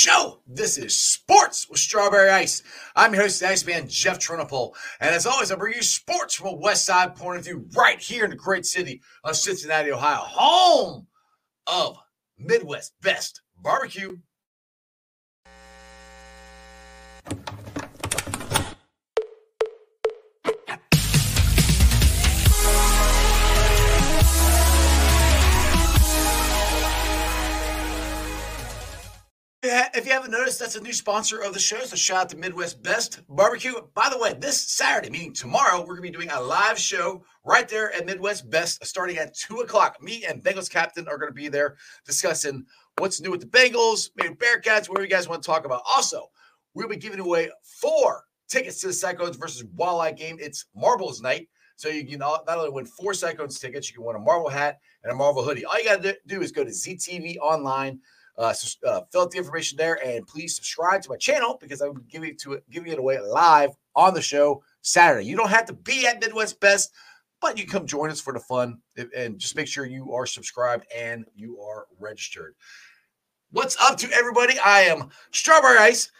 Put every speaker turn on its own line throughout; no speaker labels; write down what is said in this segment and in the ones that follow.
show. This is Sports with Strawberry Ice. I'm your host, the Iceman Jeff Trinopole. And as always, I bring you sports from a West Side point of view right here in the great city of Cincinnati, Ohio, home of Midwest Best Barbecue. Yeah, If you haven't noticed, that's a new sponsor of the show. So shout out to Midwest Best Barbecue. By the way, this Saturday, meaning tomorrow, we're gonna be doing a live show right there at Midwest Best, starting at two o'clock. Me and Bengals captain are gonna be there discussing what's new with the Bengals, maybe Bearcats, whatever you guys want to talk about. Also, we'll be giving away four tickets to the Cyclones versus Walleye game. It's Marbles night. So you can not only win four Cyclones tickets, you can win a Marvel hat and a Marvel hoodie. All you got to do is go to ZTV online, uh, uh, fill out the information there, and please subscribe to my channel because I'm giving it to it, giving it away live on the show Saturday. You don't have to be at Midwest Best, but you come join us for the fun and- just make sure you are subscribed and you are registered. What's up to everybody? I am Strawberry Ice.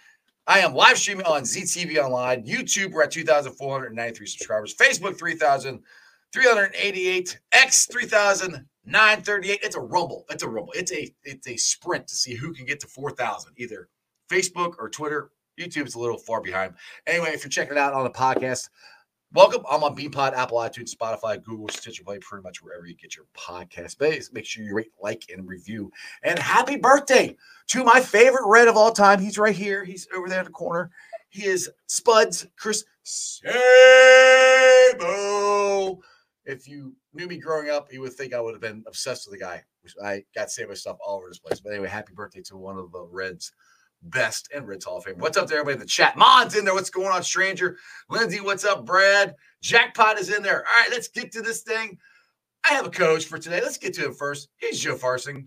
I am live streaming on ZTV Online, YouTube. We're at 2,493 subscribers, Facebook 3,388, X 3,938. It's a rumble. It's a rumble. It's a it's a sprint to see who can get to 4,000, either Facebook or Twitter. YouTube's a little far behind. Anyway, if you're checking it out on the podcast, welcome. I'm on Beanpod, Apple, iTunes, Spotify, Google, Stitcher Play, pretty much wherever you get your podcast base. Make sure you rate, like, and review. And happy birthday to my favorite red of all time. He's right here. He's over there in the corner. He is Spuds Chris Sabo. If you knew me growing up, you would think I would have been obsessed with the guy. I got Sabo stuff all over this place. But anyway, happy birthday to one of the Reds best and Reds Hall of Fame. What's up to everybody in the chat? Mon's in there. What's going on, stranger? Lindsay, what's up, Brad? Jackpot is in there. All right, let's get to this thing. I have a coach for today. Let's get to him first. He's Joe Farsing.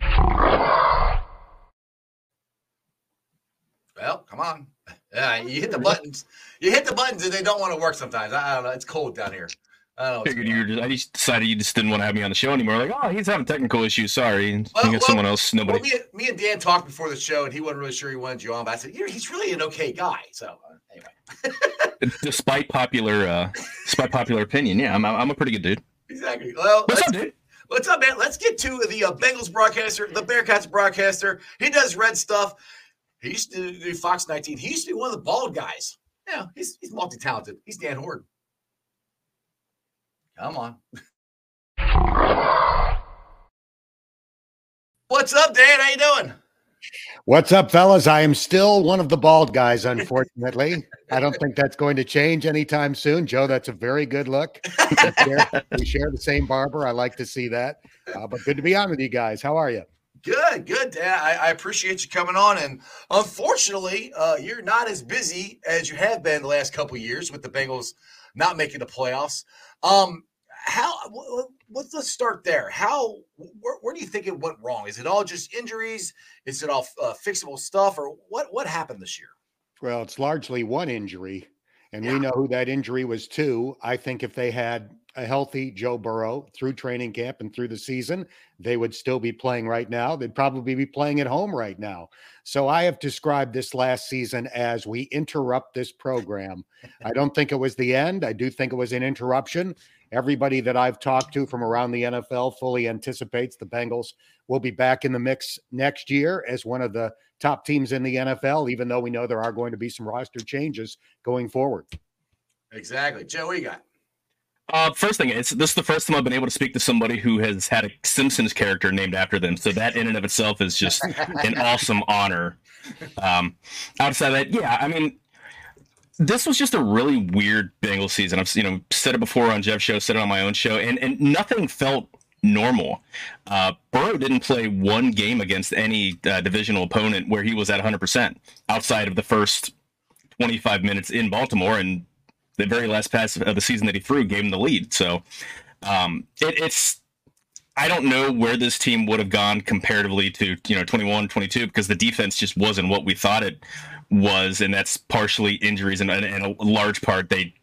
Well, come on. Yeah, you hit the buttons. You hit the buttons and they don't want to work sometimes. I don't know. It's cold down here. I don't know.
Figured you were just, I just decided you just didn't want to have me on the show anymore. Like, oh, he's having technical issues. Sorry.
Well, well,
someone else. Nobody.
Well, me, me and Dan talked before the show, and he wasn't really sure he wanted you on. But I said, "You know, he's really an okay guy." So uh, anyway,
despite popular, uh, despite popular opinion, yeah, I'm, I'm a pretty good dude.
exactly. Well,
What's up, dude?
what's up, man? Let's get to the uh, Bengals broadcaster, the Bearcats broadcaster. He does red stuff. He used to do Fox 19. He used to be one of the bald guys. Yeah, he's he's multi talented. He's Dan Hoard. Come on. What's up, Dan? How you doing?
What's up, fellas? I am still one of the bald guys, unfortunately. I don't think that's going to change anytime soon. Joe, that's a very good look. We share, the same barber. I like to see that. Uh, but good to be on with you guys. How are you?
Good, good, Dan. I, I appreciate you coming on. And unfortunately, uh, you're not as busy as you have been the last couple of years with the Bengals not making the playoffs. Um, how? Let's let's start there. How? Where, where do you think it went wrong? Is it all just injuries? Is it all uh, fixable stuff, or what? What happened this year?
Well, it's largely one injury, and
Yeah.
we know who that injury was to. I think if they had a healthy Joe Burrow through training camp and through the season, they would still be playing right now. They'd probably be playing at home right now. So I have described this last season as we interrupt this program. I don't think it was the end. I do think it was an interruption. Everybody that I've talked to from around the NFL fully anticipates the Bengals will be back in the mix next year as one of the top teams in the NFL, even though we know there are going to be some roster changes going forward.
Exactly. Joe, what you got?
Uh, first thing, it's this is the first time I've been able to speak to somebody who has had a Simpsons character named after them. So that in and of itself is just an awesome honor. Um, outside of that, yeah, I mean, this was just a really weird Bengals season. I've you know said it before on Jeff's show, said it on my own show, and and nothing felt normal. Uh, Burrow didn't play one game against any uh, divisional opponent where he was at 100% outside of the first 25 minutes in Baltimore, and the very last pass of the season that he threw gave him the lead. So um, it, it's I don't know where this team would have gone comparatively to you know 21, 22 because the defense just wasn't what we thought it was, and that's partially injuries and, and a large part they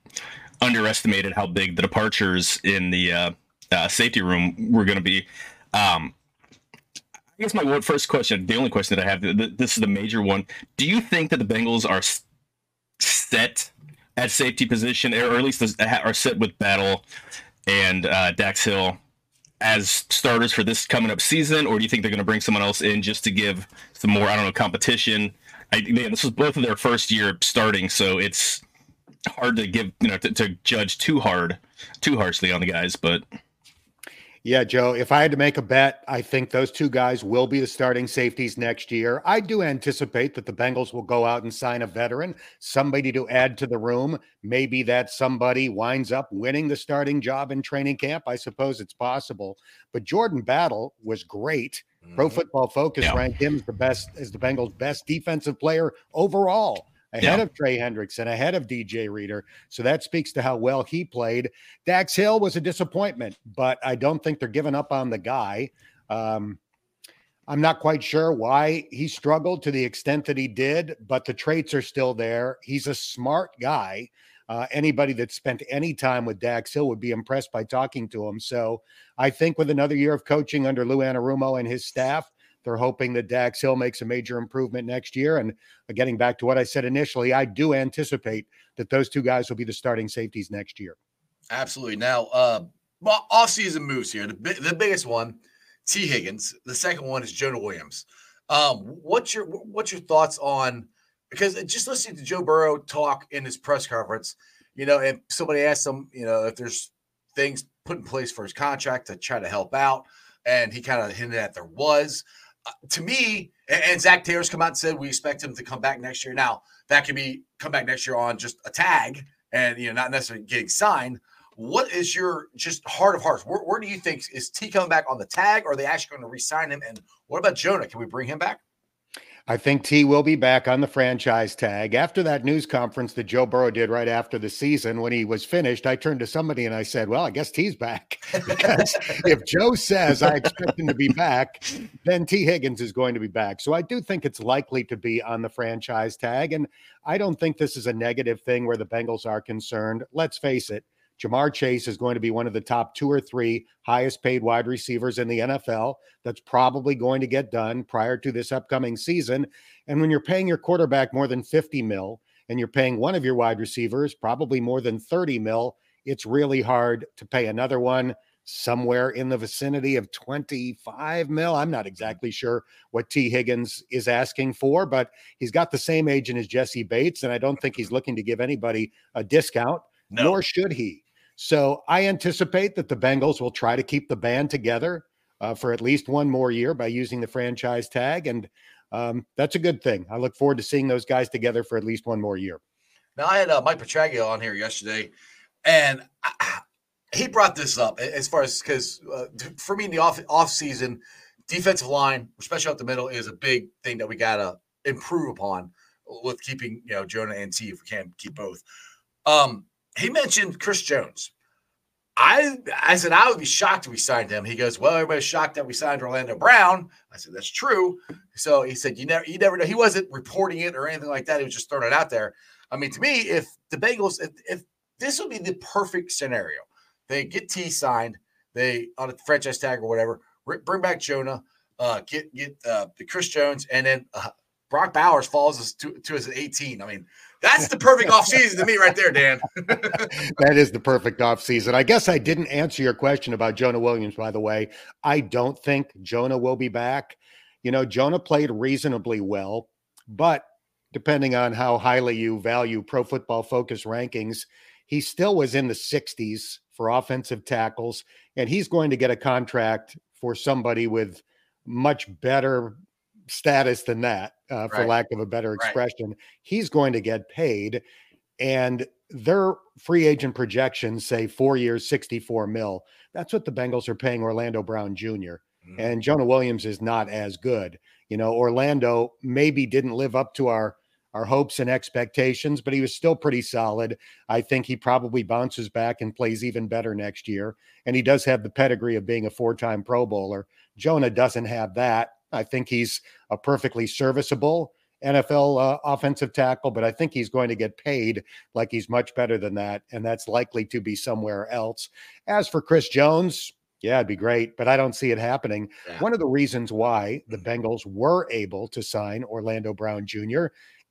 underestimated how big the departures in the uh, uh, safety room were going to be. Um, I guess my first question, the only question that I have, this is the major one. Do you think that the Bengals are set at safety position, or at least are set with Battle and uh, Dax Hill as starters for this coming up season, or do you think they're going to bring someone else in just to give some more, I don't know, competition? I, man, this was both of their first year starting, so it's hard to give, you know, to, to judge too hard, too harshly on the guys, but.
Yeah, Joe, if I had to make a bet, I think those two guys will be the starting safeties next year. I do anticipate that the Bengals will go out and sign a veteran, somebody to add to the room. Maybe that somebody winds up winning the starting job in training camp. I suppose it's possible. But Jordan Battle was great. Mm-hmm. Pro Football Focus yeah. ranked him as the best as the Bengals' best defensive player overall ahead yeah. of Trey Hendrickson, ahead of DJ Reader. So that speaks to how well he played. Dax Hill was a disappointment, but I don't think they're giving up on the guy. Um, I'm not quite sure why he struggled to the extent that he did, but the traits are still there. He's a smart guy. Uh, anybody that spent any time with Dax Hill would be impressed by talking to him. So I think with another year of coaching under Lou Anarumo and his staff, they're hoping that Dax Hill makes a major improvement next year. And uh, getting back to what I said initially, I do anticipate that those two guys will be the starting safeties next year.
Absolutely. Now, uh, well, off-season moves here. The, the biggest one, Tee Higgins. The second one is Jonah Williams. Um, what's your what's your thoughts on? Because just listening to Joe Burrow talk in his press conference, you know, and somebody asked him, you know, if there's things put in place for his contract to try to help out, and he kind of hinted that there was. To me, and, and Zac Taylor's come out and said we expect him to come back next year. Now that could be come back next year on just a tag and you know not necessarily getting signed. What is your just heart of hearts? Where, where do you think is Tee coming back on the tag? Or are they actually going to re-sign him? And what about Jonah? Can we bring him back?
I think Tee will be back on the franchise tag. After that news conference that Joe Burrow did right after the season, when he was finished, I turned to somebody and I said, Well, I guess Tee's back. because if Joe says I expect him to be back, then Tee Higgins is going to be back. So I do think it's likely to be on the franchise tag. And I don't think this is a negative thing where the Bengals are concerned. Let's face it. Ja'Marr Chase is going to be one of the top two or three highest paid wide receivers in the NFL. That's probably going to get done prior to this upcoming season. And when you're paying your quarterback more than 50 mil and you're paying one of your wide receivers probably more than 30 mil, it's really hard to pay another one somewhere in the vicinity of 25 mil. I'm not mm-hmm. exactly sure what Tee Higgins is asking for, but he's got the same agent as Jessie Bates, and I don't think he's looking to give anybody a discount, no. nor should he. So I anticipate that the Bengals will try to keep the band together uh, for at least one more year by using the franchise tag. And um, that's a good thing. I look forward to seeing those guys together for at least one more year.
Now, I had uh, Mike Petraglia on here yesterday, and I, he brought this up as far as because uh, for me in the off off season, defensive line, especially up the middle, is a big thing that we gotta improve upon with keeping you know Jonah and Tee if we can't keep both. Um, he mentioned Chris Jones. I I said I would be shocked if we signed him. He goes, Well, everybody's shocked that we signed Orlando Brown. I said, That's true. So he said, You never you never know. He wasn't reporting it or anything like that. He was just throwing it out there. I mean, to me, if the Bengals, if, if this would be the perfect scenario, they get Tee signed, they on a franchise tag or whatever, bring back Jonah, uh, get get uh, the Chris Jones, and then uh, Brock Bowers falls to, to us at 18. I mean, that's the perfect offseason to me right there, Dan.
that is the perfect offseason. I guess I didn't answer your question about Jonah Williams, by the way. I don't think Jonah will be back. You know, Jonah played reasonably well, but depending on how highly you value pro football focus rankings, he still was in the 60s for offensive tackles, and he's going to get a contract for somebody with much better status than that, uh, for right. lack of a better expression. Right. He's going to get paid, and their free agent projections say four years, 64 mil. That's what the Bengals are paying Orlando Brown Jr. Mm-hmm. And Jonah Williams is not as good. You know, Orlando maybe didn't live up to our our hopes and expectations, but he was still pretty solid. I think he probably bounces back and plays even better next year. And he does have the pedigree of being a four time Pro Bowler. Jonah doesn't have that. I think he's a perfectly serviceable NFL uh, offensive tackle, but I think he's going to get paid like he's much better than that. And that's likely to be somewhere else. As for Chris Jones, yeah, it'd be great, but I don't see it happening. Yeah. One of the reasons why the mm-hmm. Bengals were able to sign Orlando Brown Jr.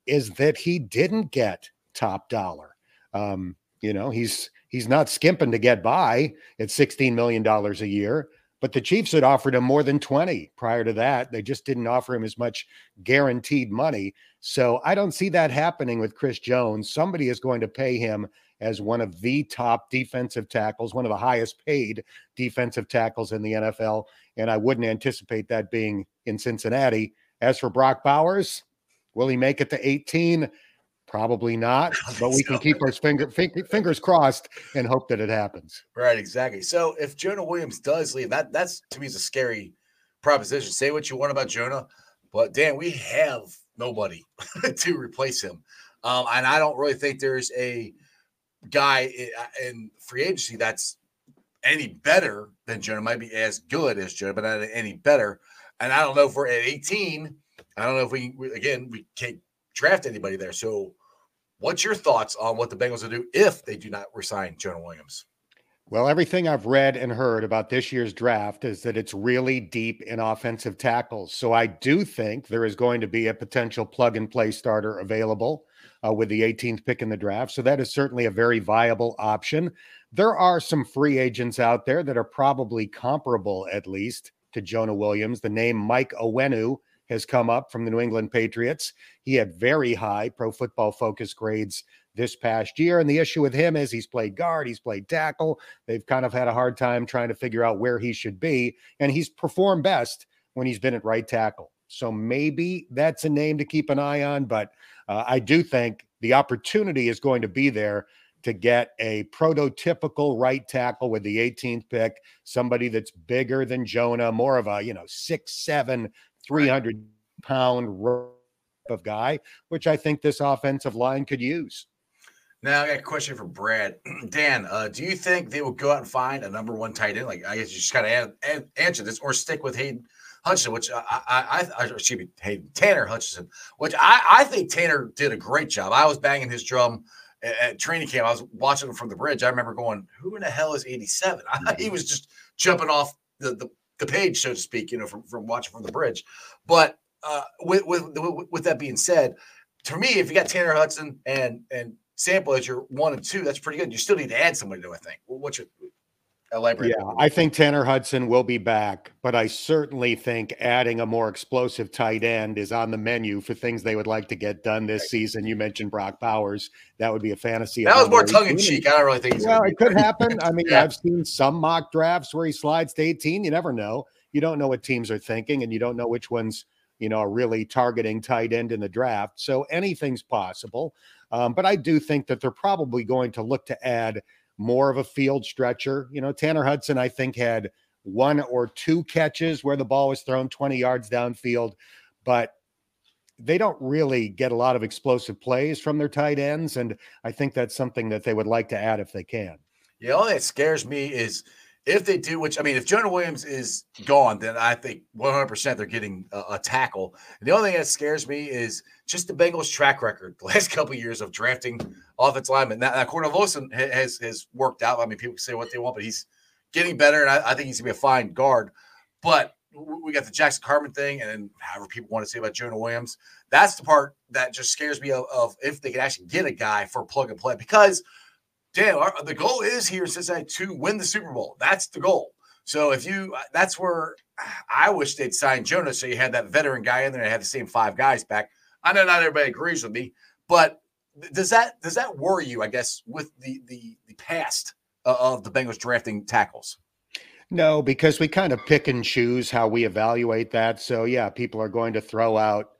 is that he didn't get top dollar. Um, you know, he's he's not skimping to get by at 16 million dollars a year. But the Chiefs had offered him more than 20 prior to that. They just didn't offer him as much guaranteed money. So I don't see that happening with Chris Jones. Somebody is going to pay him as one of the top defensive tackles, one of the highest paid defensive tackles in the NFL. And I wouldn't anticipate that being in Cincinnati. As for Brock Bowers, will he make it to 18? Probably not, but we so. can keep our finger, fingers crossed and hope that it happens.
Right, exactly. So if Jonah Williams does leave, that that's to me is a scary proposition. Say what you want about Jonah, but Dan, we have nobody to replace him, um, and I don't really think there's a guy in, in free agency that's any better than Jonah. Might be as good as Jonah, but not any better. And I don't know if we're at 18. I don't know if we again we can't draft anybody there. So What's your thoughts on what the Bengals will do if they do not resign Jonah Williams?
Well, everything I've read and heard about this year's draft is that it's really deep in offensive tackles. So I do think there is going to be a potential plug and play starter available uh, with the 18th pick in the draft. So that is certainly a very viable option. There are some free agents out there that are probably comparable, at least, to Jonah Williams. The name Mike Onwenu has come up from the New England Patriots. He had very high pro football focus grades this past year. And the issue with him is he's played guard, he's played tackle. They've kind of had a hard time trying to figure out where he should be. And he's performed best when he's been at right tackle. So maybe that's a name to keep an eye on. But uh, I do think the opportunity is going to be there to get a prototypical right tackle with the 18th pick, somebody that's bigger than Jonah, more of a, you know, six, seven, 300 pound of guy, which I think this offensive line could use.
Now I got a question for Brad. Dan, uh, do you think they will go out and find a number one tight end? Like I guess you just gotta answer this, or stick with Hayden Hutchinson, which I, I, I excuse me, Hayden Tanner Hutchinson, which I, I think Tanner did a great job. I was banging his drum at, at training camp. I was watching him from the bridge. I remember going, "Who in the hell is 87?" he was just jumping off the, the the page, so to speak, you know, from, from watching from the bridge. But uh, with, with with that being said, to me, if you got Tanner Hudson and and Sample as your one and two, that's pretty good. You still need to add somebody to, I think. What's your elaborate?
Yeah, I think Tanner Hudson will be back, but I certainly think adding a more explosive tight end is on the menu for things they would like to get done this season. You mentioned Brock Bowers; that would be a fantasy.
That was more tongue in cheek. I don't really think.
well, it could happen. I mean, yeah. I've seen some mock drafts where he slides to 18. You never know. You don't know what teams are thinking, and you don't know which ones you know are really targeting tight end in the draft. So anything's possible. Um, but I do think that they're probably going to look to add more of a field stretcher. You know, Tanner Hudson, I think, had one or two catches where the ball was thrown 20 yards downfield, but they don't really get a lot of explosive plays from their tight ends. And I think that's something that they would like to add if they can.
Yeah, all that scares me is if they do, which I mean, if Jonah Williams is gone, then I think 100% they're getting a, a tackle. And the only thing that scares me is just the Bengals' track record the last couple of years of drafting offensive linemen. Now, now Cordell Volson has has worked out. I mean, people can say what they want, but he's getting better, and I, I think he's gonna be a fine guard. But we got the Jackson Carman thing, and however people want to say about Jonah Williams, that's the part that just scares me of, of if they could actually get a guy for plug and play because – damn, our, the goal is here in Cincinnati to win the Super Bowl. That's the goal. So if you, uh, that's where I wish they'd sign Jonas. so you had that veteran guy in there and had the same five guys back. I know not everybody agrees with me, but does that does that worry you? I guess with the the the past of the Bengals drafting tackles.
No, because we kind of pick and choose how we evaluate that. So yeah, people are going to throw out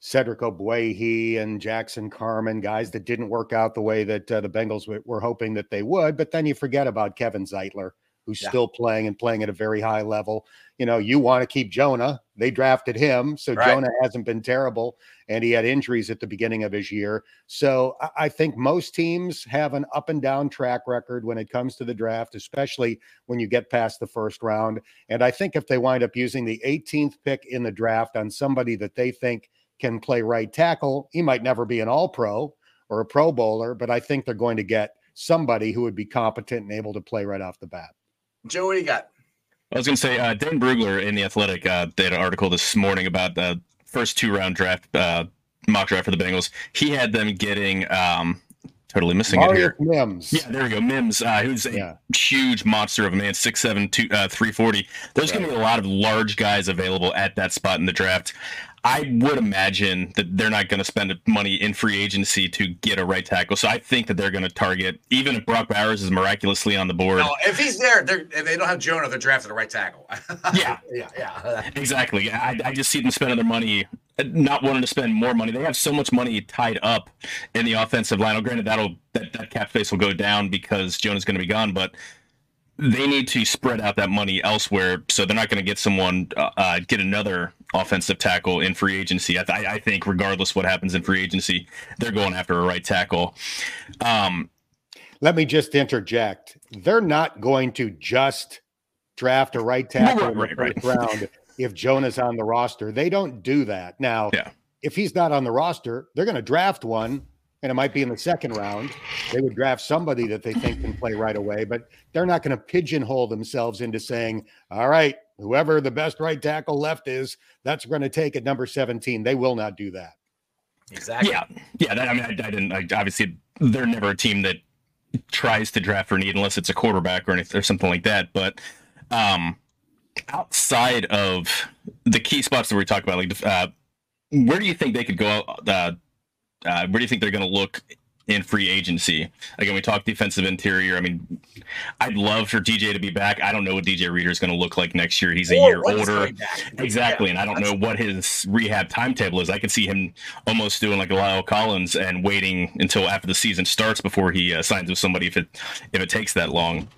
Cedric Ogbuehi and Jackson Carman, guys that didn't work out the way that uh, the Bengals w- were hoping that they would. But then you forget about Kevin Zeitler, who's yeah. still playing and playing at a very high level. You know, you want to keep Jonah. They drafted him. So right. Jonah hasn't been terrible. And he had injuries at the beginning of his year. So I-, I think most teams have an up and down track record when it comes to the draft, especially when you get past the first round. And I think if they wind up using the 18th pick in the draft on somebody that they think can play right tackle. He might never be an all pro or a pro bowler, but I think they're going to get somebody who would be competent and able to play right off the bat.
Joe, what do you got?
I was going to say, uh, Dan Brugler in The Athletic, uh, they had an article this morning about the first two round draft, uh, mock draft for the Bengals. He had them getting, um, totally missing
Mario
it here.
Mims.
Yeah, there we go. Mims, uh, who's a yeah. huge monster of a man, 6'7, two, uh, 340. There's right. going to be a lot of large guys available at that spot in the draft. I would imagine that they're not going to spend money in free agency to get a right tackle. So I think that they're going to target, even if Brock Bowers is miraculously on the board. No,
if he's there, if they don't have Jonah, they're drafting a right tackle.
yeah, yeah, yeah. Exactly. I, I just see them spending their money, not wanting to spend more money. They have so much money tied up in the offensive line. Well, granted, that'll that, that cap space will go down because Jonah's going to be gone, but they need to spread out that money elsewhere. So they're not going to get someone, uh, uh, get another offensive tackle in free agency. I, th- I, think, regardless what happens in free agency, they're going after a right tackle. Um,
Let me just interject. They're not going to just draft a right tackle right, in the first right. round if Jonah's on the roster. They don't do that. Now, yeah. if he's not on the roster, they're going to draft one and it might be in the second round. They would draft somebody that they think can play right away, but they're not going to pigeonhole themselves into saying, all right, whoever the best right tackle left is, that's going to take at number 17. They will not do that.
Exactly.
Yeah. Yeah. That, I mean, I, I didn't, I, obviously, they're never a team that tries to draft for need unless it's a quarterback or, anything, or something like that. But, um, outside of the key spots that we talk about, like, uh, where do you think they could go uh, uh, where do you think they're going to look in free agency? Again, we talk defensive interior. I mean, I'd love for DJ to be back. I don't know what DJ Reader is going to look like next year. He's a or year older. Exactly. Yeah, and I don't know what his rehab timetable is. I could see him almost doing like a La'el Collins and waiting until after the season starts before he uh, signs with somebody if it if it takes that long.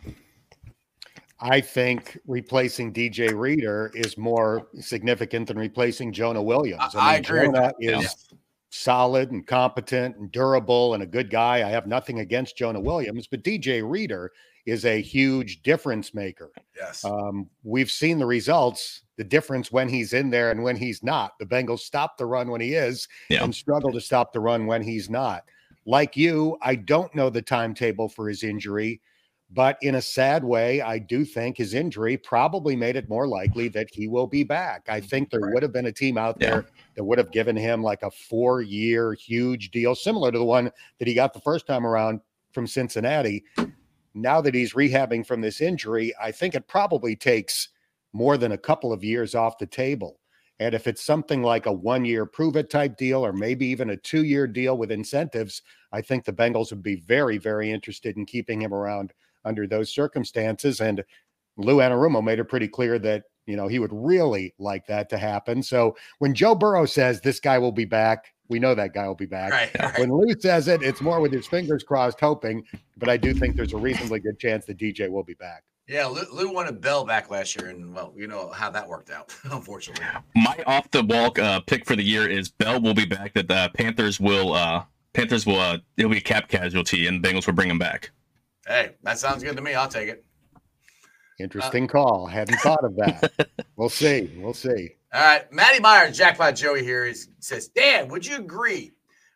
I think replacing DJ Reader is more significant than replacing Jonah Williams.
I, I, mean, I agree.
Jonah is solid and competent and durable and a good guy. I have nothing against Jonah Williams, but DJ Reader is a huge difference maker.
Yes.
Um, we've seen the results, the difference when he's in there and when he's not. The Bengals stop the run when he is yeah. and struggle to stop the run when he's not. Like you, I don't know the timetable for his injury. But in a sad way, I do think his injury probably made it more likely that he will be back. I mm-hmm. think there right. would have been a team out there that would have given him like a four year huge deal, similar to the one that he got the first time around from Cincinnati. Now that he's rehabbing from this injury, I think it probably takes more than a couple of years off the table. And if it's something like a one year prove it type deal, or maybe even a two year deal with incentives, I think the Bengals would be very, very interested in keeping him around under those circumstances. And Lou Anarumo made it pretty clear that, you know, he would really like that to happen. So when Joe Burrow says this guy will be back, we know that guy will be back.
Right, right.
When Lou says it, it's more with his fingers crossed, hoping. But I do think there's a reasonably good chance that DJ will be back.
Yeah, Lou, Lou a Bell back last year, and well, you know how that worked out, unfortunately.
My off the wall uh, pick for the year is Bell will be back. That the Panthers will uh, Panthers will uh, it'll be a cap casualty, and Bengals will bring him back.
Hey, that sounds good to me. I'll take it.
Interesting uh, call. Hadn't thought of that. we'll see. We'll see.
All right. Matty Meyer, Jackpot Joey here is, says, Dan, would you agree?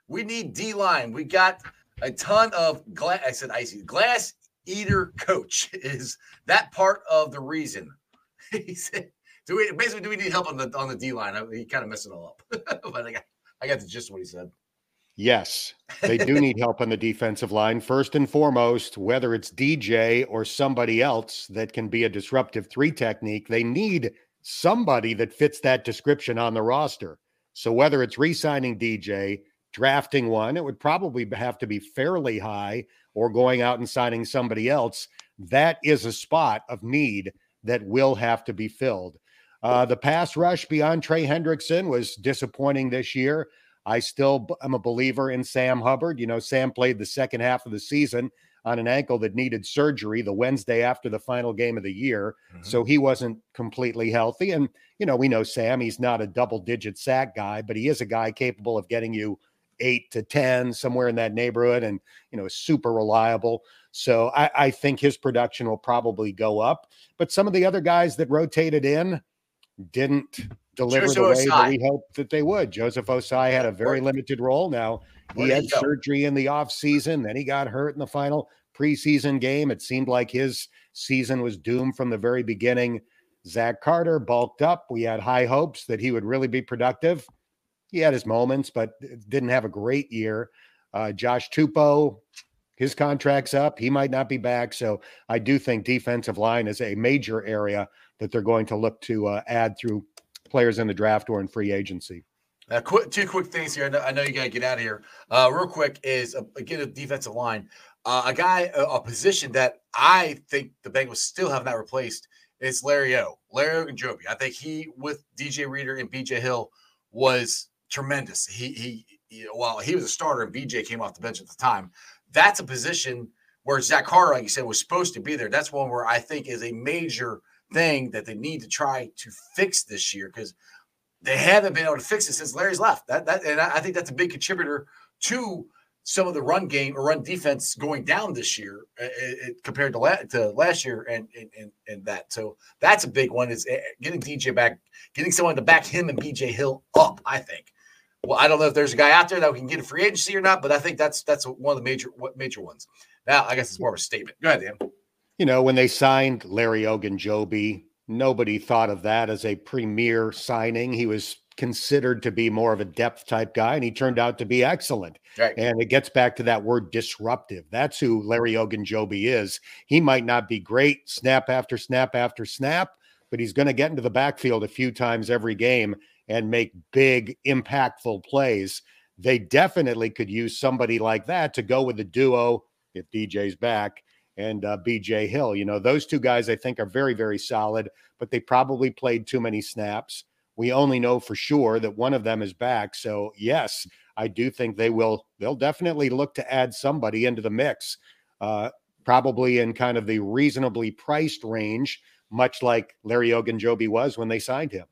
We need D line. We got a ton of glass. I said icy glass eater coach. Is that part of the reason? he said, do we basically do we need help on the on the D line? He kind of messed it all up. but I got I got the gist of what he said.
Yes, they do need help on the defensive line. First and foremost, whether it's DJ or somebody else that can be a disruptive three technique, they need somebody that fits that description on the roster. So whether it's re signing DJ, drafting one, it would probably have to be fairly high, or going out and signing somebody else. That is a spot of need that will have to be filled. Uh, the pass rush beyond Trey Hendrickson was disappointing this year. I still am a believer in Sam Hubbard. You know, Sam played the second half of the season on an ankle that needed surgery the Wednesday after the final game of the year. Mm-hmm. So he wasn't completely healthy. And, you know, we know Sam, he's not a double digit sack guy, but he is a guy capable of getting you eight to 10, somewhere in that neighborhood, and, you know, super reliable. So I, I think his production will probably go up. But some of the other guys that rotated in didn't deliver Joseph the way Ossai. that we hoped that they would. Joseph Ossai had a very limited role. Now he had surgery in the off season, then he got hurt in the final preseason game. It seemed like his season was doomed from the very beginning. Zach Carter bulked up. We had high hopes that he would really be productive. He had his moments, but didn't have a great year. Uh, Josh Tupou, his contract's up. He might not be back. So I do think defensive line is a major area that they're going to look to uh, add through players in the draft or in free agency.
Uh, quick, two quick things here. I know, I know you got to get out of here. Uh, real quick is uh, again a defensive line. Uh, a guy, a, a, position that I think the Bengals still have not replaced is Larry O. Larry Ogunjobi. I think he with DJ Reader and BJ Hill was tremendous. He he, he while he was a starter and BJ came off the bench at the time. That's a position where Zach Carter, like you said, was supposed to be there. That's one where I think is a major thing that they need to try to fix this year because they haven't been able to fix it since Larry's left. That that and I think that's a big contributor to some of the run game or run defense going down this year uh, it, compared to, la- to last year and, and and that. So that's a big one is uh, getting DJ back, getting someone to back him and BJ Hill up. I think. Well, I don't know if there's a guy out there that we can get a free agency or not, but I think that's that's one of the major major ones. Now, I guess it's more of a statement. Go ahead, Dan
you know, when they signed Larry Ogunjobi, nobody thought of that as a premier signing. He was considered to be more of a depth type guy, and he turned out to be excellent. Right. And it gets back to that word disruptive. That's who Larry Ogunjobi is. He might not be great snap after snap after snap, but he's going to get into the backfield a few times every game and make big, impactful plays. They definitely could use somebody like that to go with the duo if DJ's back and uh, BJ Hill. You know, those two guys I think are very, very solid, but they probably played too many snaps. We only know for sure that one of them is back. So, yes, I do think they will, they'll definitely look to add somebody into the mix, uh, probably in kind of the reasonably priced range, much like Larry Ogunjobi was when they signed him.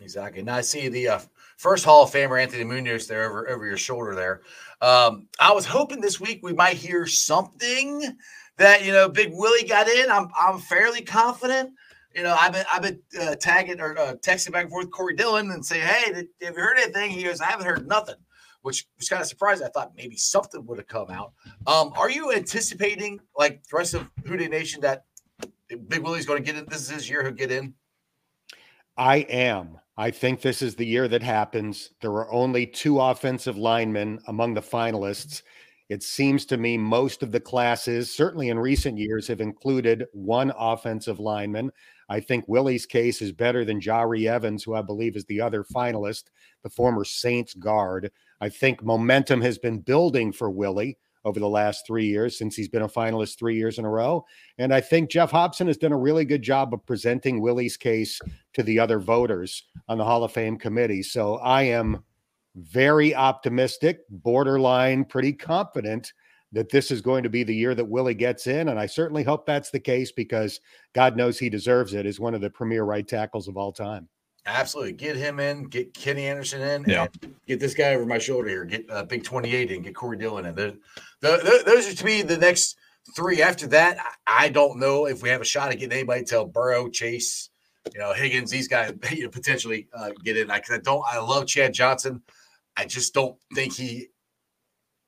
Exactly. Now I see the uh, first Hall of Famer Anthony Munoz there over, over your shoulder there. Um, I was hoping this week we might hear something that you know Big Willie got in. I'm I'm fairly confident. You know, I've been I've been uh, tagging or uh, texting back and forth Corey Dillon and say, "Hey, did, have you heard anything?" He goes, "I haven't heard nothing," which was kind of surprising. I thought maybe something would have come out. Um, are you anticipating like the rest of Who Dey Nation that Big Willie's going to get in? This is his year. He'll get in.
I am. I think this is the year that happens. There are only two offensive linemen among the finalists. It seems to me most of the classes, certainly in recent years, have included one offensive lineman. I think Willie's case is better than Jahri Evans, who I believe is the other finalist, the former Saints guard. I think momentum has been building for Willie over the last three years since he's been a finalist three years in a row. And I think Geoff Hobson has done a really good job of presenting Willie's case to the other voters on the Hall of Fame committee. So I am very optimistic, borderline, pretty confident that this is going to be the year that Willie gets in. And I certainly hope that's the case because God knows he deserves it as one of the premier right tackles of all time.
Absolutely. Get him in, get Kenny Anderson in, yeah. get this guy over my shoulder here, get uh, Big 28 in, get Corey Dillon in. The, the, the, those are to me the next three after that, I don't know if we have a shot at getting anybody to tell Burrow, Chase, you know, Higgins, these guys you know, potentially uh, get in. I, I don't. I love Chad Johnson. I just don't think he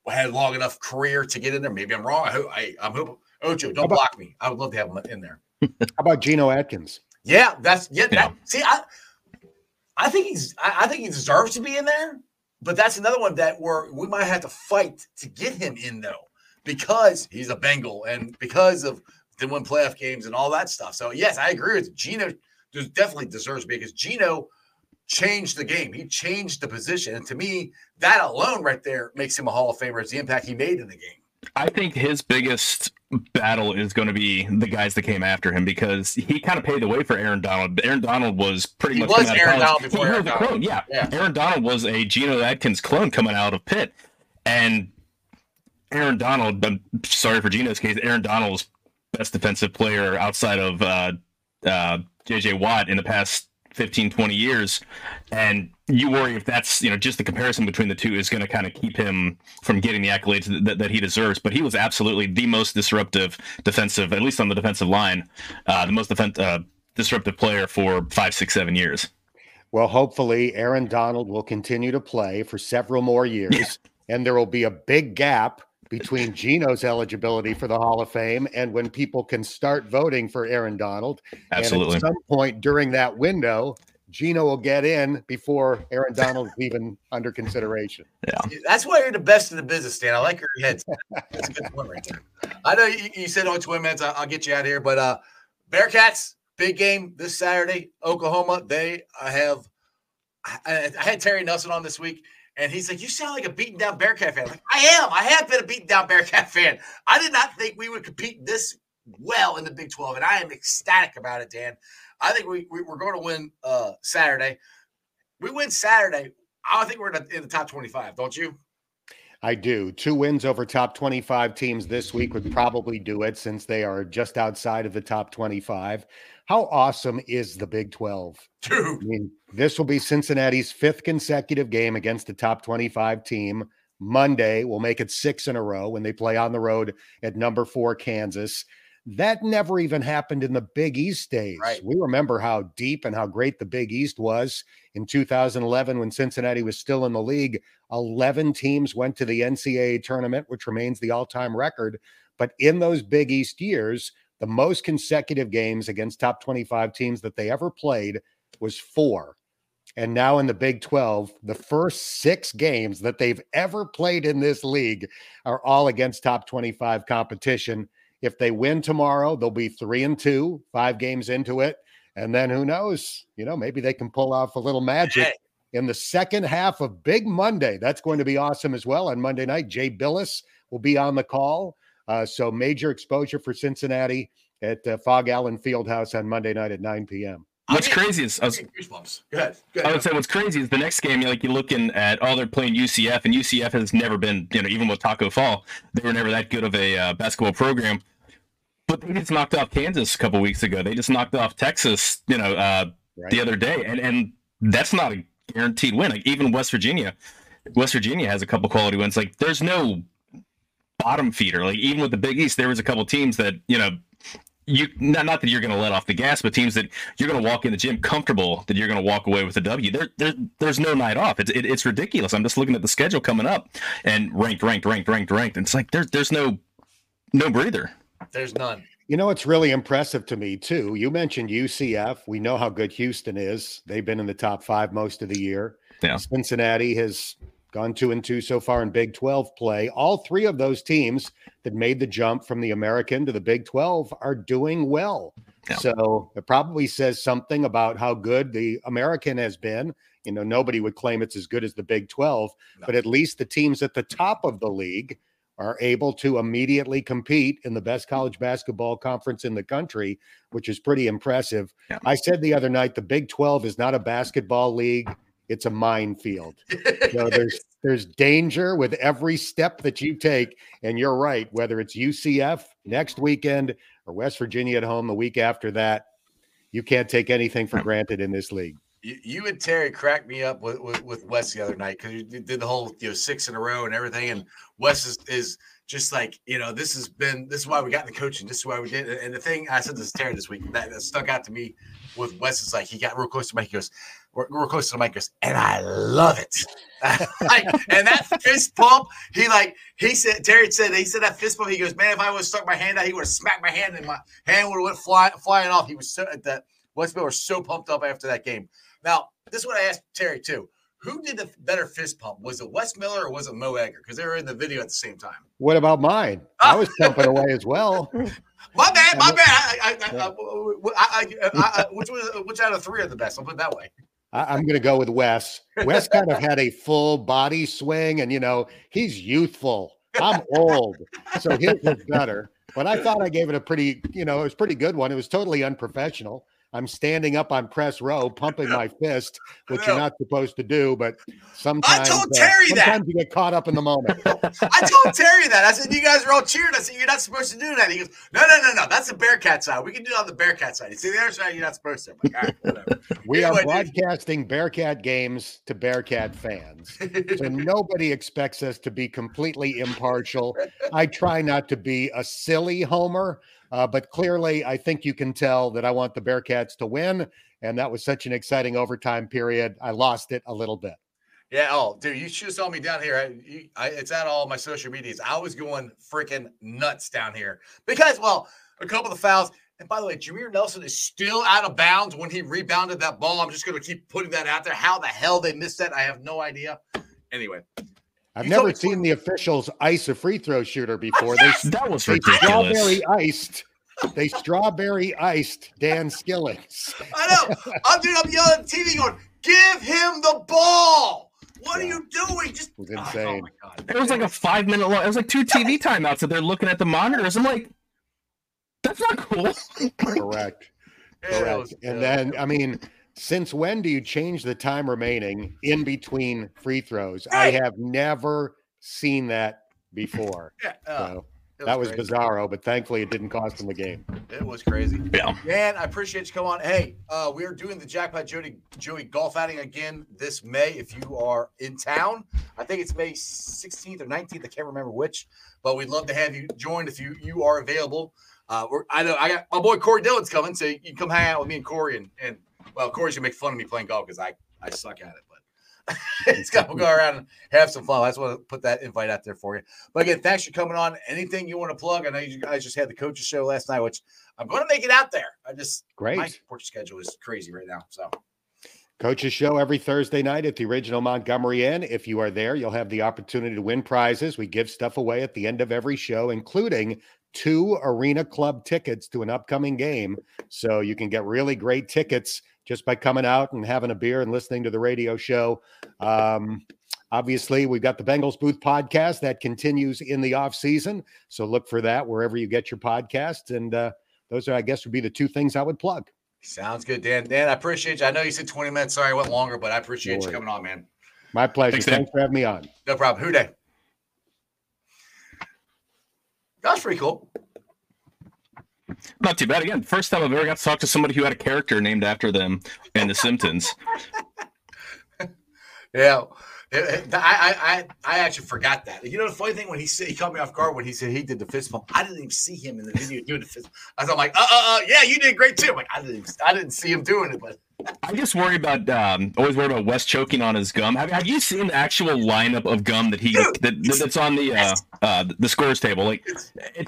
had long enough career to get in there. Maybe I'm wrong. I, I I'm hoping. Ocho, don't about, block me. I would love to have him in there.
How about Geno Atkins?
Yeah, that's yeah. yeah. That, see, I I think he's I, I think he deserves to be in there, but that's another one that where we might have to fight to get him in though, because he's a Bengal and because of the win playoff games and all that stuff. So yes, I agree with Geno. Definitely deserves to be because Geno changed the game. He changed the position, and to me, that alone right there makes him a Hall of Famer. Is the impact he made in the game.
I think his biggest battle is going to be the guys that came after him because he kind of paved the way for Aaron Donald. Aaron Donald was pretty
he
much
was Aaron Donald before Aaron
clone. Yeah. yeah, Aaron Donald was a Geno Atkins clone coming out of Pitt, and Aaron Donald. I'm sorry for Geno's case. Aaron Donald's best defensive player outside of uh, uh, JJ Watt in the past 15, 20 years. And you worry if that's, you know, just the comparison between the two is going to kind of keep him from getting the accolades that, that he deserves. But he was absolutely the most disruptive defensive, at least on the defensive line, uh, the most defense, uh, disruptive player for five, six, seven years.
Well, hopefully Aaron Donald will continue to play for several more years, and there will be a big gap between Geno's eligibility for the Hall of Fame and when people can start voting for Aaron Donald.
Absolutely.
And at some point during that window, Geno will get in before Aaron Donald is even under consideration.
Yeah.
That's why you're the best in the business, Dan. I like your head. That's a good one right there. I know you, you said only 20 minutes. I'll, I'll, get you out of here. But uh Bearcats, big game this Saturday. Oklahoma, they have I, I had Terry Nelson on this week. And he's like, You sound like a beaten down Bearcat fan. Like, I am. I have been a beaten down Bearcat fan. I did not think we would compete this well in the Big 12. And I am ecstatic about it, Dan. I think we, we, are going to win uh, Saturday. We win Saturday. I think we're in the, in the top 25, don't you?
I do. Two wins over top 25 teams this week would probably do it since they are just outside of the top 25. How awesome is the Big 12?
Dude. I
mean, this will be Cincinnati's fifth consecutive game against the top 25 team. Monday will make it six in a row when they play on the road at number four, Kansas. That never even happened in the Big East days.
Right.
We remember how deep and how great the Big East was in 2011 when Cincinnati was still in the league. 11 teams went to the NCAA tournament, which remains the all time record. But in those Big East years, the most consecutive games against top 25 teams that they ever played was four. And now in the Big 12, the first six games that they've ever played in this league are all against top 25 competition. If they win tomorrow, they'll be three and two, five games into it. And then who knows? You know, maybe they can pull off a little magic hey. in the second half of Big Monday. That's going to be awesome as well. On Monday night, Jay Bilas will be on the call. Uh, so major exposure for Cincinnati at uh, Phog Allen Fieldhouse on Monday night at 9 p.m.
What's crazy is I, was,
goosebumps. Go ahead. Go ahead.
I would say what's crazy is the next game. Like you're looking at, oh, they're playing UCF, and UCF has never been, you know, even with Taco Fall, they were never that good of a uh, basketball program. But they just knocked off Kansas a couple weeks ago. They just knocked off Texas, you know, uh, right. the other day, and and that's not a guaranteed win. Like even West Virginia, West Virginia has a couple quality wins. Like there's no bottom feeder. Like even with the Big East, there was a couple teams that you know you not, not that you're going to let off the gas, but teams that you're going to walk in the gym comfortable that you're going to walk away with a W. There, there there's no night off. It's it, it's ridiculous. I'm just looking at the schedule coming up and ranked, ranked, ranked, ranked, ranked. And it's like there's there's no no breather.
There's none.
You know, it's really impressive to me too. You mentioned UCF. We know how good Houston is. They've been in the top five most of the year.
Yeah.
Cincinnati has gone two and two so far in Big 12 play. All three of those teams that made the jump from the American to the Big 12 are doing well. Yeah. So it probably says something about how good the American has been. You know, nobody would claim it's as good as the Big 12, no. but at least the teams at the top of the league are able to immediately compete in the best college basketball conference in the country, which is pretty impressive. Yeah. I said the other night the Big 12 is not a basketball league it's a minefield. so there's there's danger with every step that you take. And you're right, whether it's UCF next weekend or West Virginia at home the week after that, you can't take anything for hmm. granted in this league.
You, you and Terry cracked me up with, with, with Wes the other night because you did the whole you know six in a row and everything. And Wes is, is just like you know, this has been this is why we got in the coaching. This is why we did. it. And the thing I said this to Terry this week that, that stuck out to me with Wes is like he got real close to Mike. He goes, "We're, we're close to the mic." And I love it. like, and that fist pump, he like he said. Terry said he said that fist pump. He goes, "Man, if I would have stuck my hand out, he would have smacked my hand, and my hand would have went fly, flying off." He was so that Wes Miller was so pumped up after that game. Now, this is what I asked Terry too. Who did the better fist pump? Was it Wes Miller or was it Mo Egger? Because they were in the video at the same time.
What about mine? Ah! I was pumping away as well.
My bad, my bad. I, I, I, which was which out of three are the best? I'll put it that way.
I, am going to go with Wes. Wes kind of had a full body swing, and you know he's youthful. I'm old, so his was better. But I thought I gave it a pretty, you know, it was pretty good one. It was totally unprofessional. I'm standing up on press row, pumping my fist, which you're not supposed to do. But sometimes
I told uh, Terry
uh,
that
sometimes you get caught up in the moment.
I told Terry that. I said, "You guys are all cheering." I said, "You're not supposed to do that." He goes, "No, no, no, no. That's the Bearcat side. We can do it on the Bearcat side. You see the other side, you're not supposed to." Like, right,
we anyway, are broadcasting dude. Bearcat games to Bearcat fans, so nobody expects us to be completely impartial. I try not to be a silly homer. Uh, but clearly, I think you can tell that I want the Bearcats to win. And that was such an exciting overtime period. I lost it a little bit.
Yeah. Oh, dude, you should have saw me down here. I, I, it's at all my social medias. I was going freaking nuts down here because, well, a couple of fouls. And by the way, Jameer Nelson is still out of bounds when he rebounded that ball. I'm just going to keep putting that out there. How the hell they missed that, I have no idea. Anyway,
I've never seen the officials ice a free throw shooter oh, before.
Yes! They, that was they ridiculous.
Strawberry iced. They strawberry iced Dan Skillings.
I know. I'm doing. I'm yelling at the TV, going, "Give him the ball." What yeah. are you doing? Just
it was oh insane.
Oh, oh it was like a five minute long. It was like two TV timeouts that they're looking at the monitors. I'm like, that's not cool.
Correct. Correct. and then, I mean, since when do you change the time remaining in between free throws? Hey. I have never seen that before. Yeah. Uh, so that was crazy. bizarro, but thankfully it didn't cost him the game.
It was crazy.
Yeah.
Man, I appreciate you coming on. Hey, uh, we are doing the Jackpot Joey, Joey golf outing again this May. If you are in town, I think it's May 16th or 19th. I can't remember which, but we'd love to have you join if you you are available. Uh, we're, I know I got my boy Corey Dillon's coming, so you can come hang out with me and Corey and, and well, Corey's gonna make fun of me playing golf because I I suck at it, but it's got to go around and have some fun. I just want to put that invite out there for you. But again, thanks for coming on. Anything you want to plug? I know you guys just had the coaches show last night, which I'm going to make it out there. I just
great.
My work schedule is crazy right now, so.
Coaches show every Thursday night at the original Montgomery Inn. If you are there, you'll have the opportunity to win prizes. We give stuff away at the end of every show, including two arena club tickets to an upcoming game. So you can get really great tickets just by coming out and having a beer and listening to the radio show. Um, obviously, we've got the Bengals Booth podcast that continues in the off season. So look for that wherever you get your podcasts. And uh, those are, I guess, would be the two things I would plug.
Sounds good, Dan. Dan, I appreciate you. I know you said 20 minutes. Sorry, I went longer, but I appreciate no you coming on, man.
My pleasure. Thanks, Thanks for having me on.
No problem. Who Dey? That's pretty cool.
Not too bad. Again, first time I've ever got to talk to somebody who had a character named after them in The Simpsons.
yeah. I, I I actually forgot that. You know the funny thing when he said he caught me off guard when he said he did the fist bump. I didn't even see him in the video doing the fist. I was like, uh, uh, uh, yeah, you did great too. I'm like I didn't I didn't see him doing it, but
I just worry about um, always worry about Wes choking on his gum. Have, have you seen the actual lineup of gum that he that, that's on the uh, uh, the scores table? Like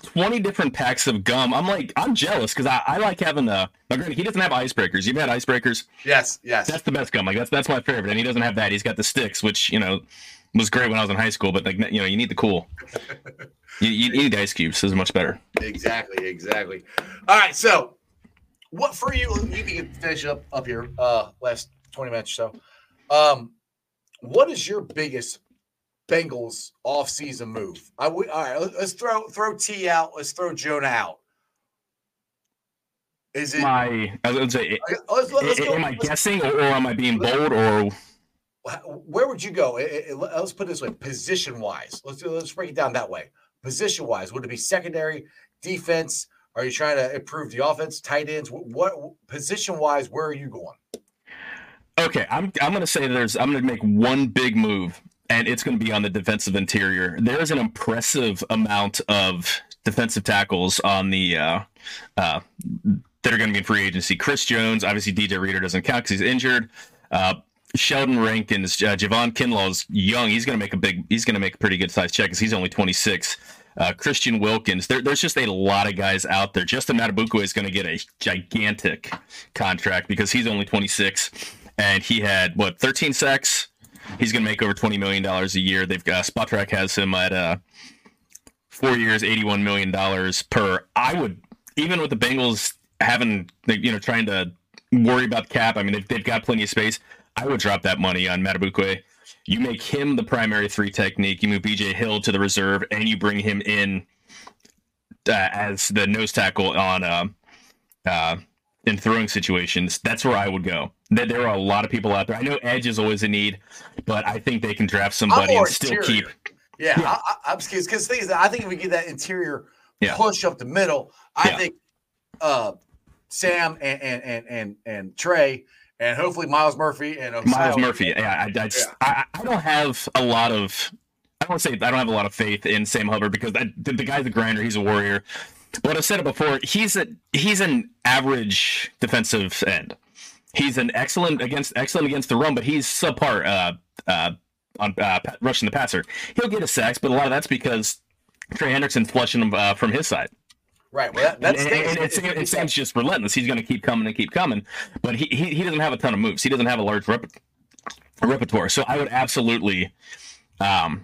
twenty different packs of gum. I'm like I'm jealous because I, I like having the. Now, granted, he doesn't have icebreakers. You've had icebreakers.
Yes, yes.
That's the best gum. Like that's that's my favorite, and he doesn't have that. He's got the sticks, which you know was great when I was in high school. But like you know, you need the cool. you, you need ice cubes. This is much better.
Exactly, exactly. All right, so what for you? You can finish up up here. Uh, last twenty minutes or so. Um, what is your biggest Bengals off-season move? I would all right. Let's throw throw Tee out. Let's throw Jonah out.
Is it my? I was say, let's, let's go, am I guessing or, am I being bold or?
Where would you go? It, it, let's put it this way: position wise. Let's let's break it down that way. Position wise, would it be secondary, defense? Are you trying to improve the offense, tight ends? What, what position wise? Where are you going?
Okay, I'm I'm gonna say there's I'm gonna make one big move, and it's going to be on the defensive interior. There's an impressive amount of defensive tackles on the uh, uh, that are going to be in free agency. Chris Jones, obviously DJ Reader doesn't count because he's injured. Uh, Sheldon Rankins, uh, Javon Kinlaw's young. He's going to make a big. He's going to make a pretty good size check because he's only 26. Uh, Christian Wilkins. There, there's just a lot of guys out there. Justin Madubuike is going to get a gigantic contract because he's only 26, and he had what 13 sacks. He's going to make over 20 million dollars a year. They've got Spotrac has him at uh, four years, 81 million dollars per. I would even with the Bengals having you know trying to worry about the cap. I mean they've, they've got plenty of space. I would drop that money on Madubuike. You make him the primary three technique. You move BJ Hill to the reserve, and you bring him in uh, as the nose tackle on uh, uh, in throwing situations. That's where I would go. There, there are a lot of people out there. I know edge is always a need, but I think they can draft somebody and still
interior.
keep.
Yeah, yeah. I, am because because things I think if we get that interior
Yeah.
push up the middle, I
Yeah.
think uh Sam and and and and, and Trey and hopefully Myles Murphy and Myles
Murphy. Yeah, I, I, just, I, I don't have a lot of. I don't say I don't have a lot of faith in Sam Hubbard because I, the, the guy's a grinder. He's a warrior. But I've said it before. He's a he's an average defensive end. He's an excellent against excellent against the run, but he's subpar uh, uh, on uh, rushing the passer. He'll get a sacks, but a lot of that's because Trey Hendrickson's flushing him uh, from his side.
Right. Well, that, that's
and, and, and it's, it seems just relentless. He's going to keep coming and keep coming, but he, he he doesn't have a ton of moves. He doesn't have a large rep- repertoire. So I would absolutely um,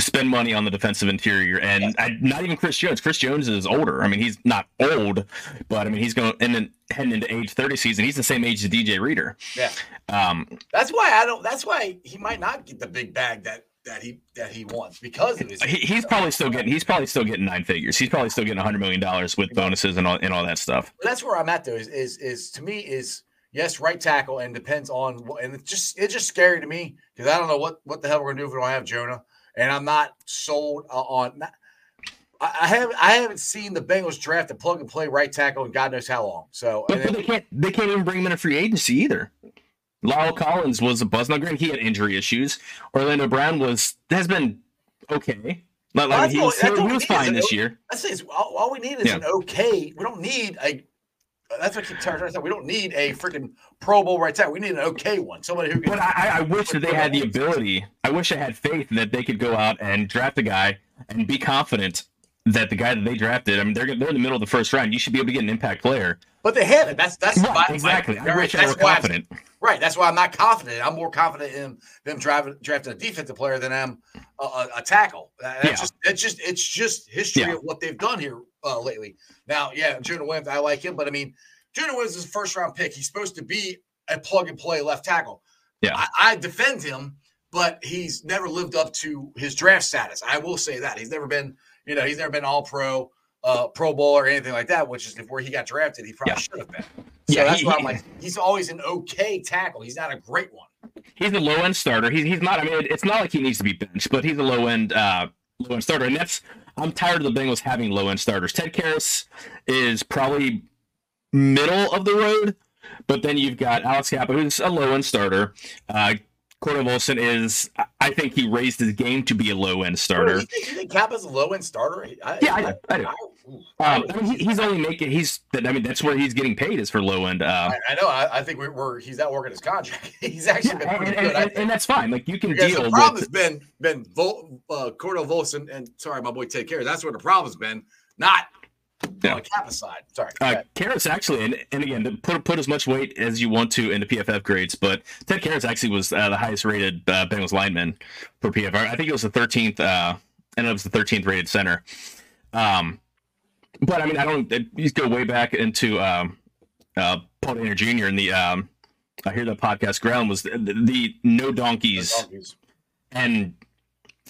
spend money on the defensive interior, and I, not even Chris Jones. Chris Jones is older. I mean, he's not old, but I mean, he's going and then heading into age thirty season. He's the same age as DJ Reader.
Yeah.
Um,
That's why I don't. That's why he might not get the big bag that that he that he wants because of his.
he, he's probably still getting he's probably still getting nine figures. He's probably still getting hundred million dollars with bonuses and all and all that stuff.
But that's where I'm at though. Is is is to me is yes, right tackle, and depends on what. And it's just it's just scary to me because I don't know what what the hell we're gonna do if we don't have Jonah, and I'm not sold uh, on. Not, I haven't I haven't seen the Bengals draft a plug and play right tackle in God knows how long. So
But,
and
but they can't they can't even bring him in a free agency either. La'el Collins was a buzz. Now, granted, he had injury issues. Orlando Brown was has been okay. Like,
Well,
like, he was, he was
we need is
fine this
o-
year.
I say all, all we need is
Yeah.
an okay. We don't need a. That's what I keep trying to. We don't need a freaking Pro Bowl right tackle. We need an okay one. Somebody who can.
But I, I- wish that they had the ability. I wish I had faith that they could go out and draft a guy and be confident that the guy that they drafted. I mean, they're they're in the middle of the first round. You should be able to get an impact player.
but they haven't. That's that's
Right, exactly. I wish I were
that's why I'm-
confident.
Right. That's why I'm not confident. I'm more confident in them driving, drafting a defensive player than I'm a, a, a tackle. That's
Yeah.
just it's just it's just history
Yeah.
of what they've done here uh, lately. Now, yeah, Jonah Williams, I like him, but I mean, Jonah Williams is a first round pick. He's supposed to be a plug and play left tackle.
Yeah.
I, I defend him, but he's never lived up to his draft status. I will say that he's never been, you know, he's never been all pro. Uh, Pro Bowl or anything like that, which is where he got drafted, he probably
Yeah.
should have been. So
Yeah,
that's
he-
why I'm like, he's always an okay tackle. He's not a great one.
he's a low end starter. He's he's not. I mean, it's not like he needs to be benched, but he's a low end uh, low end starter, and that's. I'm tired of the Bengals having low end starters. Ted Karras is probably middle of the road, but then you've got Alex Cappa, who's a low end starter. Uh, Cordell Volson is. I think he raised his game to be a low end starter.
You think, you think Cappa's a low end starter? I,
Yeah, I do. I do.
ooh,
Um, I mean, he, he's only making. He's. I mean, that's where he's getting paid is for low end. Uh,
I, I know. I, I think we're, we're he's not working his contract. he's actually
yeah,
been
and,
pretty
and,
good. I
and, and that's fine. Like you can
Because
deal
the problem
with
has been been Vol, uh, Cordell Volson and sorry, my boy take Care. That's where the problem's been, not
Yeah.
on Cappa's side. Sorry.
Uh. Karras actually, and, and again, put put as much weight as you want to in the PFF grades, but Ted Karras actually was uh, the highest rated uh, Bengals lineman for PFF. I think it was the 13th, uh, and it was the 13th rated center. Um, but I mean, I don't. You go way back into um, uh, Paul Dana Jr. and the. Um, I hear the podcast ground was the, the, the no donkeys
Donkeys.
and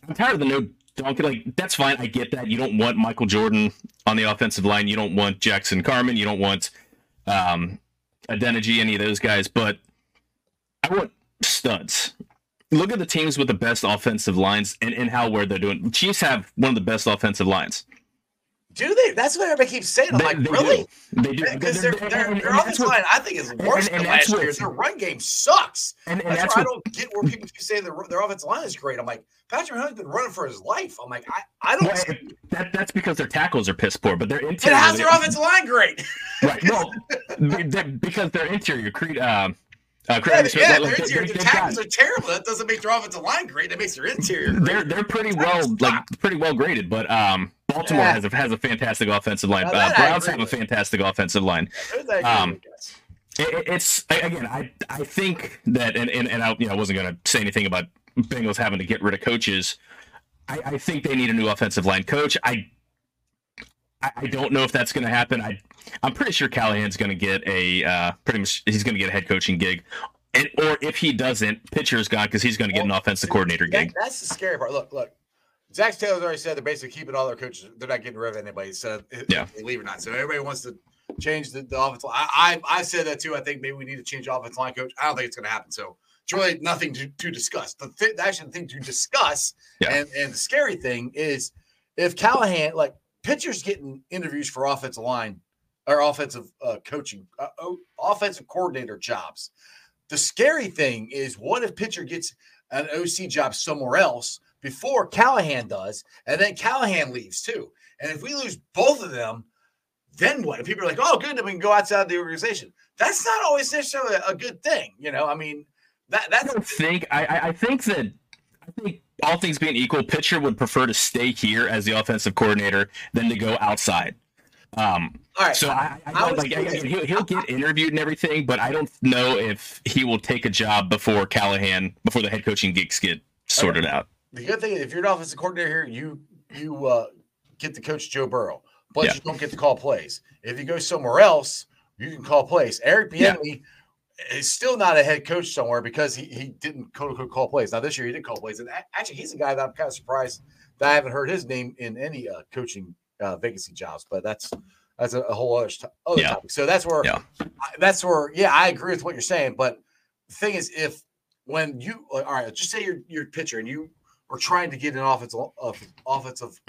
I'm tired of the no donkey. Like that's fine. I get that. You don't want Michael Jordan on the offensive line. You don't want Jackson Carman. You don't want um, Adeniji, any of those guys. But I want studs. Look at the teams with the best offensive lines and, and how where they're doing. Chiefs have one of the best offensive lines.
Do they? That's what everybody keeps saying. I'm
They-
like,
they
really?
do. They do
Because their,
And-
their,
and- and
offensive line, I think, is worse
and- and
than last year. Their run game sucks.
And, and
That's,
that's
why I don't get where people keep saying their, their offensive line is great. I'm like, Patrick Mahomes has been running for his life. I'm like, I, I don't.
Well, that, that's because their tackles are piss poor, but their interior.
how's their offensive line great?
Right. They- because their interior, Creed, uh, uh,
Yeah,
Smith,
yeah, their interior, their tackles are terrible. That doesn't make their offensive line great. That makes their interior great.
They're they're pretty well
Stop.
like pretty well graded, but um, Baltimore
Yeah.
has a has a fantastic offensive line. Uh, Browns have a fantastic offensive line. Um. It, it- it's again, I I think that, and and, and I you know wasn't going to say anything about Bengals having to get rid of coaches. I, I think they need a new offensive line coach. I I, I don't know if that's going to happen. I I'm pretty sure Callahan's going to get a uh, pretty much he's going to get a head coaching gig. And, or if he doesn't, Pitcher's gone because he's going to get an offensive coordinator
That-
gig.
that's the scary part. Look, look. Zac Taylor's already said they're basically keeping all their coaches. They're not getting rid of anybody. So
Yeah.
they leave or not. So everybody wants to change the, the offensive. line. I, I I said that too. I think maybe we need to change the offensive line coach. I don't think it's going to happen. So it's really nothing to, to discuss. The th- actually the thing to discuss
Yeah.
and and the scary thing is if Callahan like Pitcher's getting interviews for offensive line or offensive uh, coaching, uh, oh, offensive coordinator jobs. The scary thing is, what if Pitcher gets an OC job somewhere else before Callahan does, and then Callahan leaves too? And if we lose both of them, then what? And people are like, "Oh, good, then we can go outside the organization." That's not always necessarily a good thing, you know. I mean, that
I don't think I, I I think that I think all things being equal, Pitcher would prefer to stay here as the offensive coordinator than to go outside. Um,
all right.
so I, I,
I
like he'll, he'll get interviewed and everything, but I don't know if he will take a job before Callahan before the head coaching gigs get sorted out.
the good thing is, if you're an offensive coordinator here, you you uh, get to coach Joe Burrow, but
Yeah.
you don't get to call plays. If you go somewhere else, you can call plays. Eric
Yeah.
Is still not a head coach somewhere because he, he didn't quote unquote call plays. Now this year he did call plays, and actually he's a guy that I'm kind of surprised that I haven't heard his name in any uh, coaching uh, vacancy jobs. But that's that's a, a whole other, st- other
Yeah.
topic. So that's where
Yeah.
That's where yeah I agree with what you're saying. But the thing is, if when you all right, just say you're a pitcher and you are trying to get an offensive uh, offensive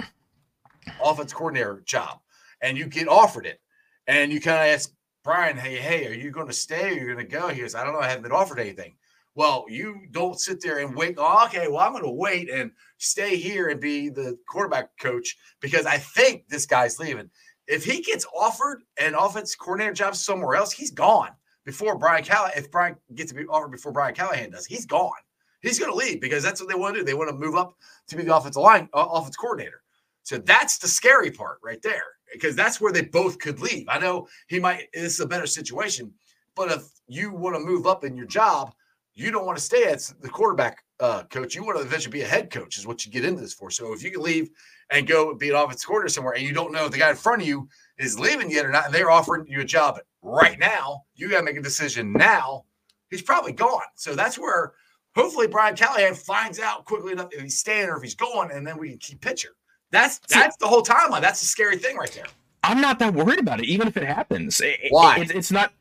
offense coordinator job, and you get offered it, and you kind of ask Brian, "Hey, hey, are you going to stay? Or you're you going to go?" He goes, "I don't know. I haven't been offered anything." Well, you don't sit there and wait. Oh, okay, well, I'm going to wait and stay here and be the quarterback coach because I think this guy's leaving. If he gets offered an offense coordinator job somewhere else, he's gone before Brian Callahan. If Brian gets to be offered before Brian Callahan does, he's gone. He's going to leave because that's what they want to do. They want to move up to be the offensive line, uh, offense coordinator. So that's the scary part right there, because that's where they both could leave. I know he might. This is a better situation, but if you want to move up in your job, you don't want to stay at the quarterback uh, coach. You want to eventually be a head coach, is what you get into this for. So if you can leave and go be an offensive coordinator somewhere, and you don't know if the guy in front of you is leaving yet or not, and they're offering you a job right now, you got to make a decision now. He's probably gone. So that's where hopefully Brian Callahan finds out quickly enough if he's staying or if he's going, and then we can keep Pitcher. That's that's the whole timeline. That's the scary thing right there.
I'm not that worried about it, even if it happens. It-
Why?
it- it's not.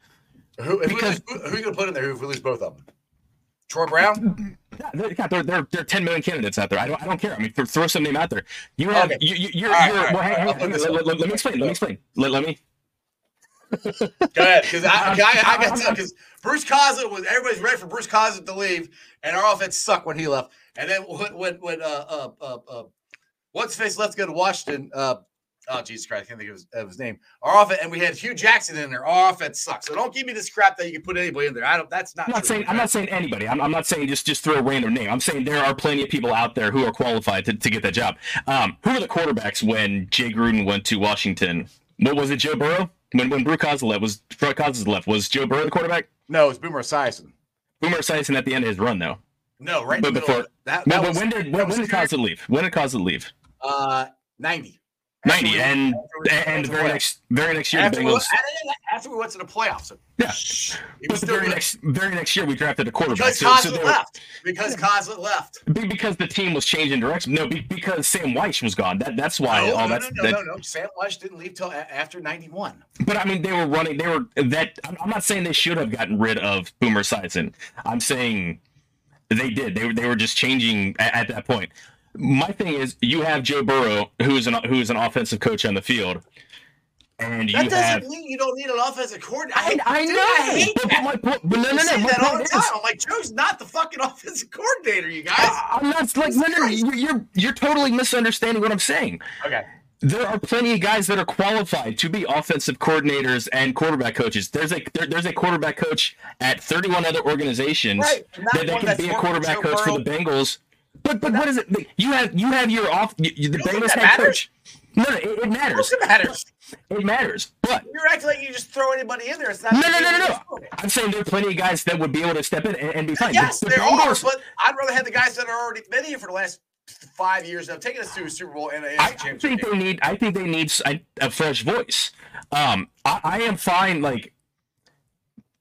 Who,
Because-
lose, who, who are you going to put in there if we lose both of them? Troy Brown?
There, God, there, there, there are 10 million candidates out there. I don't, I don't care. I mean, th- throw some name out there. You have,
Okay.
you, you, you're,
right,
you're,
right,
well, hang- hang- let, let- let me explain. Let me explain. Let, let me.
Go ahead, because I, I, I got to because Bruce Coslet was everybody's ready for Bruce Coslet to leave, and our offense sucked when he left. And then when when, when uh, uh, uh, uh, what's face left to go to Washington? Uh, oh Jesus Christ, I can't think of his, of his name. Our offense, and we had Hue Jackson in there. Our offense sucks. So don't give me this crap that you can put anybody in there. I don't. That's not.
I'm not
true.
saying I'm not saying anybody. I'm, I'm not saying just just throw a random name. I'm saying there are plenty of people out there who are qualified to, to get that job. Um, who were the quarterbacks when Jay Gruden went to Washington? What was it? Joe Burrow. When when Bruce Coslet was Coslet left, was Joe Burrow the quarterback?
No, it's Boomer Esiason.
Boomer Esiason at the end of his run though.
No, right.
But before-
it. that,
When,
that was,
when did when, when did
years-
leave? When did Coslet leave?
Uh, ninety.
Ninety,
After we-
and
we-
and the very next very next year the
after, we,
Bengals.
after we went to the playoffs. So
Yeah. But
was
the very
good.
next very next year we drafted a quarterback.
because
So, so
Coslet
were-
left. Because Coslet left.
because the team was changing direction. No, because Sam Wyche was gone. That that's why
no,
all
no,
that's
no,
that,
no, no, no. Sam Wyche didn't leave till a- after '91.
But I mean, they were running. They were that. I'm I'm not saying they should have gotten rid of Boomer Esiason. I'm saying they did. They were. They were just changing at, at that point. My thing is, you have Joe Burrow, who is an who is an offensive coach on the field, and you
That doesn't
have.
mean you don't need an offensive coordinator.
I, I
dude,
know.
I hate
but, but
that.
my point, but no, no,
People
no.
say that all the time. I'm like, Joe's not the fucking offensive coordinator, you guys.
I- I'm not like no, no, no. You're, you're you're totally misunderstanding what I'm saying.
Okay.
There are plenty of guys that are qualified to be offensive coordinators and quarterback coaches. There's a there, there's a quarterback coach at 31 other organizations
Right.
That, that can be a quarterback
Joe
coach for the Bengals. But but what is it? You have you have your off you, you- the Bengals head
matters?
coach. No, no, it, it matters.
it matters.
It matters. But
You're acting like you just throw anybody in there. It's not.
no, no, no, no, no. I'm saying there are plenty of guys that would be able to step in and, and be fine.
Yes,
The- the
there are, but I'd rather have the guys that are already been here for the last five years that have taken us to a Super Bowl and a, a
I, I
championship.
think they need. I think they need a fresh voice. Um, I, I am fine. Like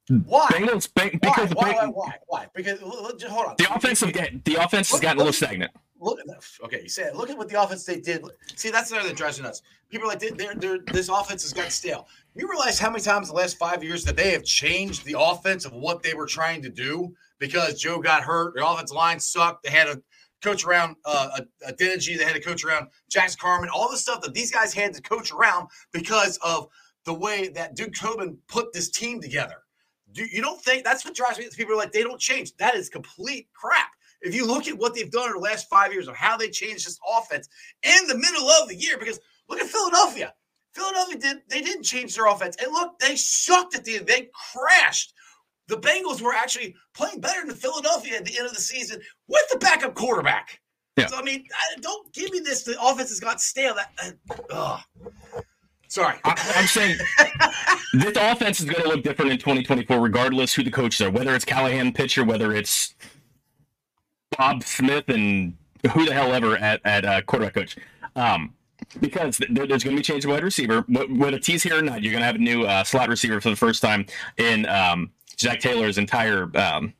Why?
Bengals, Beng-
Why?
because the,
Why? Why? Why? Why? Because just hold on.
the offensive get the offense has gotten a little stagnant.
Look at that. Okay, you said look at what the offense they did. See, that's another that drives me nuts. People are like they- they're, they're, this offense has got stale. You realize how many times in the last five years that they have changed the offense of what they were trying to do because Joe got hurt. The offensive line sucked. They had a coach around uh, a, a. They had a coach around Jackson Carman. All the stuff that these guys had to coach around because of the way that Duke Tobin put this team together. Do you don't think that's what drives me? People are like they don't change. That is complete crap. If you look at what they've done in the last five years of how they changed this offense in the middle of the year, because look at Philadelphia. Philadelphia did they didn't change their offense, and look, they sucked at the end. They crashed. The Bengals were actually playing better than Philadelphia at the end of the season with the backup quarterback.
Yeah.
So I mean, I- don't give me this. The offense has got stale. That, uh, ugh. Sorry.
I, I'm saying this offense is going to look different in 2024, regardless who the coaches are. Whether it's Callahan Pitcher, whether it's Bob Smith, and who the hell ever at at uh, quarterback coach. Um, because there- there's going to be change of wide receiver. Whether Tee's here or not, you're going to have a new uh, slot receiver for the first time in um, Zac Taylor's entire um,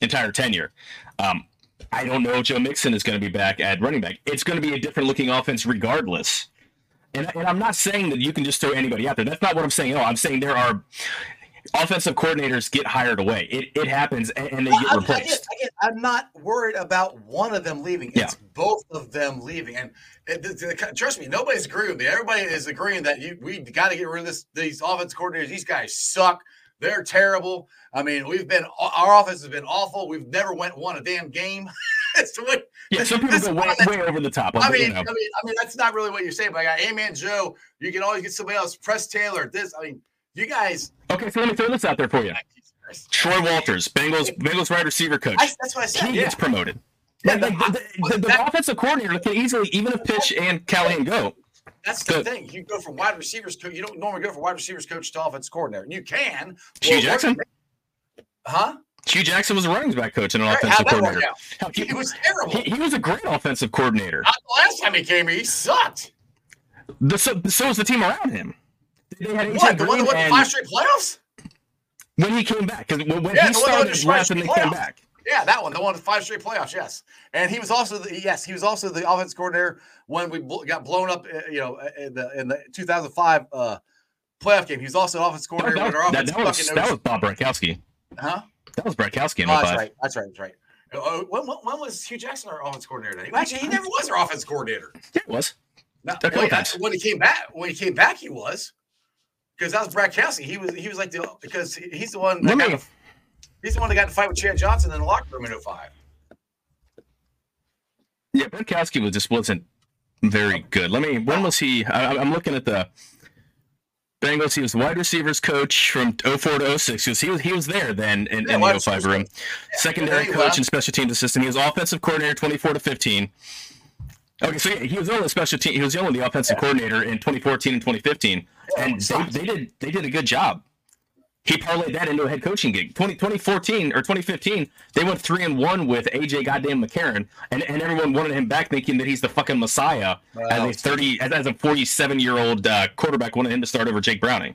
entire tenure. Um, I don't know if Joe Mixon is going to be back at running back. It's going to be a different looking offense regardless. And, and I'm not saying that you can just throw anybody out there. That's not what I'm saying at all. I'm saying there are offensive coordinators get hired away. It, it happens and, and they
Well,
get
I'm, I get,
replaced.
I I'm not worried about one of them leaving.
Yeah.
It's both of them leaving. And it, the, the- trust me, nobody's agreeing with me. Everybody is agreeing that you we got to get rid of this. These offensive coordinators. These guys suck. They're terrible. I mean, we've been our offense has been awful. We've never went won a damn game. The way-
Yeah, some people go way, way over the top.
I mean,
you know.
I mean, I mean, that's not really what you're saying. But I got Amen Joe. You can always get somebody else. Press Taylor. This. I mean, you guys.
Okay, so let me throw this out there for you. Troy Walters, Bengals Bengals wide receiver coach.
I, that's what I said.
he
Yeah.
gets promoted.
Yeah,
Like, the, the, the, the
that-
offensive coordinator can easily, even if Pitch and Callahan go,
That's the thing. You go from wide receivers coach. You don't normally go from wide receivers coach to offense coordinator. You can. Hue
Jackson.
Huh?
Hue Jackson was a running back coach and an offensive
How'd that work
coordinator.
He
He,
was terrible.
he, he was a great offensive coordinator.
Not the last time he came here, he sucked.
The, so, so was the team around him. They had
What? The one that went to
and
five straight playoffs?
when he came back, because when, when
Yeah,
he
the one that went
started
to
and they came back.
Yeah, that one. The one with five straight playoffs. Yes, and he was also the yes, he was also the offense coordinator when we bl- got blown up. uh, You know, in the in the 2005 uh, playoff game. He was also offense
That,
coordinator
that,
when our
was, that, that was, that was Bob Bratkowski.
huh?
That was Bratkowski in
Oh,
05.
that's right. That's right. That's right. Uh, when, when, when was Hue Jackson our offense coordinator? Then? Actually, he never was our offense coordinator.
Yeah, it was.
No,
Okay,
when, he came back, when he came back, he was because that was Brad Kelsey. He was he was like the because he's the one that
Let
got
me-
he's the one that got to fight with Chad Johnson in the locker room in 05.
Yeah, Bratkowski was just wasn't very good. Let me. When was he? I, I'm looking at the Bengals. He was the wide receivers coach from 04 to 06. He was he was, he was there then in,
Yeah,
in the 05 room.
coach.
Secondary
And then he
coach and special teams assistant. He was offensive coordinator 24 to 15. Okay, so yeah, he was only special team. He was the only the offensive coordinator in 2014 and 2015, and they, they did they did a good job. He parlayed that into a head coaching gig. 20, 2014 or 2015, they went three and one with AJ goddamn McCarron, and, and everyone wanted him back, thinking that he's the fucking messiah as a 30 as, as a 47 year old uh, quarterback wanted him to start over Jake Browning.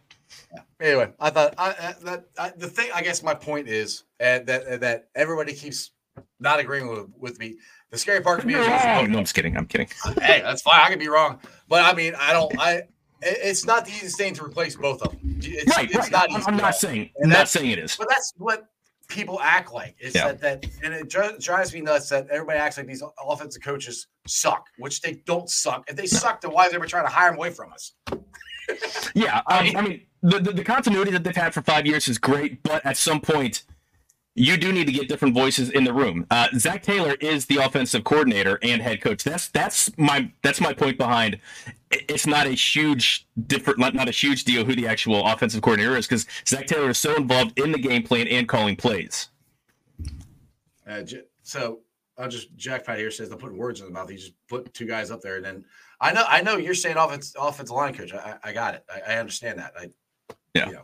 Anyway, I thought I, I, that I, the thing. I guess my point is uh, that uh, that everybody keeps not agreeing with, with me. The scary part to me is
wrong. No, I'm just kidding. I'm kidding.
hey, that's fine. I could be wrong, but I mean, I don't. I it's not the easiest thing to replace both of them. It's,
right,
it's
right.
not
I'm,
easy
I'm not saying I'm not saying it is.
But that's what people act like. It's
Yeah.
that, that and it dri- drives me nuts that everybody acts like these offensive coaches suck, which they don't suck. If they suck, then why is everybody trying to hire them away from us?
Yeah,
I
um,
mean-
I mean, the, the the continuity that they've had for five years is great, but at some point, you do need to get different voices in the room. Uh, Zac Taylor is the offensive coordinator and head coach. That's that's my that's my point behind. It- It's not a huge different, not, a huge deal who the actual offensive coordinator is because Zac Taylor is so involved in the game plan and calling plays.
Uh, so I'll just Jack Pat here says they're putting words in the mouth. He just put two guys up there, and then I know I know you're saying offense offensive line coach. I, I got it. I, I understand that. I
Yeah.
You know,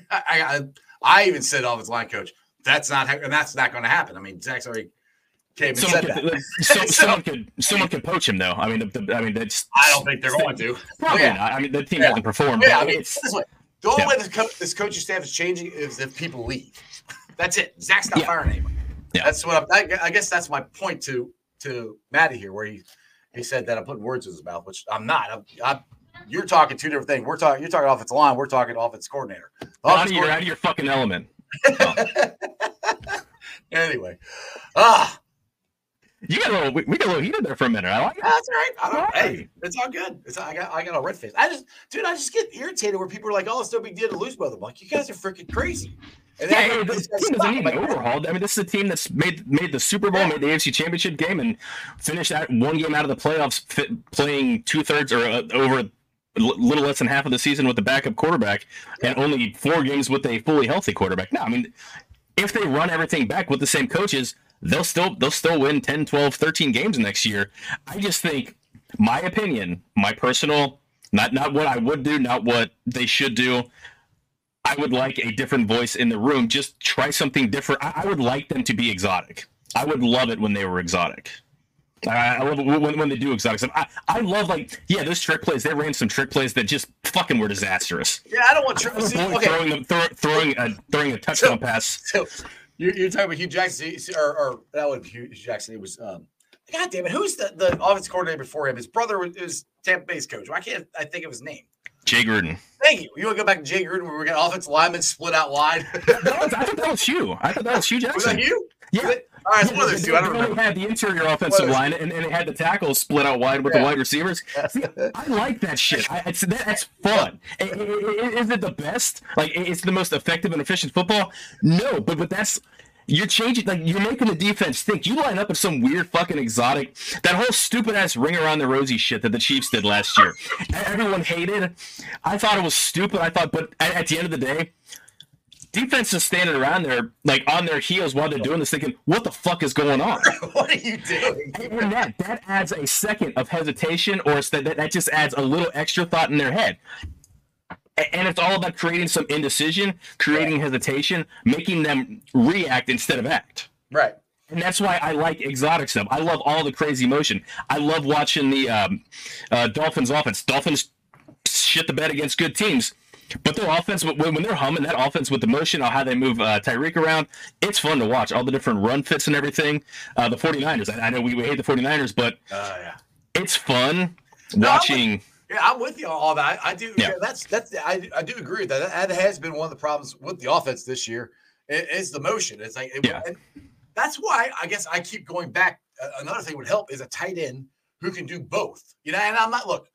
I, I I even said offensive line coach. That's not and that's not going to happen. I mean, Zac's already came and
Someone
said
could,
that.
so,
So-
someone could someone could poach him though. I mean, the, the, I mean that's
I don't think they're going to.
probably
Yeah.
not. I mean, the team
Yeah.
hasn't performed.
Yeah, I mean,
it's,
this way. The only
yeah.
way this, co- this coaching staff is changing is if people leave. That's it. Zac's not
Yeah.
firing anyone.
Yeah.
That's what I'm, I, I guess that's my point to to Matty here, where he he said that I'm putting words in his mouth, which I'm not. I'm, I'm, you're talking two different things. We're talking. You're talking offensive line. We're talking offense coordinator.
out of your out of your fucking element.
coordinator- anyway, ah,
You got a little. We, we got a little heated there for a minute. I like it.
that's all right. I don't,
All
hey, it's all good. It's I got I got a red face. I just, dude, I just get irritated where people are like, "Oh, it's no big deal to lose by the them." Like, you guys are freaking crazy. And
Yeah, hey, this team doesn't need an overhaul. I mean, this is a team that's made made the Super Bowl,
Yeah.
made the AFC Championship game, and finished that one game out of the playoffs, fit, playing two thirds or uh, over little less than half of the season with the backup quarterback, and only four games with a fully healthy quarterback. No, I mean, if they run everything back with the same coaches, they'll still they'll still win 10, 12, 13 games next year. I just think, my opinion, my personal, not not what I would do, not what they should do. I would like a different voice in the room. Just try something different. I, I would like them to be exotic. I would love it when they were exotic. I, I love it when, when they do exotic stuff. I, I love like yeah, those trick plays. They ran some trick plays that just fucking were disastrous.
Yeah, I don't want to. See,
Throwing,
okay,
throwing, them, throw, throwing a throwing a touchdown pass.
so you're, you're talking about Hue Jackson, or, or that would be Hue Jackson. It was, um, God damn it, who's the, the offense coordinator before him? His brother was, was Tampa Bay's coach. Why can't I think of his name?
Jay Gruden.
Thank you. You want to go back to Jay Gruden where we got offensive linemen split out wide?
Was, I thought that was Hue. I thought that was
Hue
Jackson.
was that you?
Yeah.
Was it- All right, it's one of those two. I don't remember.
had the interior offensive
One of those-
line, and, and they had the tackles split out wide with
Yeah.
the wide receivers. See, I like that shit. I, it's, that, that's fun. Is it the best? Like, it's the most effective and efficient football? No, but but that's you're changing. Like, you're making the defense think. You line up with some weird fucking exotic. That whole stupid ass ring around the rosy shit that the Chiefs did last year. Everyone hated. I thought it was stupid. I thought, but at, at the end of the day defense is standing around there like on their heels while they're doing this thinking what the fuck is going on
what are you doing?
and that that adds a second of hesitation or that, that just adds a little extra thought in their head and it's all about creating some indecision creating hesitation making them react instead of act
Right.
and that's why I like exotic stuff. I love all the crazy motion. I love watching the um, uh, Dolphins offense. Dolphins shit the bed against good teams, but their offense when, when they're humming that offense with the motion on how they move uh, Tyreek around, it's fun to watch. All the different run fits and everything. Uh, the 49ers. I, I know we, we hate the 49ers, but
Uh, yeah.
it's fun
No,
watching.
Yeah, I'm with you on all that. I, I do.
Yeah.
Yeah. that's that's. I, I do agree with that. That has been one of the problems with the offense this year. It, is the motion. It's like, it,
Yeah.
and that's why I guess I keep going back. Another thing would help is a tight end who can do both. You know, and I'm not look.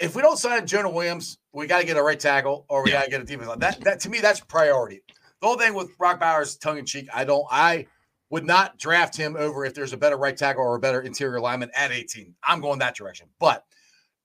If we don't sign Jonah Williams, we got to get a right tackle or we
Yeah.
got to get a defense line. That that to me that's priority. The whole thing with Brock Bowers, tongue in cheek. I don't. I would not draft him over if there's a better right tackle or a better interior lineman at 18. I'm going that direction. But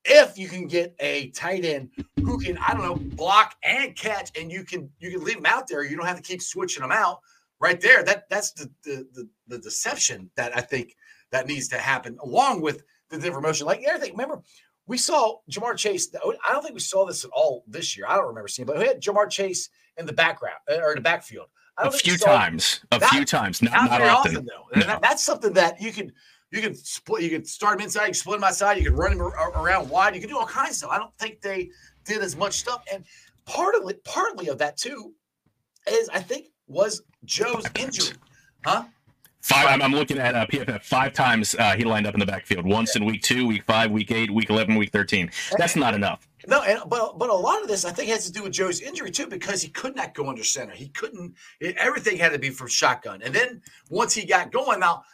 if you can get a tight end who can, I don't know, block and catch, and you can you can leave him out there, you don't have to keep switching them out right there. That that's the the the, the deception that I think that needs to happen, along with the different motion. Like everything. Remember, we saw Ja'Marr Chase. I don't think we saw this at all this year. I don't remember seeing, but we had Ja'Marr Chase in the background uh, or in the backfield.
A
don't think we
few times, a
Not-
few times, not,
not
not often.
often, though.
No.
that- that's something that you can you can split. You can start him inside. You can split him outside. You can run him around wide. You can do all kinds of stuff. I don't think they did as much stuff. And part of it, partly of that too, is I think was Joe's injury. Huh?
Five. I'm, I'm looking at uh, PFF. Five times uh, he lined up in the backfield. Once in week two, week five, week eight, week eleven, week thirteen. That's not enough.
No, and, but but a lot of this I think has to do with Joe's injury too, because he could not go under center. He couldn't. It, everything had to be from shotgun. And then once he got going, now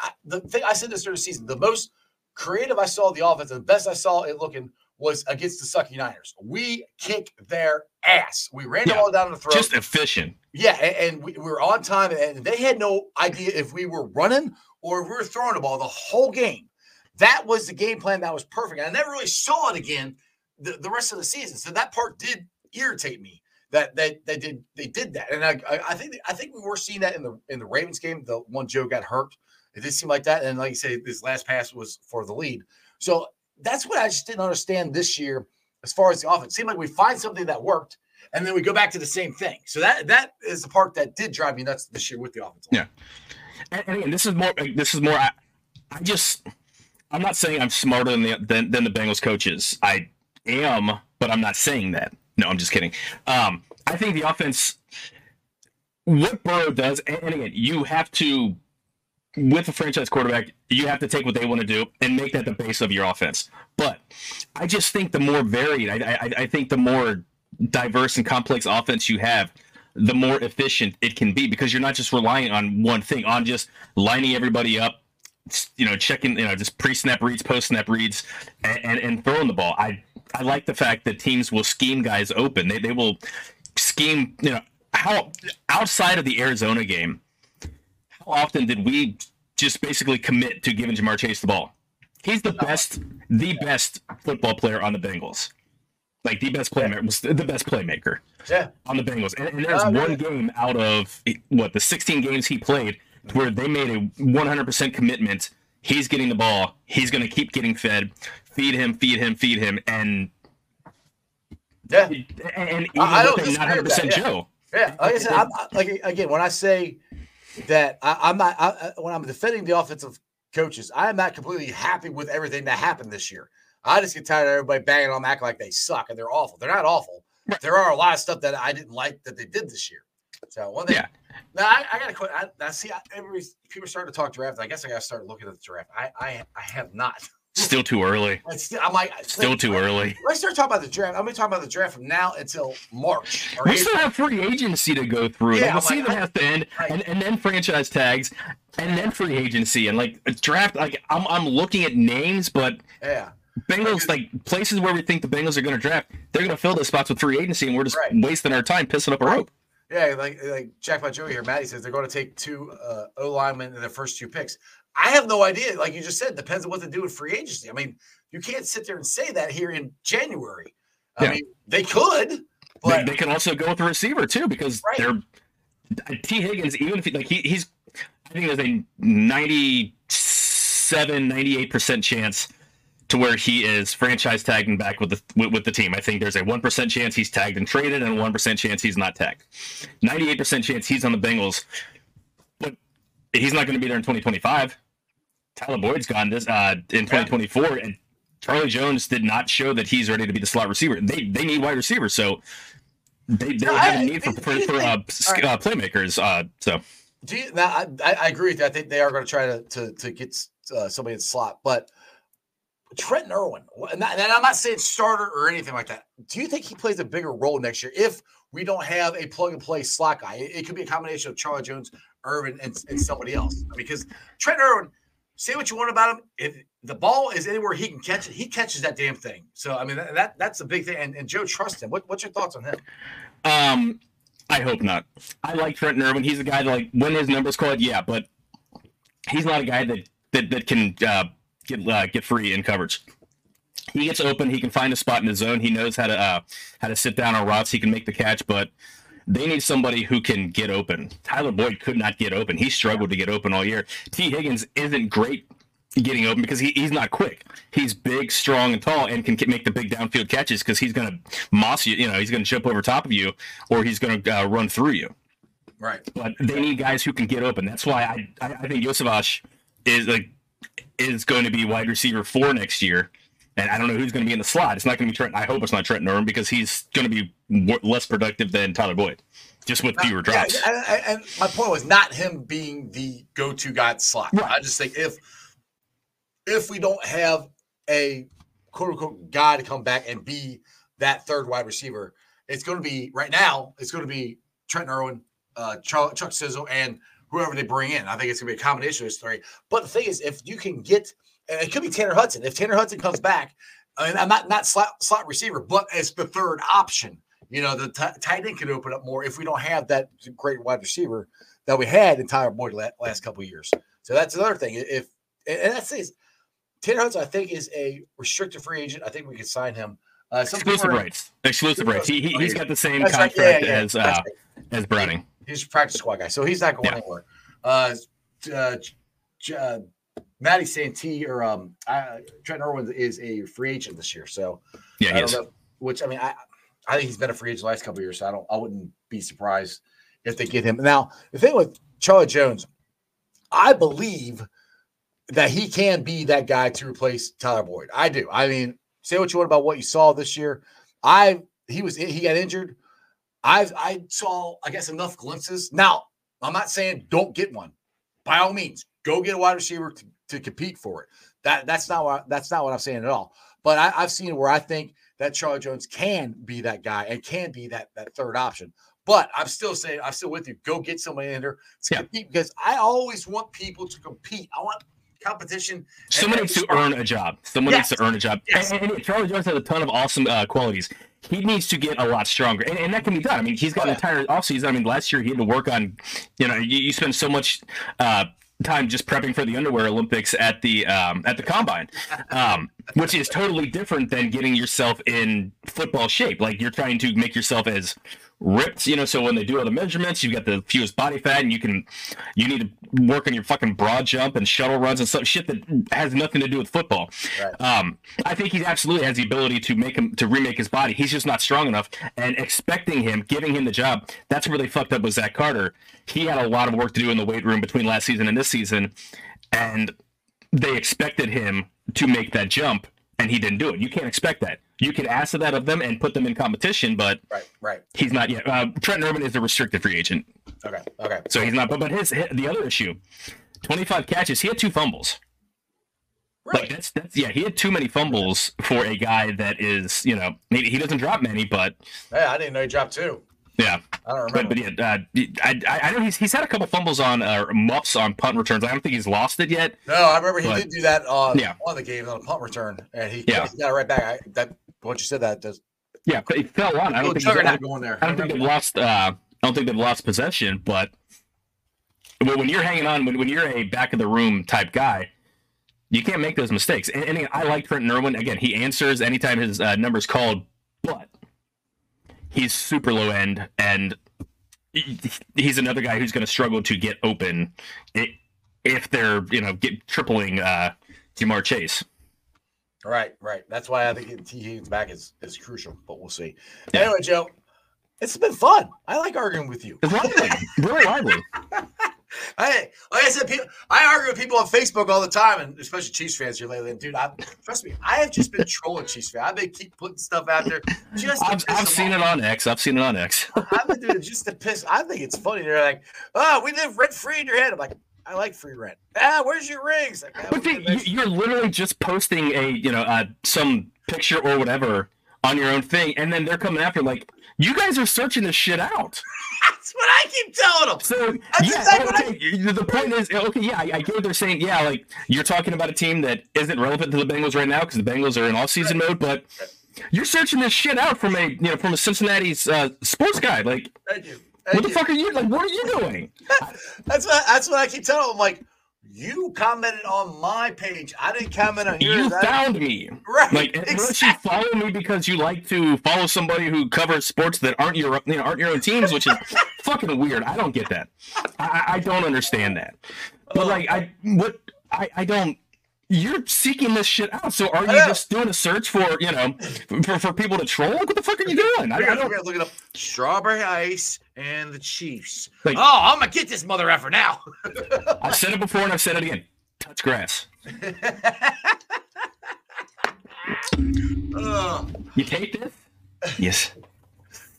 I, the thing I said this during the season, the most creative I saw the offense, the best I saw it looking was against the Sucky Niners. We kick their ass. We ran
Yeah.
the ball down the throat.
Just efficient.
Yeah, and, and we, we were on time, and they had no idea if we were running or if we were throwing the ball the whole game. That was the game plan that was perfect. I never really saw it again the, the rest of the season. So that part did irritate me that that they did they did that. And I I, I think I think we were seeing that in the in the Ravens game. The one Joe got hurt. It did seem like that. And like you say, this last pass was for the lead. So that's what I just didn't understand this year as far as the offense. It seemed like we find something that worked and then we go back to the same thing. So that that is the part that did drive me nuts this year with the offense.
Yeah. And, and again, this is more. This is more. I, I just. I'm not saying I'm smarter than the than, than the Bengals coaches. I am, but I'm not saying that. No, I'm just kidding. Um, I think the offense. What Burrow does, and and again, you have to, with a franchise quarterback, you have to take what they want to do and make that the base of your offense. But I just think the more varied, I, I, I think the more diverse and complex offense you have, the more efficient it can be because you're not just relying on one thing, on just lining everybody up, you know, checking, you know, just pre-snap reads, post-snap reads, and, and, and throwing the ball. I I like the fact that teams will scheme guys open. They they will scheme, you know, how outside of the Arizona game, often did we just basically commit to giving Ja'Marr Chase the ball? He's the best, the best football player on the Bengals. Like the best playmaker, was the best playmaker
Yeah.
on the Bengals. And, and there's
Oh,
one
yeah.
game out of what the 16 games he played where they made a 100% commitment. He's getting the ball. He's going to keep getting fed. Feed him, feed him, feed him, and
Yeah.
and even
I- I don't
not 100%
that, yeah.
Joe.
Yeah, like I said, I'm, like again, when I say that I, I'm not, I, when I'm defending the offensive coaches, I am not completely happy with everything that happened this year. I just get tired of everybody banging on them, acting like they suck and they're awful. They're not awful. There are a lot of stuff that I didn't like that they did this year. So one thing,
Yeah.
now I, I got to quit. I, I see I, everybody, people starting to talk draft. I guess I got to start looking at the draft. I, I, I have not.
Still too early.
Still, I'm like,
Still too early.
Let's start talking about the draft. I'm going to talk about the draft from now until March.
We
April.
still have free agency to go through.
Yeah,
like, the
like,
season
I-
has to end,
Right.
and, and then franchise tags, and then free agency, and like draft. Like I'm, I'm looking at names, but
yeah.
Bengals, like places where we think the Bengals are going to draft, they're going to fill those spots with free agency, and we're just
Right.
wasting our time pissing up a rope.
Yeah, like like Jackpot Joey here, Maddie says they're going to take two uh, O linemen in their first two picks. I have no idea. Like you just said, depends on what they do with free agency. I mean, you can't sit there and say that here in January. I
Yeah.
mean, they could, but
they can also go with a receiver too, because
Right.
they're Tee Higgins. Even if he, like he, he's, I think there's a 97, 98 percent chance to where he is franchise tagged and back with the with, with the team. I think there's a one percent chance he's tagged and traded, and one percent chance he's not tagged. Ninety eight percent chance he's on the Bengals, but he's not going to be there in 2025. Tyler Boyd's gone this uh, in 2024, and Charlie Jones did not show that he's ready to be the slot receiver. They they need wide receivers, so they, they
No,
have
I-
a need for, for, for uh,
right.
uh, playmakers. Uh, so
do you, now I, I agree with you. I think they are going to try to to to get uh, somebody in slot, but Trenton Irwin, and, that- and I'm not saying starter or anything like that. Do you think he plays a bigger role next year if we don't have a plug and play slot guy? It, it could be a combination of Charlie Jones, Irvin, and, and somebody else. Because Trent Irwin, say what you want about him, if the ball is anywhere he can catch it, he catches that damn thing. So I mean that, that that's a big thing. And, and Joe trusts him. What, what's your thoughts on him?
um, I hope not. I like Trent Irwin. He's a guy that like when his numbers called, yeah, but he's not a guy that that, that can uh, get uh, get free in coverage. He gets open. He can find a spot in the zone. He knows how to uh, how to sit down on routes. He can make the catch, but they need somebody who can get open. Tyler Boyd could not get open. He struggled to get open all year. Tee Higgins isn't great getting open because he, he's not quick. He's big, strong, and tall, and can make the big downfield catches because he's going to moss you. You know, he's going to jump over top of you, or he's going to uh, run through you.
Right.
But they need guys who can get open. That's why I I, I think Iosivas is like is going to be wide receiver four next year. And I don't know who's going to be in the slot. It's not going to be Trent. I hope it's not Trent Norman because he's going to be less productive than Tyler Boyd. just with fewer drops.
Yeah, and, and, my point was not him being the go-to guy slot. Right. I just think if if we don't have a quote unquote guy to come back and be that third wide receiver, it's going to be right now. It's going to be Trent Irwin, uh, Chuck Sizzle, and whoever they bring in. I think it's going to be a combination of those three. But the thing is, if you can get, it could be Tanner Hudson. If Tanner Hudson comes back, mean, I'm not not slot, slot receiver, but as the third option, you know, the t- tight end could open up more if we don't have that great wide receiver that we had in Tyler Boyd last, last couple years. So that's another thing. If and that's is Tanner Hudson, I think, is a restricted free agent. I think we could sign him.
Uh, exclusive rights. Exclusive rights. He, he has got the same that's contract right. yeah, yeah, as uh, right. as Browning.
He's a practice squad guy, so he's not going yeah. anywhere. Uh, uh, uh, Matty Santee or um, uh, Trent Irwin is a free agent this year. So
yeah, he is. Know,
which I mean, I I think he's been a free agent the last couple years. So I don't I wouldn't be surprised if they get him. Now the thing with Charlie Jones, I believe that he can be that guy to replace Tyler Boyd. I do. I mean, say what you want about what you saw this year. I he was he got injured. I I saw I guess enough glimpses. Now I'm not saying don't get one. By all means, go get a wide receiver to, to compete for it. That that's not what that's not what I'm saying at all. But I, I've seen where I think that Charlie Jones can be that guy and can be that that third option. But I'm still saying I'm still with you. Go get somebody in there to yeah. compete because I always want people to compete. I want competition.
Someone needs to earn a job. Someone yes. needs to earn a job. Yes. And, and, Charlie Jones has a ton of awesome uh, qualities. He needs to get a lot stronger, and, and, that can be done. I mean, he's got oh, an entire offseason. I mean, last year he had to work on, you know, you, you spend so much uh, time just prepping for the underwear Olympics at the um, at the combine, um, which is totally different than getting yourself in football shape. Like you're trying to make yourself as ripped, you know. So when they do all the measurements, you've got the fewest body fat, and you can you need to work on your fucking broad jump and shuttle runs and some shit that has nothing to do with football. Right. Um, I think he absolutely has the ability to make him to remake his body. He's just not strong enough. And expecting him, giving him the job, that's where they fucked up with Zach Carter. He had a lot of work to do in the weight room between last season and this season, and they expected him to make that jump, and he didn't do it. You can't expect that you can ask that of them and put them in competition, but
right, right.
He's not yet. Uh, Trent Irwin is a restricted free agent.
Okay, okay.
So he's not. But but his, his the other issue, twenty five catches. He had two fumbles.
Right.
Like that's that's yeah. He had too many fumbles for a guy that is you know he, he doesn't drop many, but
yeah, I didn't know he dropped two.
Yeah,
I don't remember.
But, but yeah, uh, I, I know he's he's had a couple fumbles on uh, muffs on punt returns. I don't think he's lost it yet.
No, I remember he but, did do that on yeah. one of the games on a punt return, and he, yeah. he got it right back. I, that once you said that, does
yeah, it fell on. I don't think he's, going there. I don't think they've lost. Uh, I don't think they've lost possession, but when you're hanging on, when, when you're a back of the room type guy, you can't make those mistakes. And, and I like Trent Irwin. Again, he answers anytime his uh, number's called, but he's super low end, and he's another guy who's going to struggle to get open if they're you know get tripling uh, Ja'Marr Chase.
Right, right. That's why I think Tee Higgins back is, is crucial, but we'll see. Yeah. Anyway, Joe, it's been fun. I like arguing with you.
It's lively, really lively.
Hey, like I said, people, I argue with people on Facebook all the time, and especially Chiefs fans here lately. And dude, I, trust me, I have just been trolling Chiefs fans. I've been keep putting stuff out there. Just
I've, I've seen off. it on X. I've seen it on X.
I've been doing it just to piss. I think it's funny. They're like, "Oh, we live rent free in your head." I'm like, I like free rent. Ah, where's your rings? Like, ah,
but you're literally just posting a, you know, uh, some picture or whatever on your own thing, and then they're coming after like, you guys are searching this shit out.
That's what I keep telling them.
So That's yeah, exactly okay. I... the point is, okay, yeah, I, I get what they're saying. Yeah, like you're talking about a team that isn't relevant to the Bengals right now because the Bengals are in off-season right. mode, but you're searching this shit out from a, you know, from a Cincinnati's uh, sports guy. Like,
Thank you.
What the fuck are you like? What are you doing?
that's what that's what I keep telling them. Like, you commented on my page. I didn't comment on yours.
You found me,
right?
Like, exactly. unless you follow me because you like to follow somebody who covers sports that aren't your you know, aren't your own teams, which is fucking weird. I don't get that. I, I don't understand that. But oh. like, I what I I don't you're seeking this shit out. So are you just doing a search for you know for, for people to troll? Like, what the fuck are you doing?
I, I don't look it up. Strawberry ice and the Chiefs. Like, oh, I'm gonna get this mother effer now.
I've said it before and I've said it again. Touch grass. uh, you take this? Yes.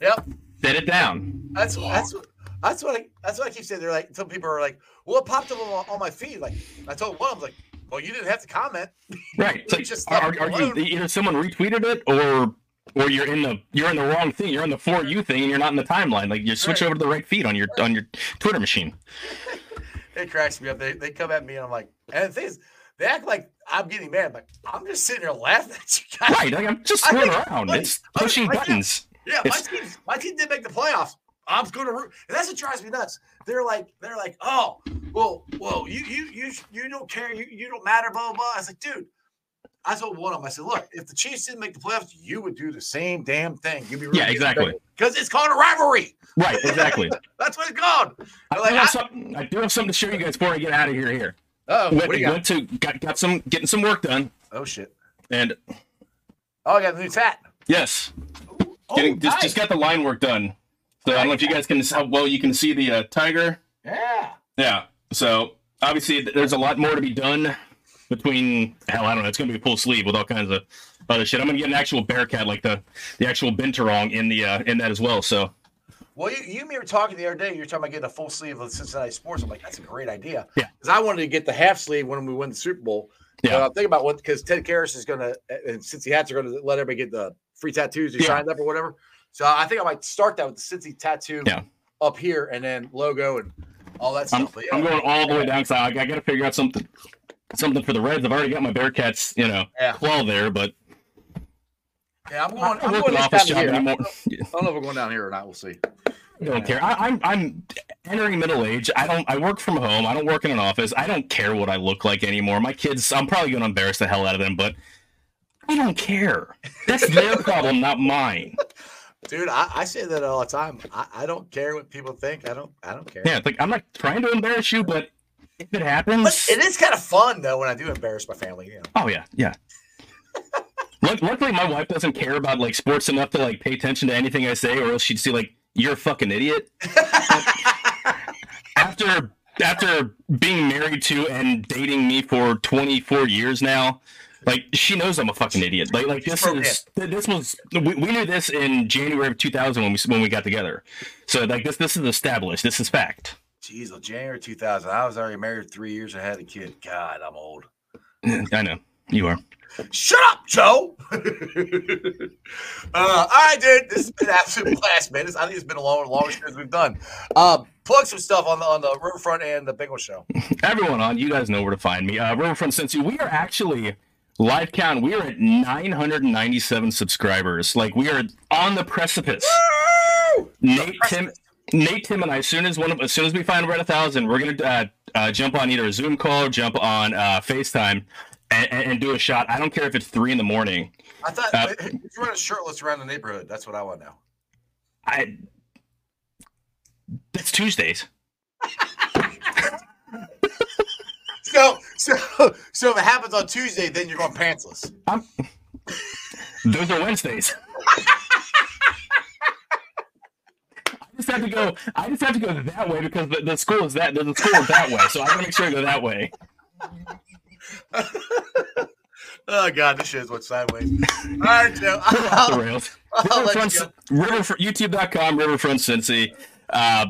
Yep.
set it down.
That's that's that's what I, that's what I keep saying. They're like some people are like, well, it popped up on, on my feed. Like I told one, I was like, well, you didn't have to comment.
Right. It's like,
just
are,
left it
are you
alone.
either someone retweeted it or or you're in the you're in the wrong thing. You're in the for you thing and you're not in the timeline. Like you switch
Right.
over to the right feed on your on your Twitter machine.
It cracks me up. They, they come at me and I'm like, and the thing is, they act like I'm getting mad. I'm like I'm just sitting here laughing at you guys.
Right. Like I'm just screwing around.
like,
It's pushing
I
buttons.
Yeah, my team, my team did make the playoffs. I'm going to root, and that's what drives me nuts. They're like, they're like, oh, well, well, you, you, you, you don't care, you, you don't matter, blah blah. blah. I was like, dude, I told one of them, I said, look, if the Chiefs didn't make the playoffs, you would do the same damn thing. You'd be
Yeah, exactly.
because it's called a rivalry.
Right. Exactly.
That's what it's called.
I,
like,
do have
I-
something, I do have something to show you guys before I get out of here. Here.
oh,
Went,
what do you got?
went to got, got some getting some work done
Oh shit!
and
Oh, I got a new tat.
yes,
Oh,
getting just
nice.
just got the line work done. So I don't know if you guys can how well you can see the uh, tiger.
yeah.
Yeah. So obviously, there's a lot more to be done between hell. I don't know. It's gonna be a full sleeve with all kinds of other shit. I'm gonna get an actual Bearcat, like the the actual binturong in the uh, in that as well. So
Well, you, you and me were talking the other day. You were talking about getting a full sleeve of Cincinnati sports. I'm like, that's a great idea.
Yeah.
Because I wanted to get the half sleeve when we win the Super Bowl.
Yeah.
I'm thinking about what because Ted Karras is going to, and Cincy hats are going to let everybody get the free tattoos who
Yeah.
signed up or whatever. So I think I might start that with the Cincy tattoo
Yeah.
up here and then logo and all that
I'm,
stuff. Yeah,
I'm going all the way down. So I, I got to figure out something something for the Reds. I've already got my Bearcats, you know,
Yeah.
claw there, but
yeah, I'm going. I'm
work
going
an
this
office
time of
job
year. I don't know if we're going down here or not. We'll see.
I don't care. I, I'm I'm entering middle age. I don't. I work from home. I don't work in an office. I don't care what I look like anymore. My kids. I'm probably going to embarrass the hell out of them, but I don't care. That's their problem, not mine.
Dude, I, I say that all the time. I, I don't care what people think. I don't. I don't care.
Yeah, like I'm not trying to embarrass you, but if it
But
happens,
it is kind of fun though when I do embarrass my family. You know.
oh yeah, yeah. Luckily, my wife doesn't care about like sports enough to like pay attention to anything I say, or else she'd see like you're a fucking idiot. after after being married to and dating me for 24 years now like she knows i'm a fucking idiot like like this is this was we, we knew this in january of 2000 when we when we got together so like this this is established this is fact
Well, January 2000. I was already married three years. I had a kid. God, I'm old.
i know you are
Shut up, Joe. uh, all right, dude. This has been an absolute blast, man. This, I think it's been a long, longest show we've done. Uh, plug some stuff on the on the Riverfront and the Bengal show.
everyone on you guys know where to find me uh riverfront Cincy. we are actually live count we are at 997 subscribers like we are on the precipice
Woo!
Nate, Tim, Nate, Tim, and I. As soon as one of, as soon as we find we're at a thousand, we're gonna uh, uh, jump on either a Zoom call, or jump on uh, FaceTime, and, and, do a shot. I don't care if it's three in the morning.
I thought
Uh,
you run a shirtless around the neighborhood. That's what I want to know.
I. That's Tuesdays.
So, so, so if it happens on Tuesday, then you're going pantsless.
Those are Wednesdays. I just have to go. I just have to go that way because the, the school is that. The school is that way, so I gotta make sure I go that way.
Oh God, this shit is went sideways. All right, Joe.
off the
I'll,
rails.
I'll
Riverfront, Riverfront, YouTube.com, Riverfront Cincy. Uh,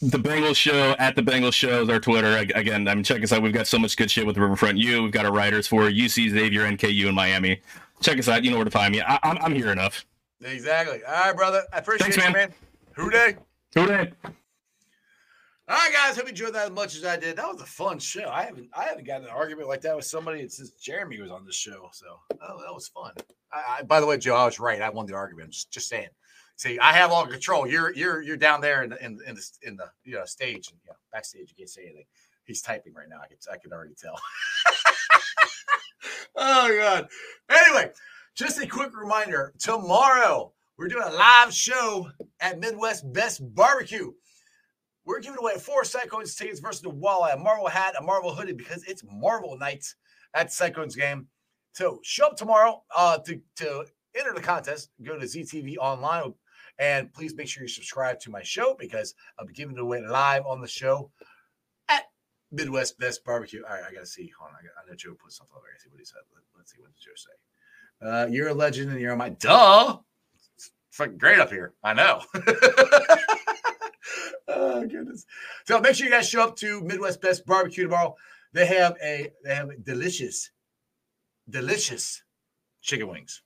the Bengals Show at the Bengals Show is our Twitter. Again, I mean, check us out. We've got so much good shit with Riverfront U. We've got our writers for UC Xavier, NKU, in Miami. Check us out. You know where to find me. I, I'm, I'm here enough.
Exactly. All right, brother. I appreciate
Thanks,
you,
man.
man. Who Dey?
Who Dey?
All right, guys. Hope you enjoyed that as much as I did. That was a fun show. I haven't I haven't gotten an argument like that with somebody since Jeremy was on the show. So oh, that was fun. I, I, by the way, Joe, I was right. I won the argument. Just, just saying. See, I have all control. You're you're you're down there in the in, in the in the you know stage and you know, backstage. You can't say anything. He's typing right now. I can I can already tell. oh god. Anyway, just a quick reminder. Tomorrow we're doing a live show at Midwest Best Barbecue. We're giving away four Cyclones tickets versus the Walleye, a Marvel hat, a Marvel hoodie, because it's Marvel night at Cyclones game. So show up tomorrow uh, to, to enter the contest. Go to ZTV online and please make sure you subscribe to my show because I'll be giving it away live on the show at Midwest Best Barbecue. All right, I gotta see. Hold on, I, got, I know Joe put something over. I see what he said. Let, us see what did Joe say. Uh, you're a legend and you're on my duh. Fucking great up here. I know. oh goodness. So make sure you guys show up to Midwest Best Barbecue tomorrow. They have a they have delicious, delicious chicken wings.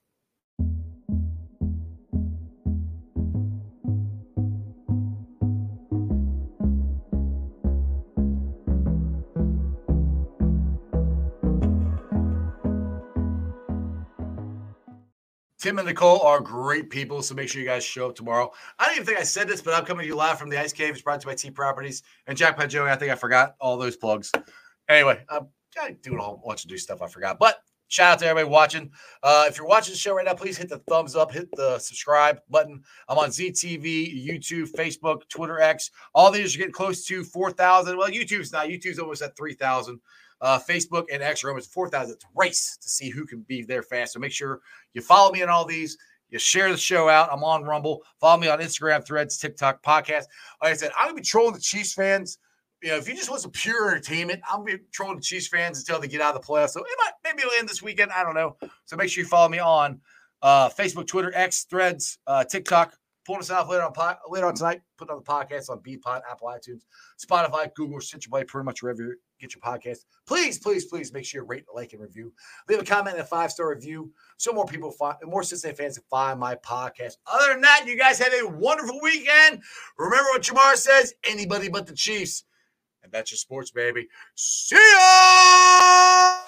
Tim and Nicole are great people, so make sure you guys show up tomorrow. I don't even think I said this, but I'm coming to you live from the Ice Cave. It's brought to you by T Properties and Jackpot Joey. I think I forgot all those plugs. Anyway, I'm doing a whole bunch of new stuff I forgot, but shout out to everybody watching. Uh, if you're watching the show right now, please hit the thumbs up, hit the subscribe button. I'm on ZTV, YouTube, Facebook, Twitter, X. All these are getting close to 4,000. Well, YouTube's not. YouTube's almost at 3,000. Uh, Facebook and X almost 4,000. It's race to see who can be there fast. So make sure you follow me on all these. You share the show out. I'm on Rumble. Follow me on Instagram, Threads, TikTok, podcast. Like I said, I'm gonna be trolling the Chiefs fans. You know, if you just want some pure entertainment, I'm gonna be trolling the Chiefs fans until they get out of the playoffs. So it might maybe it'll end this weekend. I don't know. So make sure you follow me on uh, Facebook, Twitter, X, Threads, uh, TikTok. Pulling us off later on po- later on tonight. Put on the podcast on Beatpod, Apple iTunes, Spotify, Google, Stitcher Play, pretty much wherever you get your podcast. Please, please, please make sure you rate, like, and review. Leave a comment and a five star review so more people find, more Cincinnati fans can find my podcast. Other than that, you guys have a wonderful weekend. Remember what Jamar says: anybody but the Chiefs, and that's your sports, baby. See ya.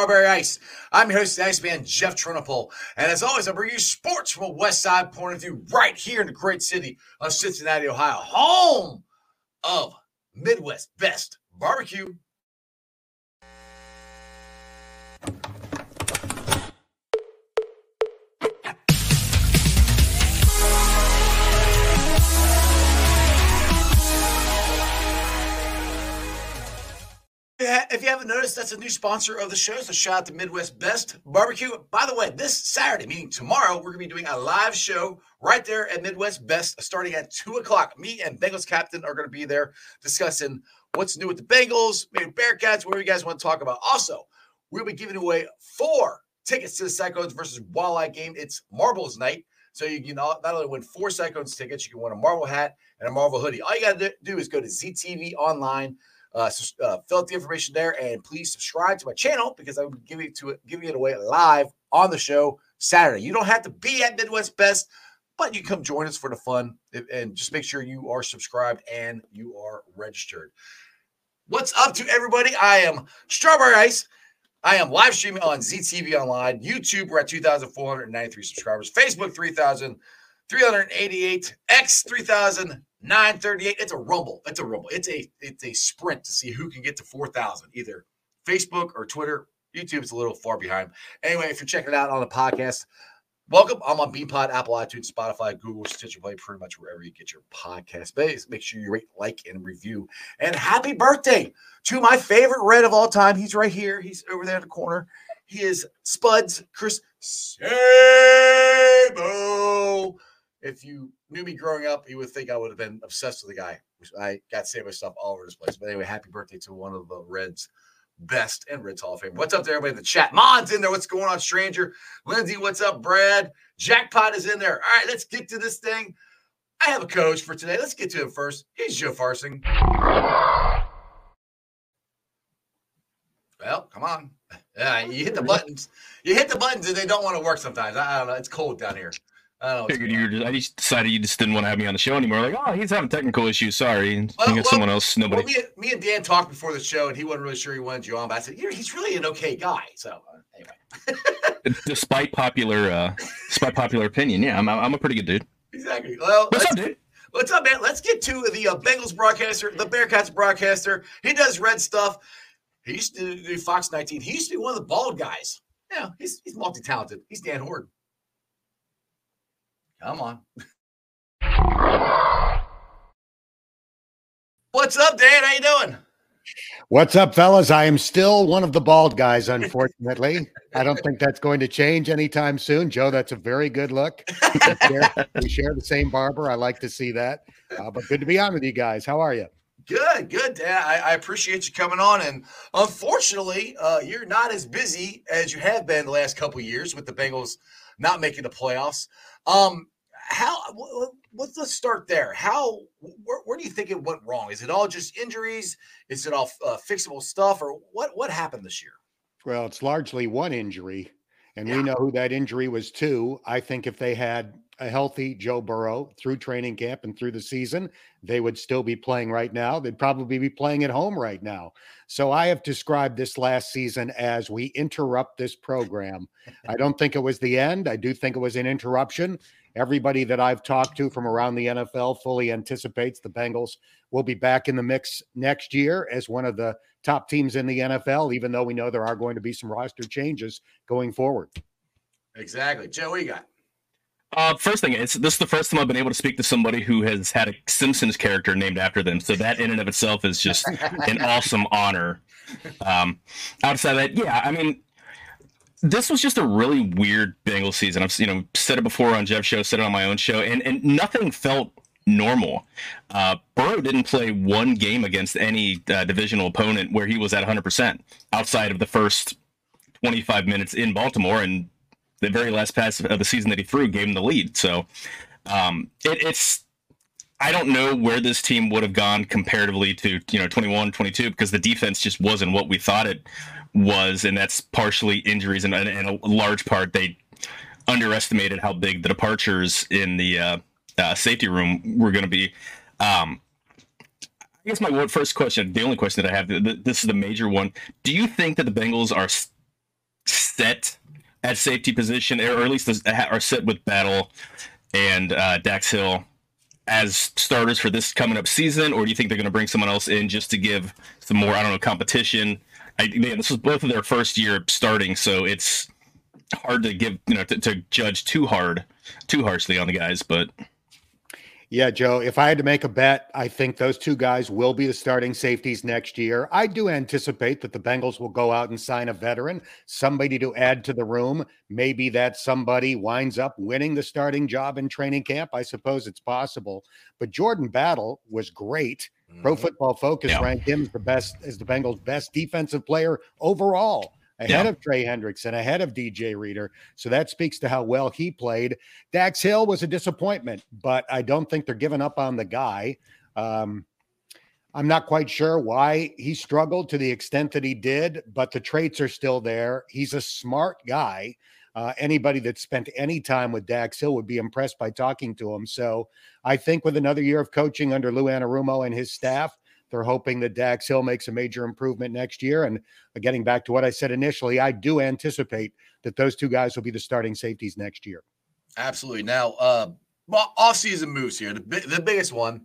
Strawberry Ice. I'm your host, the Iceman Jeff Trinopole. And as always, I bring you sports from a West Side point of view right here in the great city of Cincinnati, Ohio, home of Midwest Best Barbecue. If you haven't noticed, that's a new sponsor of the show. So shout out to Midwest Best Barbecue. By the way, this Saturday, meaning tomorrow, we're going to be doing a live show right there at Midwest Best starting at 2 o'clock. Me and Bengals captain are going to be there discussing what's new with the Bengals, maybe Bearcats, whatever you guys want to talk about. Also, we'll be giving away four tickets to the Cyclones versus Walleye game. It's Marbles night. So you can not only win four Cyclones tickets, you can win a Marvel hat and a Marvel hoodie. All you got to do is go to ZTV online uh, uh, fill out the information there, and please subscribe to my channel because I'm giving it to giving it away live on the show Saturday. You don't have to be at Midwest Best, but you come join us for the fun, and- just make sure you are subscribed and you are registered. What's up to everybody? I am Strawberry Ice. I am live streaming on ZTV Online, YouTube. We're at 2,493 subscribers, Facebook 3,388, X 3,938. It's a rumble. It's a rumble. It's a it's a sprint to see who can get to 4,000, either Facebook or Twitter. YouTube's a little far behind. Anyway, if you're checking it out on the podcast, welcome. I'm on Beanpod, Apple, iTunes, Spotify, Google, Stitcher Play, pretty much wherever you get your podcast. Base. Make sure you rate, like, and review. And happy birthday to my favorite red of all time. He's right here. He's over there in the corner. He is Spuds Chris Sabo. If you knew me growing up, you would think I would have been obsessed with the guy. I got Sabo stuff all over this place. But anyway, happy birthday to one of the Reds best and Reds Hall of Fame. What's up to everybody in the chat? Mon's in there. What's going on, stranger? Lindsay, what's up, Brad? Jackpot is in there. All right, let's get to this thing. I have a coach for today. Let's get to him first. He's Joe Farsing. Well, come on. Yeah, you hit the buttons. You hit the buttons and they don't want to work sometimes. I don't know. It's cold down here. I don't know.
Figured you were just, I just decided you just didn't want to have me on the show anymore. Like, oh, he's having technical issues. Sorry.
Well, well,
someone else, nobody.
Well, me, me and Dan talked before the show, and he wasn't really sure he wanted you on. But I said, you know, he's really an okay guy. So uh, anyway,
despite popular, uh, despite popular opinion, yeah, I'm, I'm a pretty good dude.
exactly. Well,
What's up, dude?
What's up, man? Let's get to the uh, Bengals broadcaster, the Bearcats broadcaster. He does red stuff. He used to do Fox 19. He used to be one of the bald guys. Yeah, he's he's multi talented. He's Dan Hoard. Come on. What's up, Dan? How you doing?
What's up, fellas? I am still one of the bald guys, unfortunately. I don't think that's going to change anytime soon. Joe, that's a very good look. We share, the same barber. I like to see that. Uh, but good to be on with you guys. How are you?
Good, good, Dan. I, I appreciate you coming on. And unfortunately, uh, you're not as busy as you have been the last couple years with the Bengals not making the playoffs. Um, how? Let's let's start there. How? Where, where do you think it went wrong? Is it all just injuries? Is it all uh, fixable stuff, or what? What happened this year?
Well, it's largely one injury, and
Yeah.
we know who that injury was to. I think if they had a healthy Joe Burrow through training camp and through the season, they would still be playing right now. They'd probably be playing at home right now. So I have described this last season as we interrupt this program. I don't think it was the end. I do think it was an interruption. Everybody that I've talked to from around the NFL fully anticipates the Bengals will be back in the mix next year as one of the top teams in the NFL, even though we know there are going to be some roster changes going forward.
Exactly. Joe, what you got?
Uh, first thing, it's this is the first time I've been able to speak to somebody who has had a Simpsons character named after them. So that in and of itself is just an awesome honor. Um, outside of that, yeah, I mean, this was just a really weird Bengals season. I've you know said it before on Jeff's show, said it on my own show, and and nothing felt normal. Uh, Burrow didn't play one game against any uh, divisional opponent where he was at 100% outside of the first 25 minutes in Baltimore, and the very last pass of the season that he threw gave him the lead. So um, it, it's I don't know where this team would have gone comparatively to you know 21, 22 because the defense just wasn't what we thought it was, and that's partially injuries and, and a large part they underestimated how big the departures in the uh, uh, safety room were going to be. Um, I guess my first question, the only question that I have, this is the major one. Do you think that the Bengals are set at safety position, or at least are set with Battle and uh, Dax Hill as starters for this coming up season, or do you think they're going to bring someone else in just to give some more, I don't know, competition? I, man, this was both of their first year starting, so it's hard to give, you know, to, to judge too hard, too harshly on the guys, but.
Yeah, Joe, if I had to make a bet, I think those two guys will be the starting safeties next year. I do anticipate that the Bengals will go out and sign a veteran, somebody to add to the room. Maybe that somebody winds up winning the starting job in training camp. I suppose it's possible. But Jordan Battle was great. Mm-hmm. Pro Football Focus yeah. ranked him as the best as the Bengals' best defensive player overall ahead yeah. of Trey Hendrickson, ahead of DJ Reader. So that speaks to how well he played. Dax Hill was a disappointment, but I don't think they're giving up on the guy. Um, I'm not quite sure why he struggled to the extent that he did, but the traits are still there. He's a smart guy. Uh, anybody that spent any time with Dax Hill would be impressed by talking to him. So I think with another year of coaching under Lou Anarumo and his staff, they're hoping that Dax Hill makes a major improvement next year. And uh, getting back to what I said initially, I do anticipate that those two guys will be the starting safeties next year.
Absolutely. Now, uh, off-season moves here. The, the biggest one,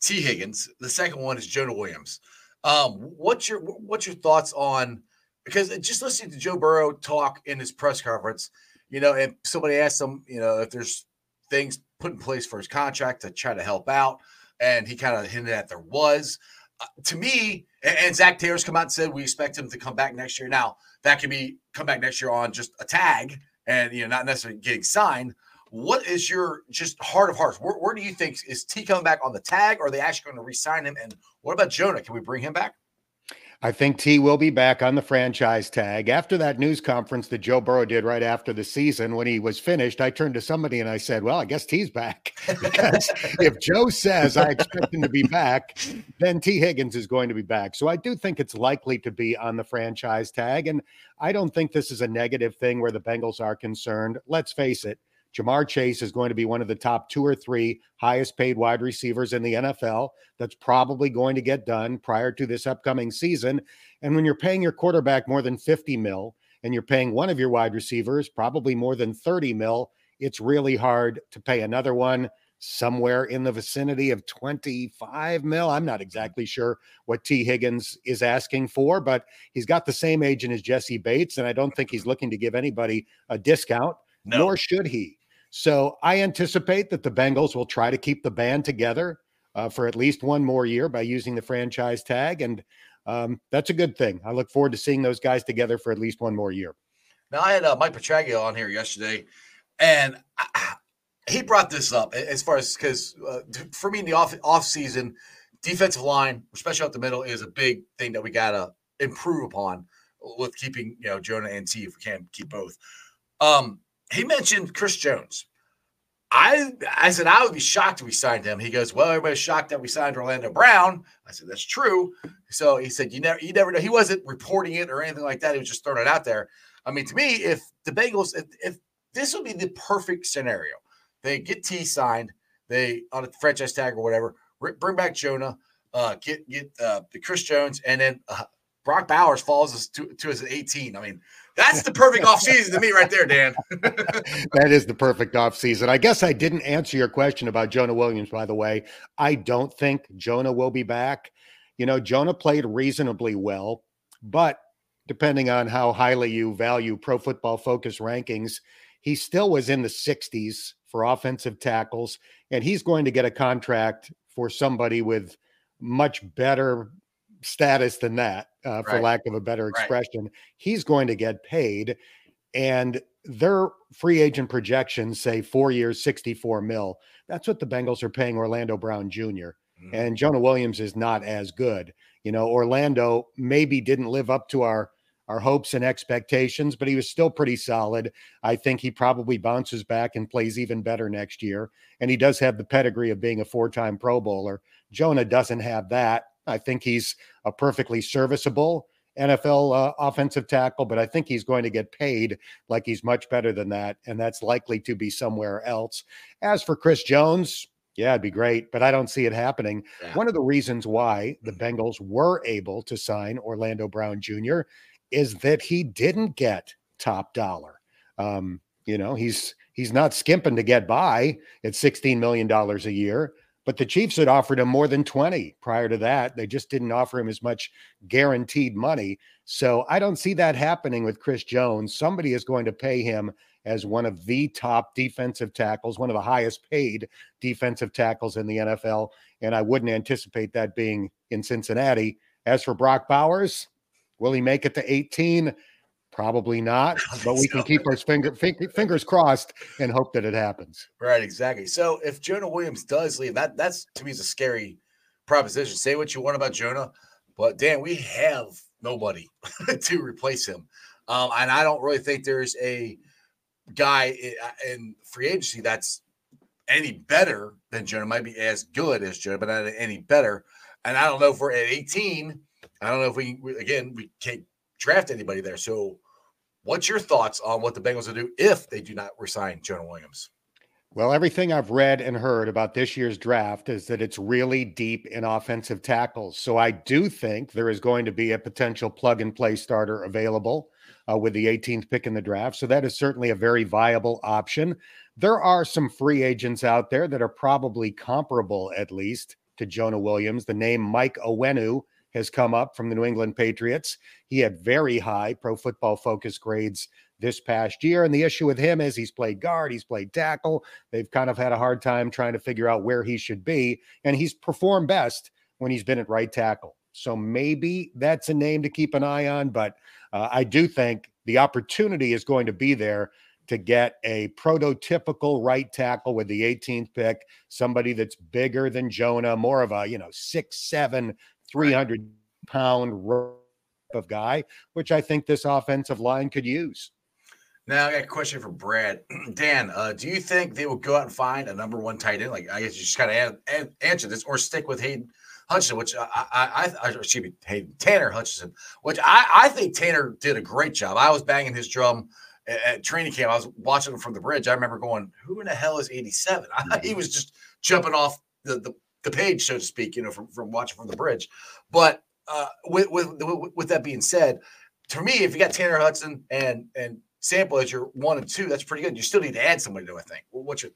Tee Higgins. The second one is Jonah Williams. Um, what's your what's your thoughts on? Because just listening to Joe Burrow talk in his press conference, you know, and somebody asked him, you know, if there's things put in place for his contract to try to help out, and he kind of hinted at there was. To me, and Zac Taylor's come out and said we expect him to come back next year. Now that can be come back next year on just a tag and you know not necessarily getting signed. What is your just heart of hearts? Where, where do you think is Tee coming back on the tag? Or are they actually going to re-sign him? And what about Jonah? Can we bring him back?
I think Tee will be back on the franchise tag. After that news conference that Joe Burrow did right after the season, when he was finished, I turned to somebody and I said, Well, I guess Tee's back. because if Joe says I expect him to be back, then Tee Higgins is going to be back. So I do think it's likely to be on the franchise tag. And I don't think this is a negative thing where the Bengals are concerned. Let's face it, Ja'Marr Chase is going to be one of the top two or three highest paid wide receivers in the NFL. That's probably going to get done prior to this upcoming season. And when you're paying your quarterback more than 50 mil and you're paying one of your wide receivers probably more than 30 mil, it's really hard to pay another one somewhere in the vicinity of 25 mil. I'm not exactly sure what Tee Higgins is asking for, but he's got the same agent as Jessie Bates, and I don't think he's looking to give anybody a discount, no. nor should he. So I anticipate that the Bengals will try to keep the band together uh, for at least one more year by using the franchise tag. And um, that's a good thing. I look forward to seeing those guys together for at least one more year.
Now, I had uh, Mike Petraglia on here yesterday, and I, he brought this up as far as because uh, for me in the off off season, defensive line, especially up the middle, is a big thing that we gotta improve upon with keeping you know Jonah and Tee if we can't keep both. Um, he mentioned Chris Jones. I I said I would be shocked if we signed him. He goes, well, everybody's shocked that we signed Orlando Brown. I said that's true. So he said you never you never know. He wasn't reporting it or anything like that. He was just throwing it out there. I mean, to me, if the Bengals, if, if this would be the perfect scenario, they get Tee signed, they on a franchise tag or whatever, bring back Jonah, uh, get get uh, the Chris Jones, and then uh, Brock Bowers falls to, to us at 18. I mean, That's the perfect offseason to me, right there, Dan.
that is the perfect offseason. I guess I didn't answer your question about Jonah Williams, by the way. I don't think Jonah will be back. You know, Jonah played reasonably well, but depending on how highly you value pro football focus rankings, he still was in the 60s for offensive tackles, and he's going to get a contract for somebody with much better status than that, uh, for right. lack of a better expression. Right. He's going to get paid, and their free agent projections say four years, 64 mil. That's what the Bengals are paying Orlando Brown Jr. Mm-hmm. And Jonah Williams is not as good. You know, Orlando maybe didn't live up to our our hopes and expectations, but he was still pretty solid. I think he probably bounces back and plays even better next year. And he does have the pedigree of being a four time Pro Bowler. Jonah doesn't have that. I think he's a perfectly serviceable NFL uh, offensive tackle, but I think he's going to get paid like he's much better than that. And that's likely to be somewhere else. As for Chris Jones, yeah, it'd be great, but I don't see it happening. Yeah. One of the reasons why the Bengals were able to sign Orlando Brown Jr. is that he didn't get top dollar. Um, you know, he's he's not skimping to get by at $16 million a year. But the Chiefs had offered him more than 20 prior to that. They just didn't offer him as much guaranteed money. So I don't see that happening with Chris Jones. Somebody is going to pay him as one of the top defensive tackles, one of the highest paid defensive tackles in the NFL. And I wouldn't anticipate that being in Cincinnati. As for Brock Bowers, will he make it to 18? Probably not, but we so. can keep our finger, fingers crossed and hope that it happens.
Right, exactly. So if Jonah Williams does leave, that that's to me is a scary proposition. Say what you want about Jonah, but Dan, we have nobody to replace him, um, and I don't really think there's a guy uh, in free agency that's any better than Jonah. Might be as good as Jonah, but not any better. And I don't know if we're at 18. I don't know if we again we can't draft anybody there. So What's your thoughts on what the Bengals will do if they do not resign Jonah Williams?
Well, everything I've read and heard about this year's draft is that it's really deep in offensive tackles. So I do think there is going to be a potential plug and play starter available uh, with the 18th pick in the draft. So that is certainly a very viable option. There are some free agents out there that are probably comparable, at least, to Jonah Williams. The name Mike Onwenu has come up from the New England Patriots. He had very high pro football focus grades this past year. And the issue with him is he's played guard, he's played tackle. They've kind of had a hard time trying to figure out where he should be. And he's performed best when he's been at right tackle. So maybe that's a name to keep an eye on. But uh, I do think the opportunity is going to be there to get a prototypical right tackle with the 18th pick, somebody that's bigger than Jonah, more of a, you know, six, seven, 300 pound of guy, which I think this offensive line could use.
Now I got a question for Brad. Dan, uh, do you think they will go out and find a number one tight end? Like I guess you just kind of answer this, or stick with Hayden Hutchinson, which I, I, I, I should be Hayden Tanner Hutchinson, which I, I think Tanner did a great job. I was banging his drum at, at training camp. I was watching him from the bridge. I remember going, "Who in the hell is 87?" he was just jumping off the, the the page, so to speak, you know, from, from watching from the bridge. But uh, with, with with that being said, to me, if you got Tanner Hudson and and Sample as your one and two, that's pretty good. You still need to add somebody to, I think. What's your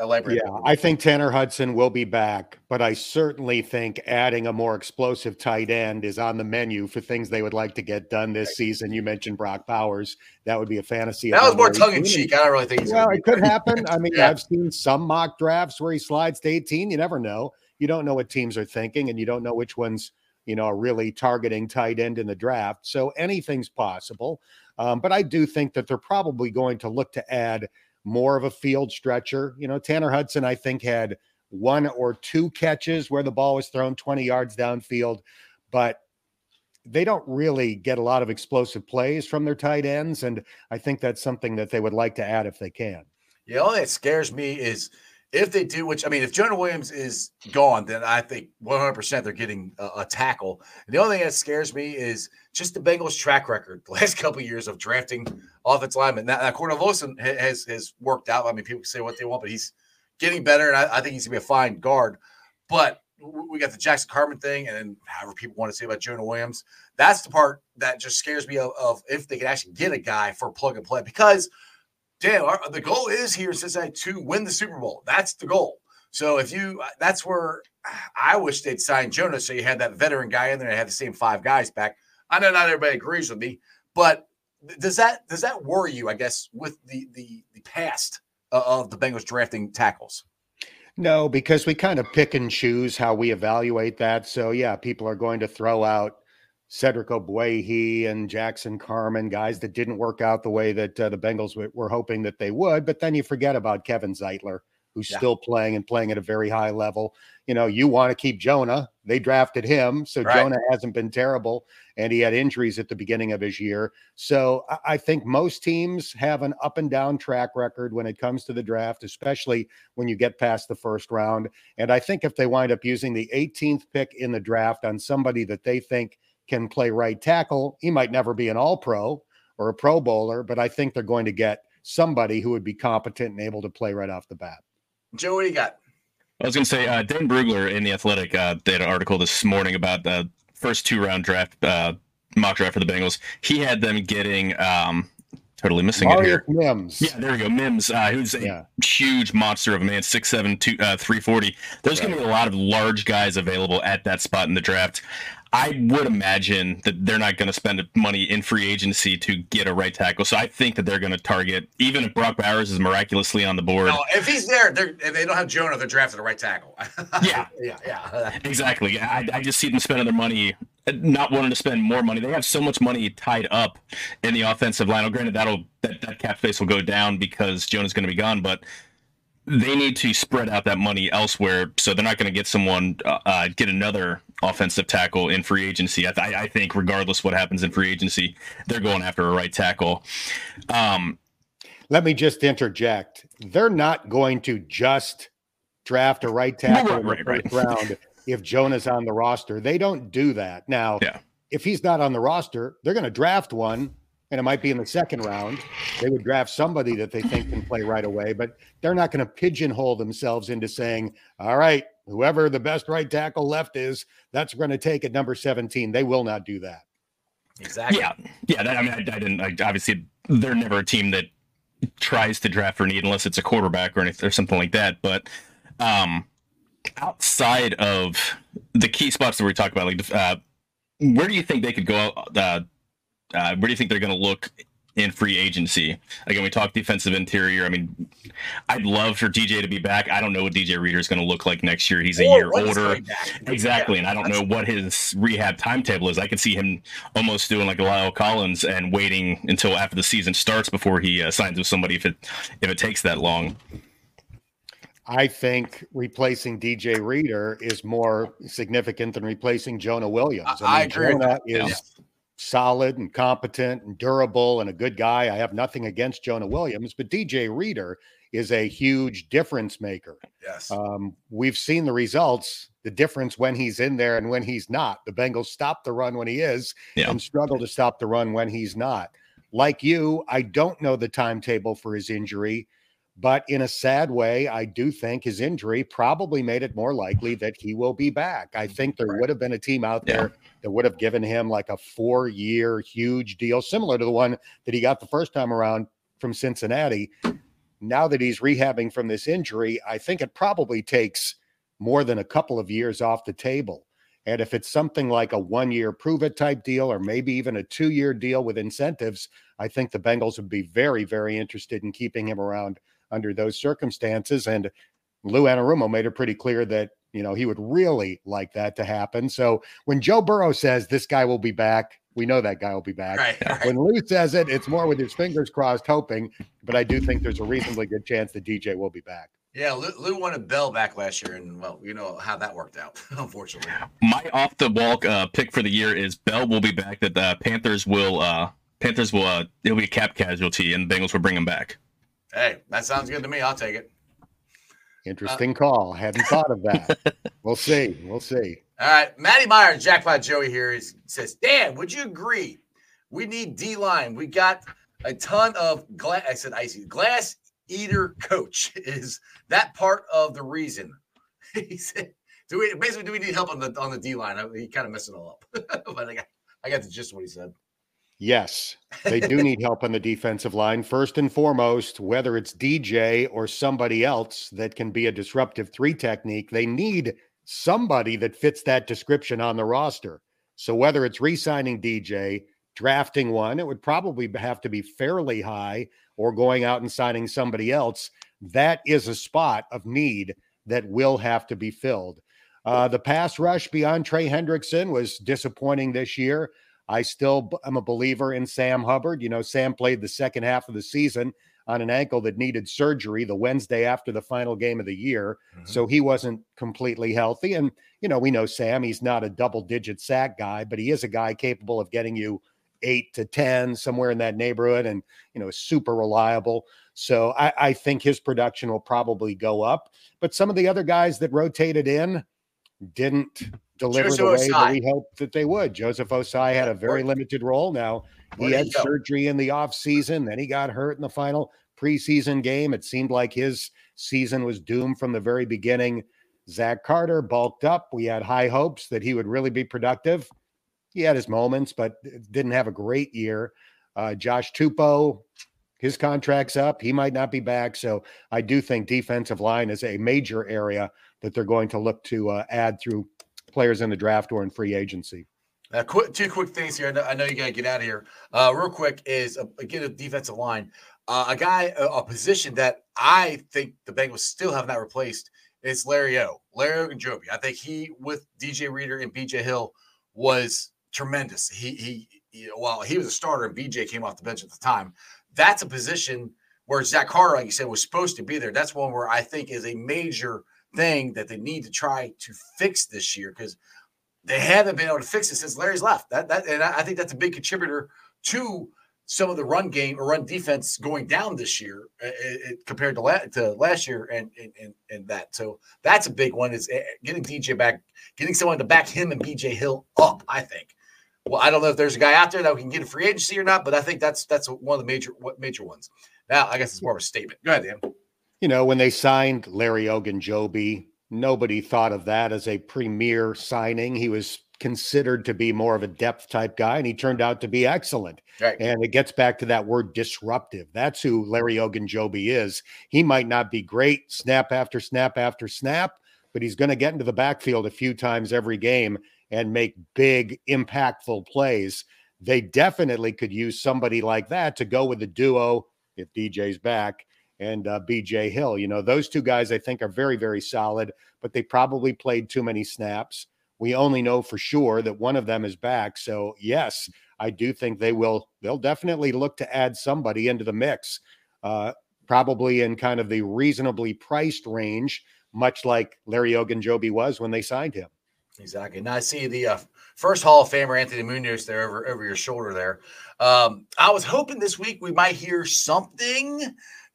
elaborate? Yeah, I think Tanner Hudson will be back, but I certainly think adding a more explosive tight end is on the menu for things they would like to get done this right. season. You mentioned Brock Bowers. That would be a fantasy.
That was more tongue in cheek. I don't really think.
well, it could happen. I mean, yeah. I've seen some mock drafts where he slides to 18. You never know. You don't know what teams are thinking, and you don't know which ones you know, are really targeting tight end in the draft. So anything's possible. Um, but I do think that they're probably going to look to add more of a field stretcher. You know, Tanner Hudson, I think, had one or two catches where the ball was thrown 20 yards downfield, but they don't really get a lot of explosive plays from their tight ends. And I think that's something that they would like to add if they can.
Yeah, all that scares me is if they do, which I mean, if Jonah Williams is gone, then I think 100% they're getting a, a, tackle. And the only thing that scares me is just the Bengals' track record the last couple of years of drafting offensive linemen. Now, now Cordell Volson has has worked out. I mean, people can say what they want, but he's getting better, and I, I think he's gonna be a fine guard. But we got the Jackson Carman thing, and however people want to say about Jonah Williams. That's the part that just scares me of, of if they could actually get a guy for plug and play because, damn, our, the goal is here in Cincinnati to win the Super Bowl. That's the goal. So if you, uh, that's where uh, I wish they'd sign Jonah so you had that veteran guy in there and had the same five guys back. I know not everybody agrees with me, but does that does that worry you? I guess with the the the past uh, of the Bengals drafting tackles.
No, because we kind of pick and choose how we evaluate that. So yeah, people are going to throw out Cedric Ogbuehi and Jackson Carman, guys that didn't work out the way that uh, the Bengals w- were hoping that they would. But then you forget about Kevin Zeitler, who's yeah. still playing and playing at a very high level. You know, you want to keep Jonah. They drafted him, so right. Jonah hasn't been terrible, and he had injuries at the beginning of his year. So I think most teams have an up and down track record when it comes to the draft, especially when you get past the first round. And I think if they wind up using the 18th pick in the draft on somebody that they think can play right tackle, he might never be an all pro or a pro bowler, but I think they're going to get somebody who would be competent and able to play right off the bat.
Joe, what do you got?
I was going to say, uh, Dane Brugler in the Athletic, uh, they had an article this morning about the first two round draft uh, mock draft for the Bengals. He had them getting um, totally missing Mario it here.
Mims.
Yeah, there we go. Mims, uh, who's a yeah. huge monster of a man, 6'7", two, uh, 340. There's right. going to be a lot of large guys available at that spot in the draft. I would imagine that they're not going to spend money in free agency to get a right tackle. So I think that they're going to target, even if Brock Bowers is miraculously on the board. No,
if he's there, they're, if they don't have Jonah, they're drafting a right tackle.
yeah, yeah, yeah. Exactly. I, I just see them spending their money, not wanting to spend more money. They have so much money tied up in the offensive line. Well, granted, that'll that, that cap space will go down because Jonah's going to be gone, but they need to spread out that money elsewhere. So they're not going to get someone uh, uh, get another offensive tackle in free agency. I, th- I, think regardless what happens in free agency, they're going after a right tackle. Um,
Let me just interject. They're not going to just draft a right tackle right, in the right, first right. round if Jonah's on the roster. They don't do that. Now, yeah. if he's not on the roster, they're going to draft one and it might be in the second round. They would draft somebody that they think can play right away, but they're not going to pigeonhole themselves into saying, all right, whoever the best right tackle left is, that's going to take at number 17. They will not do that.
Exactly. Yeah. Yeah. That, I mean, I, I didn't, I, obviously, they're never a team that tries to draft for need unless it's a quarterback or anything or something like that. But, um, outside of the key spots that we talked about, like, uh, where do you think they could go uh, uh, where do you think they're going to look in free agency? Again, we talked defensive interior. I mean, I'd love for DJ to be back. I don't know what DJ Reader is going to look like next year. He's a year older. Exactly. Yeah, and I don't know what his rehab timetable is. I could see him almost doing like a La'el Collins and waiting until after the season starts before he uh, signs with somebody if it if it takes that long.
I think replacing DJ Reader is more significant than replacing Jonah Williams.
I, mean, I agree.
Jonah is yeah solid and competent and durable and a good guy. I have nothing against Jonah Williams, but DJ Reader is a huge difference maker.
Yes.
Um, we've seen the results, the difference when he's in there and when he's not. The Bengals stop the run when he is yeah. and struggle to stop the run when he's not. Like you, I don't know the timetable for his injury. But in a sad way, I do think his injury probably made it more likely that he will be back. I think there would have been a team out there yeah. That would have given him like a four year huge deal, similar to the one that he got the first time around from Cincinnati. Now that he's rehabbing from this injury, I think it probably takes more than a couple of years off the table. And if it's something like a one year prove it type deal, or maybe even a two year deal with incentives, I think the Bengals would be very, very interested in keeping him around under those circumstances. And Lou Anarumo made it pretty clear that, you know, he would really like that to happen. So when Joe Burrow says this guy will be back, we know that guy will be back. Right, right. When Lou says it, it's more with his fingers crossed, hoping. But I do think there's a reasonably good chance that DJ will be back.
Yeah, Lou, Lou wanted Bell back last year, and well, you know how that worked out, unfortunately.
My off the wall uh, pick for the year is Bell will be back. That the Panthers will uh, Panthers will uh, it'll be a cap casualty, and Bengals will bring him back.
Hey, that sounds good to me. I'll take it.
Interesting uh, call. Hadn't thought of that. we'll see. We'll see.
All right. Matty Meyer, Jackpot Joey here is, says, Dan, would you agree? We need D line. We got a ton of glass. I said icy glass eater coach. Is that part of the reason? he said, Do we basically do we need help on the on the D line? He kind of messed it all up, but I got I got the gist of what he said.
Yes, they do need help on the defensive line. First and foremost, whether it's DJ or somebody else that can be a disruptive three technique, they need somebody that fits that description on the roster. So whether it's re signing DJ, drafting one, it would probably have to be fairly high, or going out and signing somebody else. That is a spot of need that will have to be filled. Uh, the pass rush beyond Trey Hendrickson was disappointing this year. I still am a believer in Sam Hubbard. You know, Sam played the second half of the season on an ankle that needed surgery the Wednesday after the final game of the year. Mm-hmm. So he wasn't completely healthy. And, you know, we know Sam, he's not a double digit sack guy, but he is a guy capable of getting you eight to 10, somewhere in that neighborhood, and, you know, super reliable. So I, I think his production will probably go up. But some of the other guys that rotated in didn't deliver Joseph the way Ossai. that we hoped that they would. Joseph Ossai had a very limited role. Now he had surgery in the offseason, then he got hurt in the final preseason game. It seemed like his season was doomed from the very beginning. Zach Carter bulked up. We had high hopes that he would really be productive. He had his moments, but didn't have a great year. Uh, Josh Tupou, his contract's up. He might not be back. So I do think defensive line is a major area that they're going to look to uh, add through players in the draft or in free agency.
Uh, quick, two quick things here. I know, I know you got to get out of here. Uh, real quick is uh, again a defensive line. Uh, a guy, a, a, position that I think the Bengals still have not replaced is Larry O. Larry Ogunjobi. I think he with DJ Reader and BJ Hill was tremendous. He he, he well, he was a starter and BJ came off the bench at the time. That's a position where Zach Carter, like you said, was supposed to be there. That's one where I think is a major thing that they need to try to fix this year because they haven't been able to fix it since Larry's left. That that and I think that's a big contributor to some of the run game or run defense going down this year uh, compared to, la- to last year and, and and that. So that's a big one is eh, getting DJ back, getting someone to back him and BJ Hill up. I think. Well, I don't know if there's a guy out there that we can get a free agency or not, but I think that's that's one of the major major ones. Now, I guess it's more of a statement. Go ahead, Dan
you know, when they signed Larry Ogunjobi, nobody thought of that as a premier signing. He was considered to be more of a depth type guy, and he turned out to be excellent. Right. And it gets back to that word disruptive. That's who Larry Ogunjobi is. He might not be great snap after snap after snap, but he's going to get into the backfield a few times every game and make big, impactful plays. They definitely could use somebody like that to go with the duo if DJ's back and uh, BJ Hill. You know, those two guys I think are very, very solid, but they probably played too many snaps. We only know for sure that one of them is back. So, yes, I do think they will, they'll definitely look to add somebody into the mix, uh, probably in kind of the reasonably priced range, much like Larry Ogunjobi was when they signed him.
Exactly. Now I see the uh, first Hall of Famer Anthony Munoz there over over your shoulder there. Um, I was hoping this week we might hear something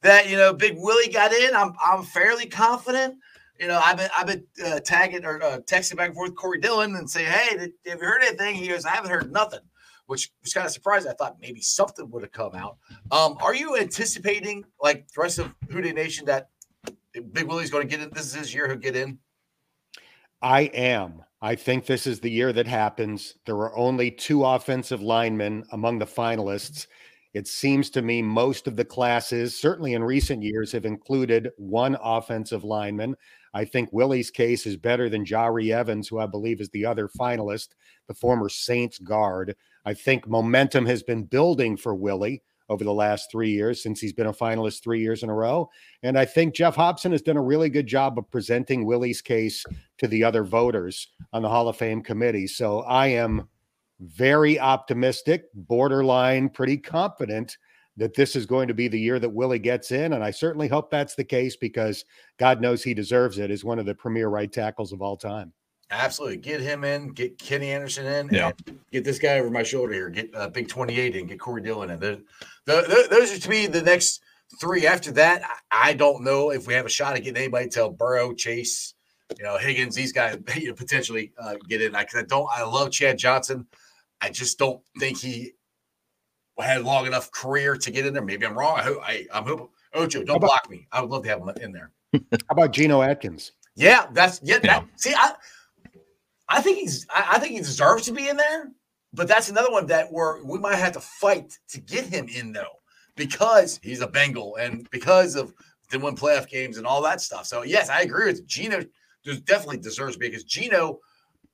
that you know Big Willie got in. I'm I'm fairly confident. You know, I've been I've been uh, tagging or uh, texting back and forth Corey Dillon and say, "Hey, did, have you heard anything?" He goes, "I haven't heard nothing," which was kind of surprising. I thought maybe something would have come out. Um, are you anticipating, like the rest of Who Dey Nation, that Big Willie's going to get in? This is his year. He'll get in.
I am. I think this is the year that happens. There were only two offensive linemen among the finalists. It seems to me most of the classes, certainly in recent years, have included one offensive lineman. I think Willie's case is better than Jahri Evans, who I believe is the other finalist, the former Saints guard. I think momentum has been building for Willie over the last three years since he's been a finalist three years in a row. And I think Geoff Hobson has done a really good job of presenting Willie's case to the other voters on the Hall of Fame committee. So I am very optimistic, borderline, pretty confident that this is going to be the year that Willie gets in. And I certainly hope that's the case because God knows he deserves it as one of the premier right tackles of all time.
Absolutely. Get him in, get Kenny Anderson in, yeah. get this guy over my shoulder here, get uh, Big 28 in, get Corey Dillon in. The, the, those are to me the next three. After that, I don't know if we have a shot at getting anybody till Burrow, Chase, you know, Higgins, these guys you know, potentially uh, get in. I, I don't, I love Chad Johnson. I just don't think he had long enough career to get in there. Maybe I'm wrong. I hope I, I'm hoping Ocho, don't about, block me. I would love to have him in there.
How about Geno Atkins?
Yeah, that's yeah. That, see, I I think he's. I, I think he deserves to be in there. But that's another one that where we might have to fight to get him in though, because he's a Bengal and because of the win playoff games and all that stuff. So yes, I agree with Geno. Definitely deserves to be because Geno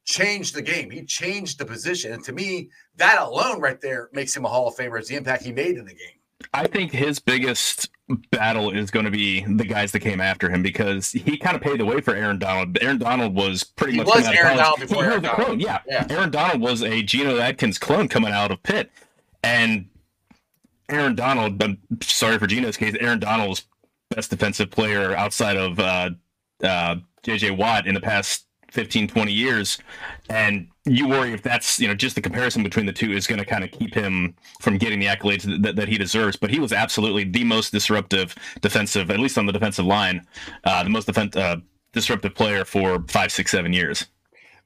changed the game. He changed the position, and to me, that alone right there makes him a Hall of Famer. Is the impact he made in the game.
I think his biggest battle is going to be the guys that came after him because he kind of paved the way for Aaron Donald. Aaron Donald was pretty
He
much
was Aaron. Donald before Aaron
a
Donald.
clone, yeah.
Yeah.
Aaron Donald was a Geno Atkins clone coming out of Pitt, and Aaron Donald. I'm sorry for Geno's case. Aaron Donald's best defensive player outside of uh, uh, JJ Watt in the past 15, 20 years. And you worry if that's, you know, just the comparison between the two is going to kind of keep him from getting the accolades that, that he deserves. But he was absolutely the most disruptive defensive, at least on the defensive line, uh, the most defen- uh, disruptive player for five, six, seven years.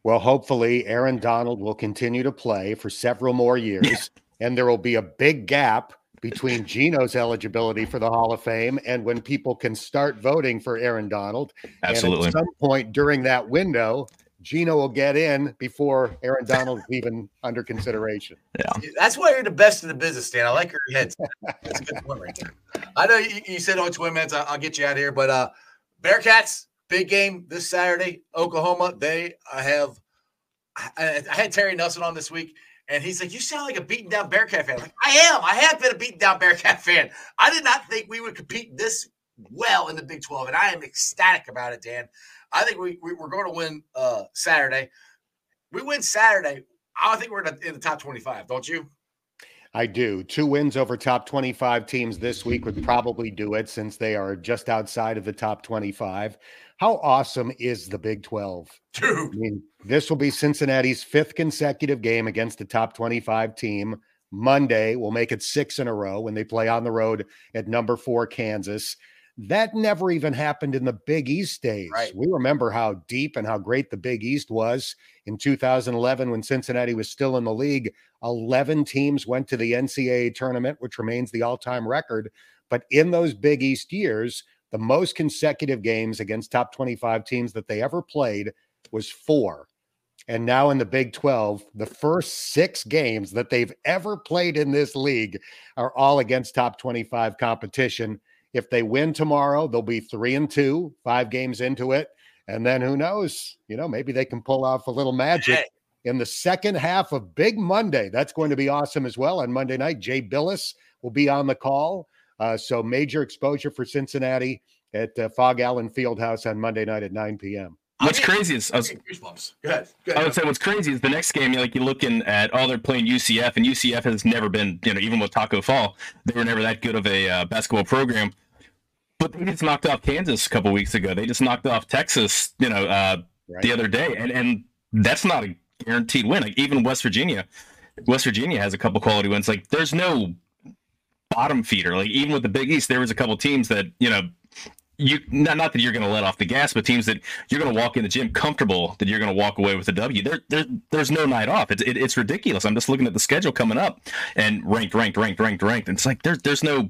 Well, hopefully, Aaron Donald will continue to play for several more years, and there will be a big gap between Geno's eligibility for the Hall of Fame and when people can start voting for Aaron Donald.
Absolutely.
And at some point during that window, Geno will get in before Aaron Donald is even under consideration.
That's why you're the best in the business, Dan. I like your head. That's a good point right there. I know you, you said only 20 minutes. I, I'll get you out of here. But uh Bearcats, big game this Saturday, Oklahoma. They uh, have. I, I had Terry Nelson on this week, and he's like, "You sound like a beaten down Bearcat fan." Like I am. I have been a beaten down Bearcat fan. I did not think we would compete this well in the Big 12, and I am ecstatic about it, Dan. I think we, we we're going to win uh Saturday. We win Saturday. I think we're in the, in the top 25, don't you?
I do. Two wins over top 25 teams this week would probably do it since they are just outside of the top 25. How awesome is the Big 12? I
Dude,
mean, this will be Cincinnati's fifth consecutive game against a top 25 team. Monday will make it six in a row when they play on the road at number four, Kansas. That never even happened in the Big East days.
Right.
We remember how deep and how great the Big East was in 2011 when Cincinnati was still in the league. 11 teams went to the NCAA tournament, which remains the all time record. But in those Big East years, the most consecutive games against top 25 teams that they ever played was four. And now in the Big 12, the first six games that they've ever played in this league are all against top 25 competition. If they win tomorrow, they'll be three and two, five games into it. And then who knows? You know, maybe they can pull off a little magic in the second half of Big Monday. That's going to be awesome as well. On Monday night, Jay Bilas will be on the call. Uh, so major exposure for Cincinnati at uh, Phog Allen Fieldhouse on Monday night at 9 p.m.
What's
I'm
crazy is I was,
goosebumps. Go ahead. Go
I would say what's crazy is the next game. Like you're looking at, oh, they're playing UCF, and UCF has never been, you know, even with Taco Fall, they were never that good of a uh, basketball program. But they just knocked off Kansas a couple weeks ago. They just knocked off Texas, you know, uh,
Right?
the other day, and and that's not a guaranteed win. Like even West Virginia, West Virginia has a couple quality wins. Like there's no bottom feeder. Like even with the Big East, there was a couple teams that you know. You not, not that you're going to let off the gas, but teams that you're going to walk in the gym comfortable that you're going to walk away with a W. There, there, there's no night off. It's, it, it's ridiculous. I'm just looking at the schedule coming up, and ranked, ranked, ranked, ranked, ranked. And it's like there's, there's no,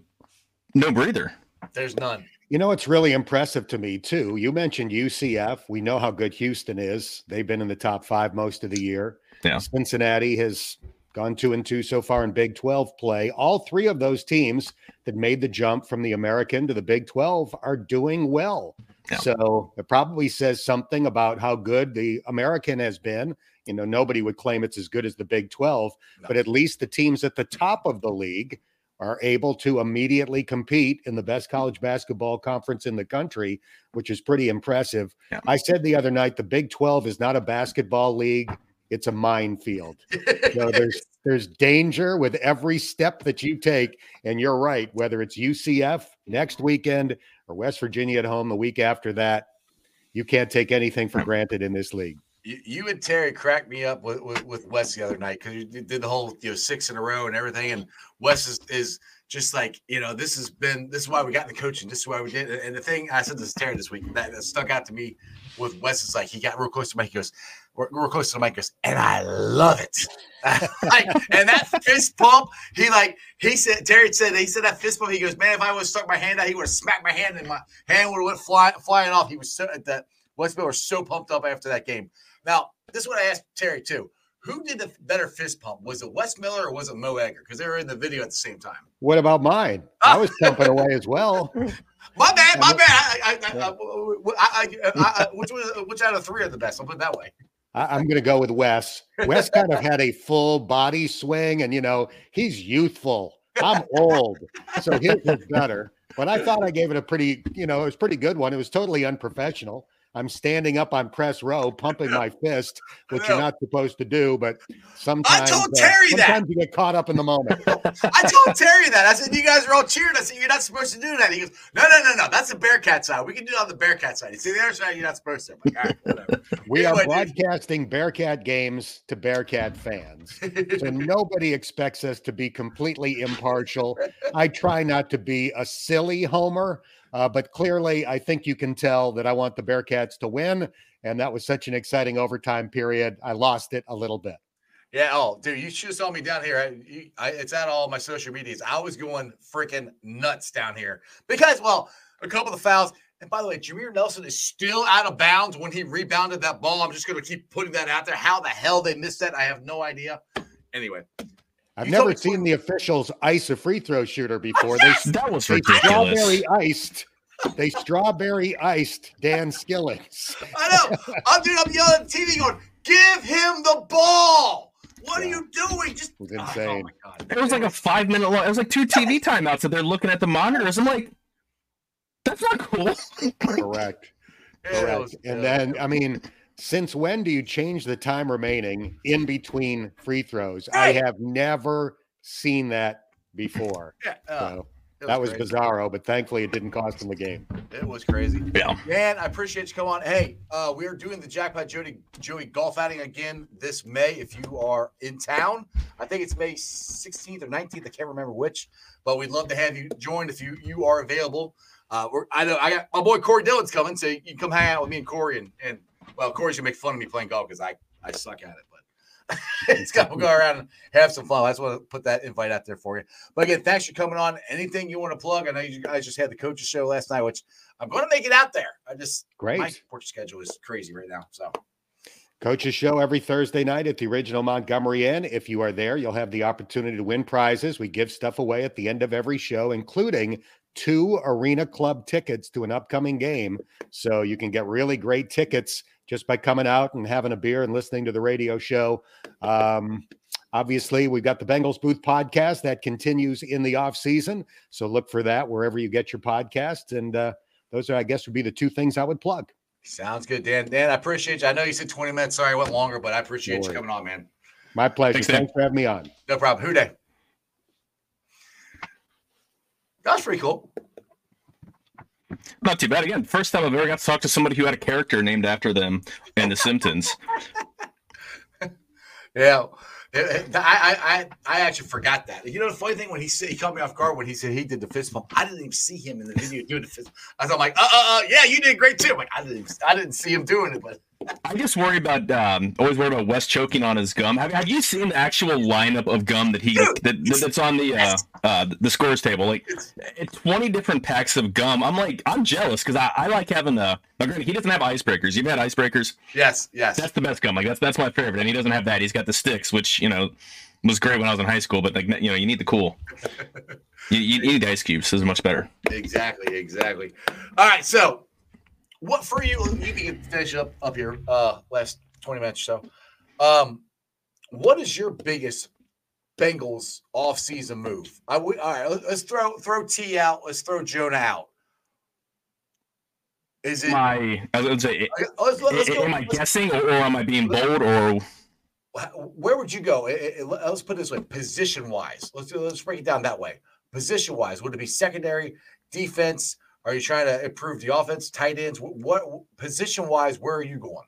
no breather.
There's none.
You know, it's really impressive to me, too. You mentioned UCF. We know how good Houston is. They've been in the top five most of the year.
Yeah.
Cincinnati has gone two and two so far in Big 12 play. All three of those teams that made the jump from the American to the Big 12 are doing well.
Yeah.
So it probably says something about how good the American has been. You know, nobody would claim it's as good as the Big 12,
No.
but at least the teams at the top of the league are able to immediately compete in the best college basketball conference in the country, which is pretty impressive.
Yeah.
I said the other night the Big 12 is not a basketball league, it's a minefield. So there's there's danger with every step that you take. And you're right, whether it's UCF next weekend or West Virginia at home the week after that, you can't take anything for granted in this league.
You, you and Terry cracked me up with, with, with Wes the other night because you did the whole you know six in a row and everything. And Wes is, is just like you know this has been this is why we got in the coaching. This is why we did. it. And the thing I said this to Terry this week that, that stuck out to me with Wes is like he got real close to mic. He goes real real close to the mic. Goes and I love it. like, and that fist pump, he like he said. Terry said he said that fist pump. He goes, man, if I would have stuck my hand out, he would have smacked my hand and my hand would have went fly, flying off. He was so that Wes Miller so pumped up after that game. Now, this is what I asked Terry too. Who did the better fist pump? Was it Wes Miller or was it Mo Egger? Because they were in the video at the same time.
What about mine? I was pumping away as well.
My bad, my bad. I, I, I, I, which, which out of three are the best? I'll put it that way.
I, am going to go with Wes. Wes kind of had a full body swing, and you know he's youthful. I'm old, so his was better. But I thought I gave it a pretty, you know, it was pretty good one. It was totally unprofessional. I'm standing up on press row, pumping my fist, which you're not supposed to do. But sometimes,
I told uh, Terry
uh,
that.
Sometimes you get caught up in the moment.
I told Terry that. I said, "You guys are all cheering." I said, "You're not supposed to do that." He goes, "No, no, no, no. That's the Bearcat side. We can do it on the Bearcat side. You see the other side, you're not supposed to." I'm like, all right, whatever.
we anyway, are broadcasting dude. Bearcat games to Bearcat fans, so nobody expects us to be completely impartial. I try not to be a silly homer. Uh, but clearly, I think you can tell that I want the Bearcats to win. And that was such an exciting overtime period. I lost it a little bit.
Yeah. Oh, dude, you should have saw me down here. I, I, it's at all my social medias. I was going freaking nuts down here because, well, a couple of the fouls. And by the way, Jameer Nelson is still out of bounds when he rebounded that ball. I'm just going to keep putting that out there. How the hell they missed that, I have no idea. Anyway,
I've never seen the officials ice a free throw shooter before.
Yes!
They,
that was
they
ridiculous.
Strawberry iced. They strawberry iced Dan Skillings.
I know. I'm dude. I'm yelling at the TV, going, "Give him the ball! What yeah. are you doing?" Just
it was insane.
Oh, oh
it was like a five minute long. It was like two TV timeouts, and they're looking at the monitors. I'm like, that's not cool.
Correct. Correct. and then, I mean, since when do you change the time remaining in between free throws? I have never seen that before.
Yeah. Uh,
so that was crazy. bizarro, but thankfully it didn't cost him the game.
It was crazy.
Yeah.
Man, I appreciate you coming on. Hey, uh, we are doing the Jackpot Joey, Joey golf outing again this May. If you are in town, I think it's May 16th or 19th. I can't remember which, but we'd love to have you join if you you are available. Uh, we're, I know I got my boy Corey Dillon's coming, so you can come hang out with me and Corey. And, and well, Corey's gonna make fun of me playing golf because I I suck at it. it's got to go around and have some fun. I just want to put that invite out there for you. But again, thanks for coming on. Anything you want to plug? I know you guys just had the coaches show last night, which I'm going to make it out there. I just
great.
My work schedule is crazy right now. So.
Coaches show every Thursday night at the original Montgomery Inn. If you are there, you'll have the opportunity to win prizes. We give stuff away at the end of every show, including two Arena Club tickets to an upcoming game. So you can get really great tickets just by coming out and having a beer and listening to the radio show. Um, obviously, we've got the Bengals Booth podcast that continues in the off season. So look for that wherever you get your podcasts. And uh, those are, I guess, would be the two things I would plug.
Sounds good, Dan. Dan, I appreciate you. I know you said 20 minutes. Sorry, I went longer, but I appreciate no you coming on, man.
My pleasure. Thanks, Thanks for having me on.
No problem. Who Dey? That's pretty cool.
Not too bad. Again, first time I've ever got to talk to somebody who had a character named after them in The Simpsons.
yeah. I, I I actually forgot that. You know the funny thing when he said he caught me off guard when he said he did the fist bump. I didn't even see him in the video doing the fist. I was like, uh, uh, uh, yeah, you did great too. I'm like I didn't I didn't see him doing it, but
I just worry about um, always worry about Wes choking on his gum. Have, have you seen the actual lineup of gum that he that, that's on the uh, uh, the scores table? Like twenty different packs of gum. I'm like I'm jealous because I, I like having the. He doesn't have icebreakers. You've had icebreakers.
Yes, yes.
That's the best gum. Like that's that's my favorite, and he doesn't have that. He's got the sticks, which you know was great when I was in high school. But like you know, you need the cool. you, you need ice cubes. This is much better.
Exactly, exactly. All right, so what for you? You can finish up up here. Uh, last twenty minutes or so. Um, what is your biggest Bengals off-season move? I would all right. Let's throw throw Tee out. Let's throw Jonah out. Is it
my? I was say,
let's, let's
am I guessing or, or, am I being bold or?
Where would you go? It, it, let's put it this way: position wise. Let's let's break it down that way. Position wise, would it be secondary, defense? Are you trying to improve the offense, tight ends? What, what position wise? Where are you going?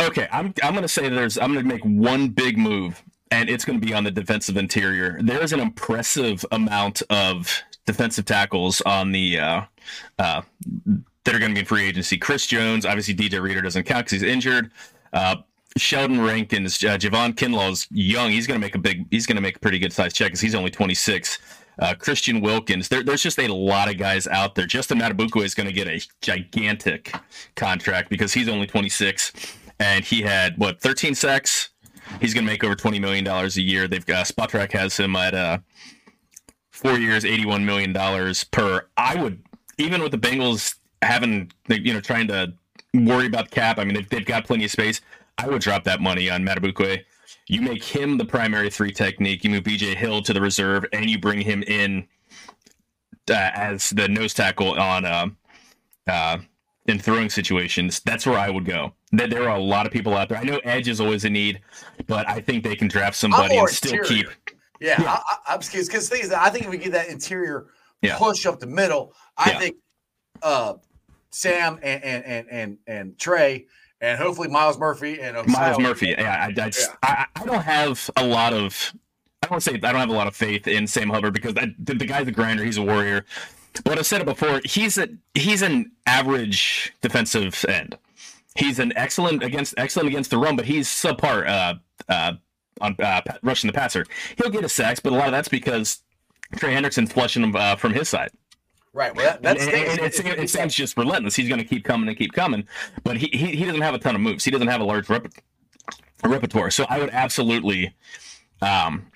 Okay, I'm I'm going to say there's I'm going to make one big move, and it's going to be on the defensive interior. There is an impressive amount of defensive tackles on the uh, uh, that are going to be in free agency. Chris Jones, obviously DJ Reader doesn't count because he's injured. Uh, Sheldon Rankins, uh, Javon Kinlaw's young. He's going to make a big. He's going to make a pretty good size check because he's only 26. Uh, Christian Wilkins. There, there's just a lot of guys out there. Justin Madubuike is going to get a gigantic contract because he's only 26 and he had what 13 sacks. He's going to make over 20 million dollars a year. They've got Spotrac has him at uh, four years, 81 million dollars per. I would even with the Bengals having you know trying to worry about cap. I mean they've, they've got plenty of space. I would drop that money on Madubuike. You make him the primary three technique. You move BJ Hill to the reserve, and you bring him in uh, as the nose tackle on uh, uh, in throwing situations. That's where I would go. There, there are a lot of people out there. I know edge is always a need, but I think they can draft somebody and still
interior.
keep.
Yeah,
Yeah.
I, I, I'm because because thing is, I think if we get that interior
Yeah.
push up the middle, I
Yeah.
think uh, Sam and and and and and Trey and hopefully Myles Murphy and Myles
Murphy. Yeah, I, I, just, I, I don't have a lot of. I don't say I don't have a lot of faith in Sam Hubbard because I, the, the guy's a grinder. He's a warrior. But I've said it before. He's a he's an average defensive end. He's an excellent against excellent against the run, but he's subpar uh, uh, on uh, rushing the passer. He'll get a sacks, but a lot of that's because Trey Hendrickson's flushing him uh, from his side.
Right. Well, that, that's
and, and, and, Sam- and Sam's just relentless. He's going to keep coming and keep coming, but he, he he doesn't have a ton of moves. He doesn't have a large rep- repertoire. So I would absolutely um,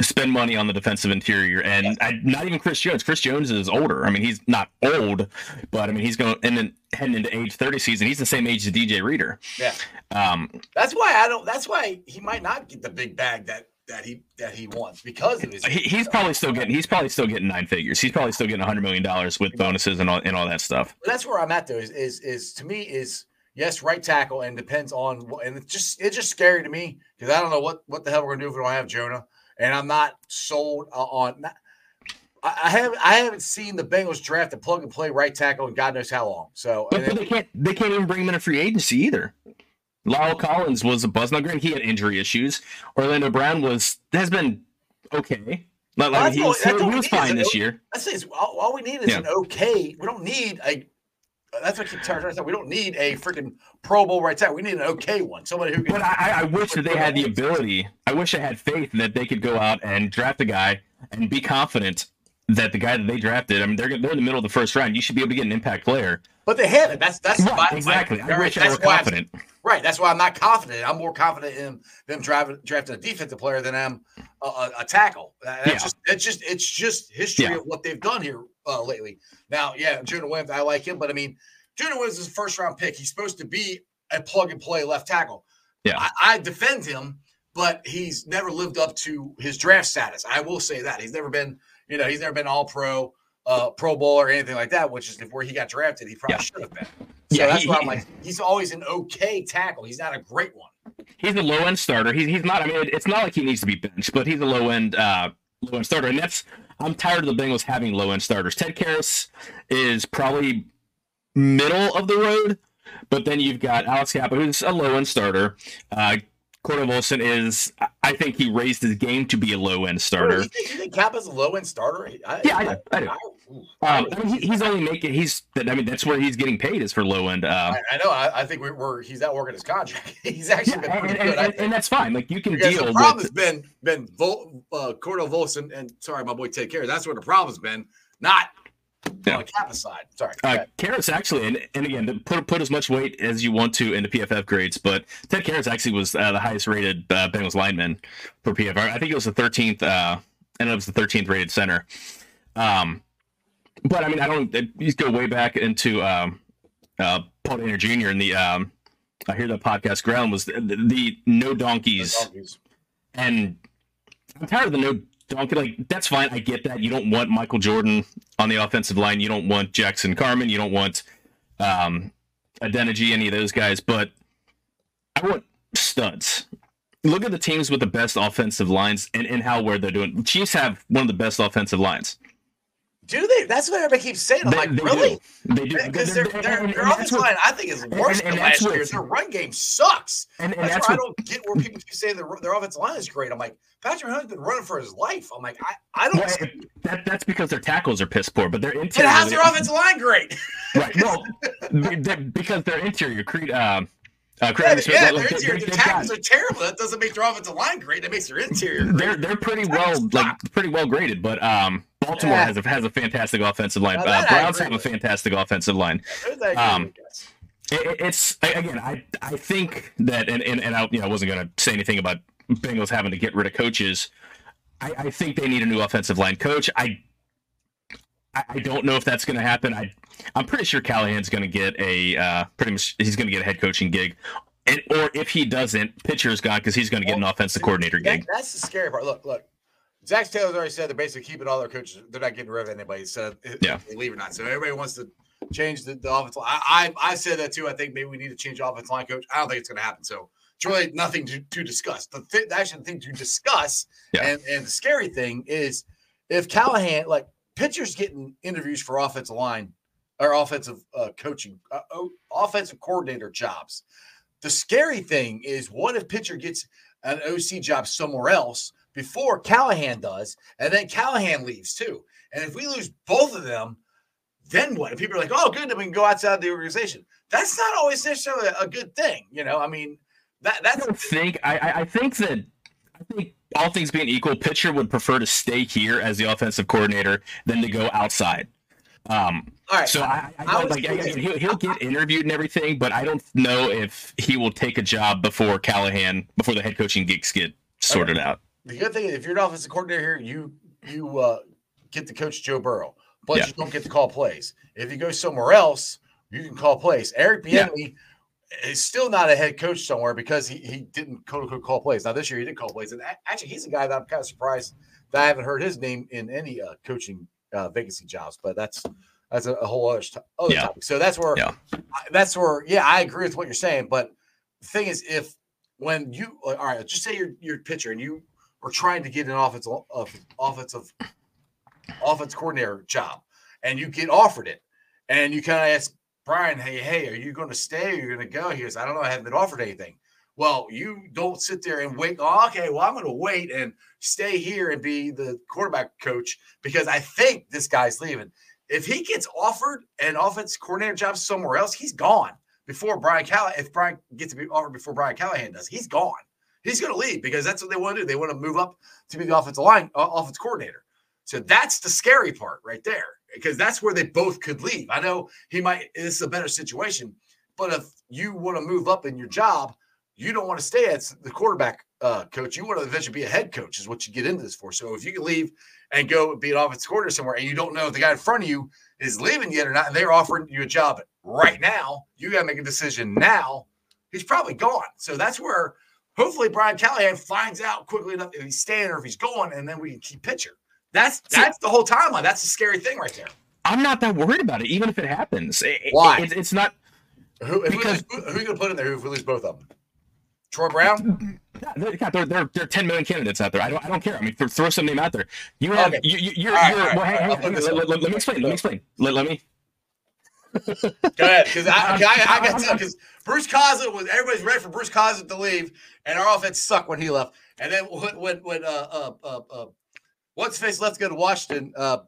spend money on the defensive interior, and I, not even Chris Jones. Chris Jones is older. I mean, he's not old, but I mean he's going and then heading into age thirty season. He's the same age as DJ Reader.
yeah.
Um,
That's why I don't. That's why he might not get the big bag that that he that he wants because of his.
he, he's probably still getting he's probably still getting nine figures. He's probably still getting hundred million dollars with bonuses and all and all that stuff.
But that's where I'm at though. Is is is to me is yes right tackle and depends on what and it's just it's just scary to me because I don't know what what the hell we're gonna do if we don't have Jonah and I'm not sold uh, on. Not, I haven't I haven't seen the Bengals draft a plug and play right tackle in God knows how long. So
But, but they can't they can't even bring him in a free agency either. La'el Collins was a buzz. Now, granted, he had injury issues. Orlando Brown was has been okay. Like,
That's
he was, he was fine this
o-
year.
That's is all, all we need is
Yeah.
an okay. We don't need a. That's what I keep trying to. We don't need a freaking Pro Bowl right tackle. We need an okay one. Somebody who can.
But I, I wish that they had the ability. I wish I had faith that they could go out and draft a guy and be confident that the guy that they drafted. I mean, they're they're in the middle of the first round. You should be able to get an impact player.
but they haven't. That's that's
Right,
my-
exactly.
my-
I wish I
that's
were
why I'm- Right. That's why I'm not confident. I'm more confident in them driving, drafting a defensive player than I'm a, a, a tackle. That's
Yeah.
just it's just it's just history
Yeah.
of what they've done here uh, lately. Now, yeah, Jonah Williams, I like him, but I mean, Jonah Williams is a first round pick. He's supposed to be a plug and play left tackle.
Yeah.
I, I defend him, but he's never lived up to his draft status. I will say that he's never been, you know, he's never been all pro. Uh, Pro Bowl or anything like that, which is where he got drafted, he probably
Yeah.
should have been. So
Yeah,
that's
he-
why I'm like, he's always an okay tackle. He's not a great one.
He's a low end starter. He's he's not. I mean, it's not like he needs to be benched, but he's a low end uh, low end starter, and that's. I'm tired of the Bengals having low end starters. Ted Karras is probably middle of the road, but then you've got Alex Cappa, who's a low end starter. Uh, Cordell Volson is. I- I think he raised his game to be a low end starter.
You think, you think Cappa's a low end starter? I,
Yeah, I do. I do.
ooh,
Um, I mean, he, he's only making. He's. I mean, that's where he's getting paid is for low end. Uh,
I, I know. I, I think we're, we're he's not working his contract. he's actually
yeah,
been
and,
good. I
and, and that's fine. Like you can
because
deal
the problem
with.
has been been Vol, uh, Cordell Volson and sorry, my boy Take Care. That's where the problem's been. Not
Yeah.
Cappa's side. Sorry.
Uh, Karras actually, and, and again, put put as much weight as you want to into PFF grades, but Ted Karras actually was uh, the highest rated uh, Bengals lineman for PFF. I think it was the 13th, uh, and it was the 13th rated center. Um, but I mean, I don't. You go way back into um, uh, Paul Dehner Jr. and the um, I hear the podcast ground was the, the no donkeys
Donkeys.
and I'm tired of the no donkey. Like that's fine. I get that. You don't want Michael Jordan on the offensive line. You don't want Jackson Carman. You don't want um, Adeniji, any of those guys. But I want studs. Look at the teams with the best offensive lines and, and how where they're doing. Chiefs have one of the best offensive lines.
Do they? That's what everybody keeps saying. I'm
They-
like,
they
really?
do. They do
Because
They're-
their their,
and-
their offensive
what-
line, I think, is worse
and
than
that's
last year.
what's-
Their run game sucks.
And, and
That's,
that's
why I don't get where people keep saying their, their offensive line is great. I'm like, Patrick Mahomes been running for his life. I'm like, I, I don't.
well,
see
that, that's because their tackles are piss poor, but their
And
interior.
how's their offensive line great?
Right. Well, because their interior, Creed, um, uh,
Yeah, yeah, their interior, their tackles are terrible. That doesn't make their offensive line great. That makes their interior great.
they're they're pretty well like pretty well graded, but um, Baltimore
Yeah.
has a has a fantastic offensive line. Uh, Browns have a fantastic offensive line. Um. It, it- it's again, I I think that, and and, and I you know I wasn't going to say anything about Bengals having to get rid of coaches. I, I think they need a new offensive line coach. I I, I don't know if that's going to happen. I I'm pretty sure Callahan's going to get a uh, pretty much he's going to get a head coaching gig. And, or if he doesn't, Pitcher's gone because he's going to get an offensive coordinator
that-
gig.
That's the scary part. Look, look. Zac Taylor's already said they're basically keeping all their coaches. They're not getting rid of anybody. So
Yeah.
they leave or not. So everybody wants to change the, the offensive line. I, I I said that too. I think maybe we need to change the offensive line coach. I don't think it's going to happen. So it's really nothing to, to discuss. The th- actually thing to discuss
Yeah.
and and the scary thing is if Callahan like pitchers getting interviews for offensive line or offensive uh, coaching, uh, oh, offensive coordinator jobs. The scary thing is, what if Pitcher gets an OC job somewhere else before Callahan does, and then Callahan leaves too? And if we lose both of them, then what? And people are like, "Oh, good, then we can go outside the organization." That's not always necessarily a good thing, you know. I mean, that
I
that's
don't think I, I I think that I think all things being equal, Pitcher would prefer to stay here as the offensive coordinator than to go outside. Um,
all right.
so I, I,
I
don't, like,
say
I- he'll, he'll get interviewed and everything, but I don't know if he will take a job before Callahan before the head coaching gigs get sorted out.
the good thing is, if you're an offensive coordinator here, you you uh, get to coach Joe Burrow, but
Yeah.
you don't get to call plays. If you go somewhere else, you can call plays. Eric
Yeah.
Is still not a head coach somewhere because he, he didn't quote unquote call plays. Now this year he did call plays, and actually he's a guy that I'm kind of surprised that I haven't heard his name in any uh, coaching uh, vacancy jobs. But that's that's a, a whole other, other
Yeah.
topic. So that's where
Yeah.
I- that's where yeah I agree with what you're saying. But the thing is, if when you all right, just say you're you're a pitcher and you are trying to get an offensive of offensive offense coordinator job, and you get offered it, and you kind of ask Brian, "Hey, hey, are you going to stay? Or are you going to go?" He goes, "I don't know. I haven't been offered anything." Well, you don't sit there and wait. Oh, okay, well, I'm going to wait and stay here and be the quarterback coach because I think this guy's leaving. If he gets offered an offense coordinator job somewhere else, he's gone before Brian Callahan. If Brian gets to be offered before Brian Callahan does, he's gone. He's going to leave because that's what they want to do. They want to move up to be the offensive line, uh, offense coordinator. So that's the scary part right there, because that's where they both could leave. I know he might. This is a better situation, but if you want to move up in your job, you don't want to stay as the quarterback uh, coach. You want to eventually be a head coach, is what you get into this for. So if you can leave and go be an offensive coordinator somewhere, and you don't know if the guy in front of you is leaving yet or not, and they're offering you a job right now, you got to make a decision now. He's probably gone. So that's where hopefully Brian Callahan finds out quickly enough if he's staying or if he's going, and then we can keep Pitcher. That's
See-
that's the whole timeline. That's the scary thing right there.
I'm not that worried about it, even if it happens. It- it-
Why?
it's, it's not.
Who,
Because-
lose- who, are you going to put in there if we lose both of them? Troy Brown?
They're, God, they're, they're, there are 10 million candidates out there. I don't, I don't care. I mean, th- throw some name out there. You have,
Okay.
you, you, you're,
All right,
you're
all right,
well, hey,
all right.
hey,
I'll put
hang let, let- let- let me explain. Let me explain. Let, let me.
Go ahead, because I,
I'm-
I, I got to because Bruce Coslet was everybody's ready for Bruce Coslet to leave, and our offense sucked when he left. And then when when, when uh uh uh, uh what's face left to go to Washington, uh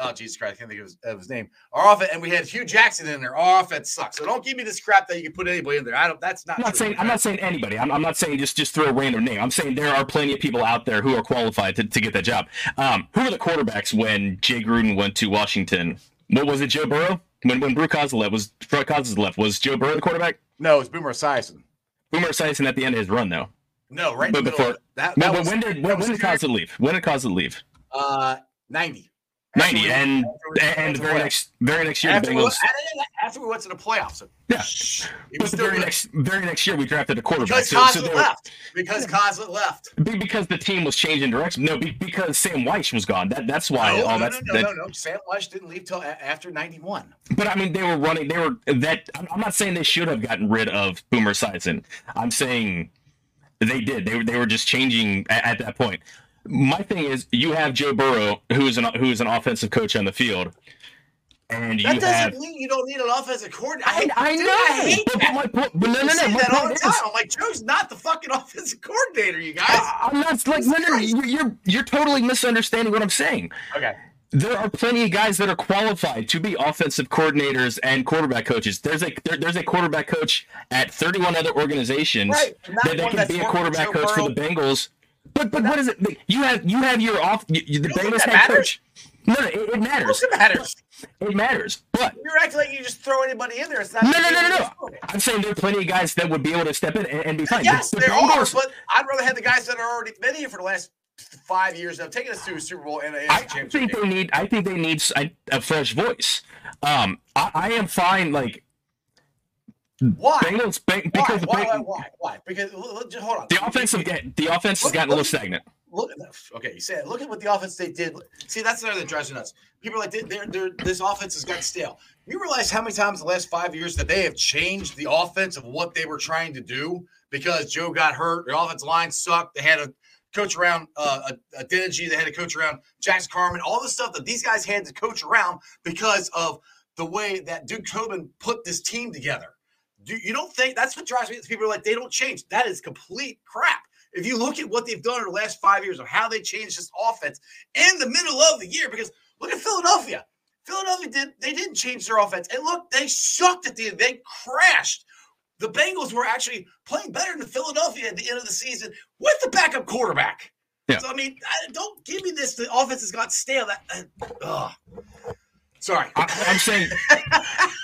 oh Jesus Christ, I can't think of his, of his name. Our offense, and we had Hue Jackson in there. Our offense sucks. So don't give me this crap that you can put anybody in there. I don't. That's not.
I'm not
true.
saying I'm not saying anybody. I'm, I'm not saying just just throw a random name. I'm saying there are plenty of people out there who are qualified to, to get that job. Um, who were the quarterbacks when Jay Gruden went to Washington? What was it? Joe Burrow. When when Bruce Coslet was Bruce Coslet left, was Joe Burrow the quarterback?
No, it's Boomer Esiason.
Boomer Esiason at the end of his run though.
No, right
But before-
it. that, that
when,
was,
when did when,
was
when did Coslet leave? When did Coslet leave?
Uh ninety.
Ninety,
After we-
and
after we-
and the very next very next year
after
the
we,
Bengals.
after we went to the playoffs. So
Yeah. But
was
very
good.
next very next year we drafted a quarterback.
because
So, so
Coslet
they
left. Because Coslet left.
because the team was changing direction. No, because Sam Wyche was gone. That that's why
no,
all
no,
that's
no, no,
that,
no, no. Sam Wyche didn't leave till a- after '91.
But I mean, they were running. They were that. I'm I'm not saying they should have gotten rid of Boomer Esiason. I'm saying they did. They were. They were just changing at, at that point. My thing is, you have Joe Burrow, who is an who is an offensive coach on the field, and you
That doesn't
have.
mean you don't need an offensive coordinator.
I, I
dude,
know.
I hate
but, but
that.
my point, but no, no, no.
say
My
that all the time.
is,
I'm like, Joe's not the fucking offensive coordinator, you guys.
I- I'm not like no, no, no. You're, you're you're totally misunderstanding what I'm saying.
Okay.
there are plenty of guys that are qualified to be offensive coordinators and quarterback coaches. There's a there, there's a quarterback coach at 31 other organizations
Right.
That, that
one
can be a quarterback
Joe
coach for the Bengals. But but what is it? You have you have your off you, the Bengals head
matters?
coach. No, no, it, it matters.
it matters.
It matters. But
You're acting like you just throw anybody in there. It's not.
no, no, no, no, no. I'm saying there are plenty of guys that would be able to step in and, and be fine.
Yes,
The- the
there are,
Bengals-
but I'd rather have the guys that are already been here for the last five years now, taking us to a Super Bowl and a
I, I think
game.
they need. I think they need a, a fresh voice. Um, I, I am fine. Like
Why?
Bengals, Beng-
Why?
because the,
Why?
Beng-
Why? Why? Why? Because just hold on.
the offensive, the offense has gotten a little stagnant.
Look. Okay, you said look at what the offense they did. See, that's the other that drives nuts. People are like, they're, they're, this offense has got stale. You realize how many times in the last five years that they have changed the offense of what they were trying to do because Joe got hurt, the offensive line sucked. They had a coach around uh, a, a they had a coach around Jackson Carman, all the stuff that these guys had to coach around because of the way that Duke Tobin put this team together. Do you don't think that's what drives me? People are like, they don't change. That is complete crap. If you look at what they've done in the last five years of how they changed this offense in the middle of the year, because look at Philadelphia. Philadelphia did they didn't change their offense. And look, they sucked at the end. They crashed. The Bengals were actually playing better than Philadelphia at the end of the season with the backup quarterback.
Yeah.
So I mean, don't give me this. The offense has got stale. That, uh, ugh. Sorry.
I, I'm saying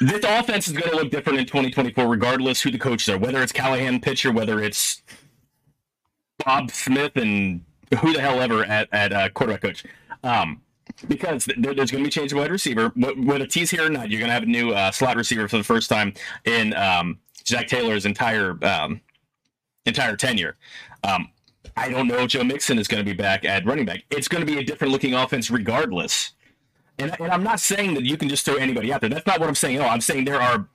this offense is going to look different in 2024, regardless who the coaches are. Whether it's Callahan Pitcher, whether it's Bob Smith, and who the hell ever at at uh, quarterback coach. Um, because there, there's going to be change of wide receiver. Whether Tee's here or not, you're going to have a new uh, slot receiver for the first time in um, Zac Taylor's entire um, entire tenure. Um, I don't know Joe Mixon is going to be back at running back. It's going to be a different looking offense regardless. And, and I'm not saying that you can just throw anybody out there. That's not what I'm saying. No, I'm saying there are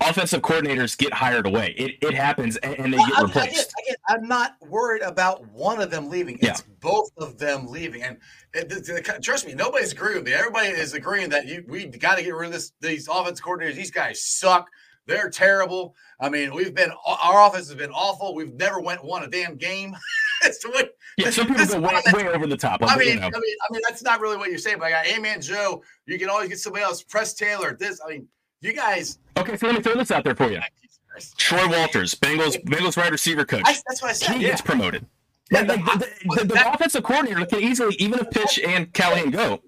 offensive coordinators get hired away. It, it happens and, and they
Well,
get
I- I get-
replaced.
I get- I'm not worried about one of them leaving.
Yeah.
It's both of them leaving. And it, the- trust me, nobody's agreeing with me. Everybody is agreeing that you, we got to get rid of this. These offensive coordinators. These guys suck. They're terrible. I mean, we've been our offense has been awful. We've never went won a damn game. The.
Yeah, some people go way, way over the top.
I
you
mean,
know.
I mean, I mean, that's not really what you're saying. But I got A-Man Joe. You can always get somebody else. Press Taylor. This. I mean, you guys.
Okay, so let me throw this out there for you. Troy Walters, Bengals Bengals wide receiver coach.
I, that's what I said.
he
Yeah.
gets promoted.
Yeah,
Like,
but-
the, the, the,
that-
offensive coordinator can easily, even if Pitch and Callahan go,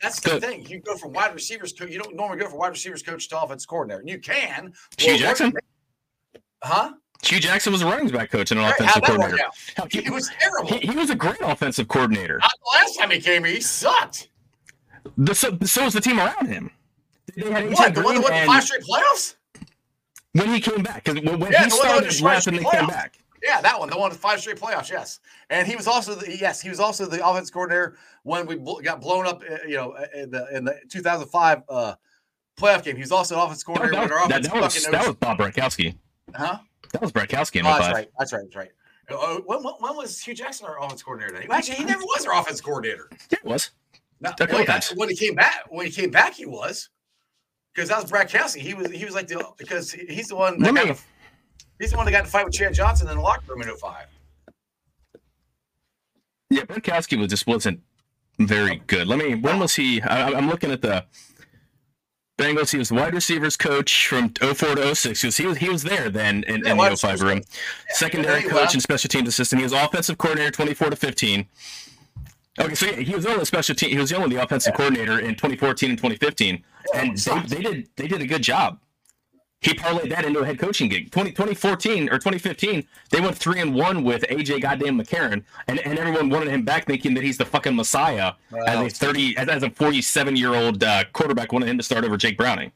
That's the thing. You go from wide receivers coach. You don't normally go from wide receivers coach to offense coordinator. You can. Hue
Jackson.
Huh?
Hue Jackson was a running back coach and an offensive
how'd that work
coordinator. Hell,
He was terrible.
he, he was a great offensive coordinator.
Not the last time he came here, he sucked.
The, so, so was the team around him. They had
What? The one that
Green
won the
and
five straight playoffs?
when he came back, because when, when
Yeah,
he
the one that won the
started, left and
straight
came back.
Yeah, that one. The one with five straight playoffs. Yes, and he was also the yes, he was also the offense coordinator when we bl- got blown up. uh, You know, in the in the 2005 uh, playoff game. He was also an
offense
coordinator
that, that, that was, that was Bob Bratkowski.
huh?
That was Bratkowski in
Oh,
05.
that's right. That's right. That's right. Uh, when, when, when was Hue Jackson our offense coordinator? Actually, he never was our offense coordinator.
Yeah, it was.
No, wait, when he came back, when he came back, he was because that was Brad Kelsey. He was he was like the because he's the one that
Let
got
me-
he's the one that got to fight with Chad Johnson in the locker room in 05.
Yeah, Bratkowski was just wasn't very good. Let me. When was he? I, I'm looking at the Bengals. He was the wide receivers coach from 04 to 06. He was he was, he was there then in,
Yeah,
in the 05 room.
coach.
Secondary
Yeah,
coach
was.
and special teams assistant. He was offensive coordinator 24 to 15. Okay, so yeah, he was only the special team. He was only the offensive
Yeah.
coordinator in 2014 and 2015,
Yeah,
and they, they did they did a good job. He parlayed that into a head coaching gig. 20, 2014 or 2015, they went three and one with AJ goddamn McCarron, and, and everyone wanted him back, thinking that he's the fucking messiah.
Well,
as a 30, as, as a 47 year old uh, quarterback, wanted him to start over Jake Browning.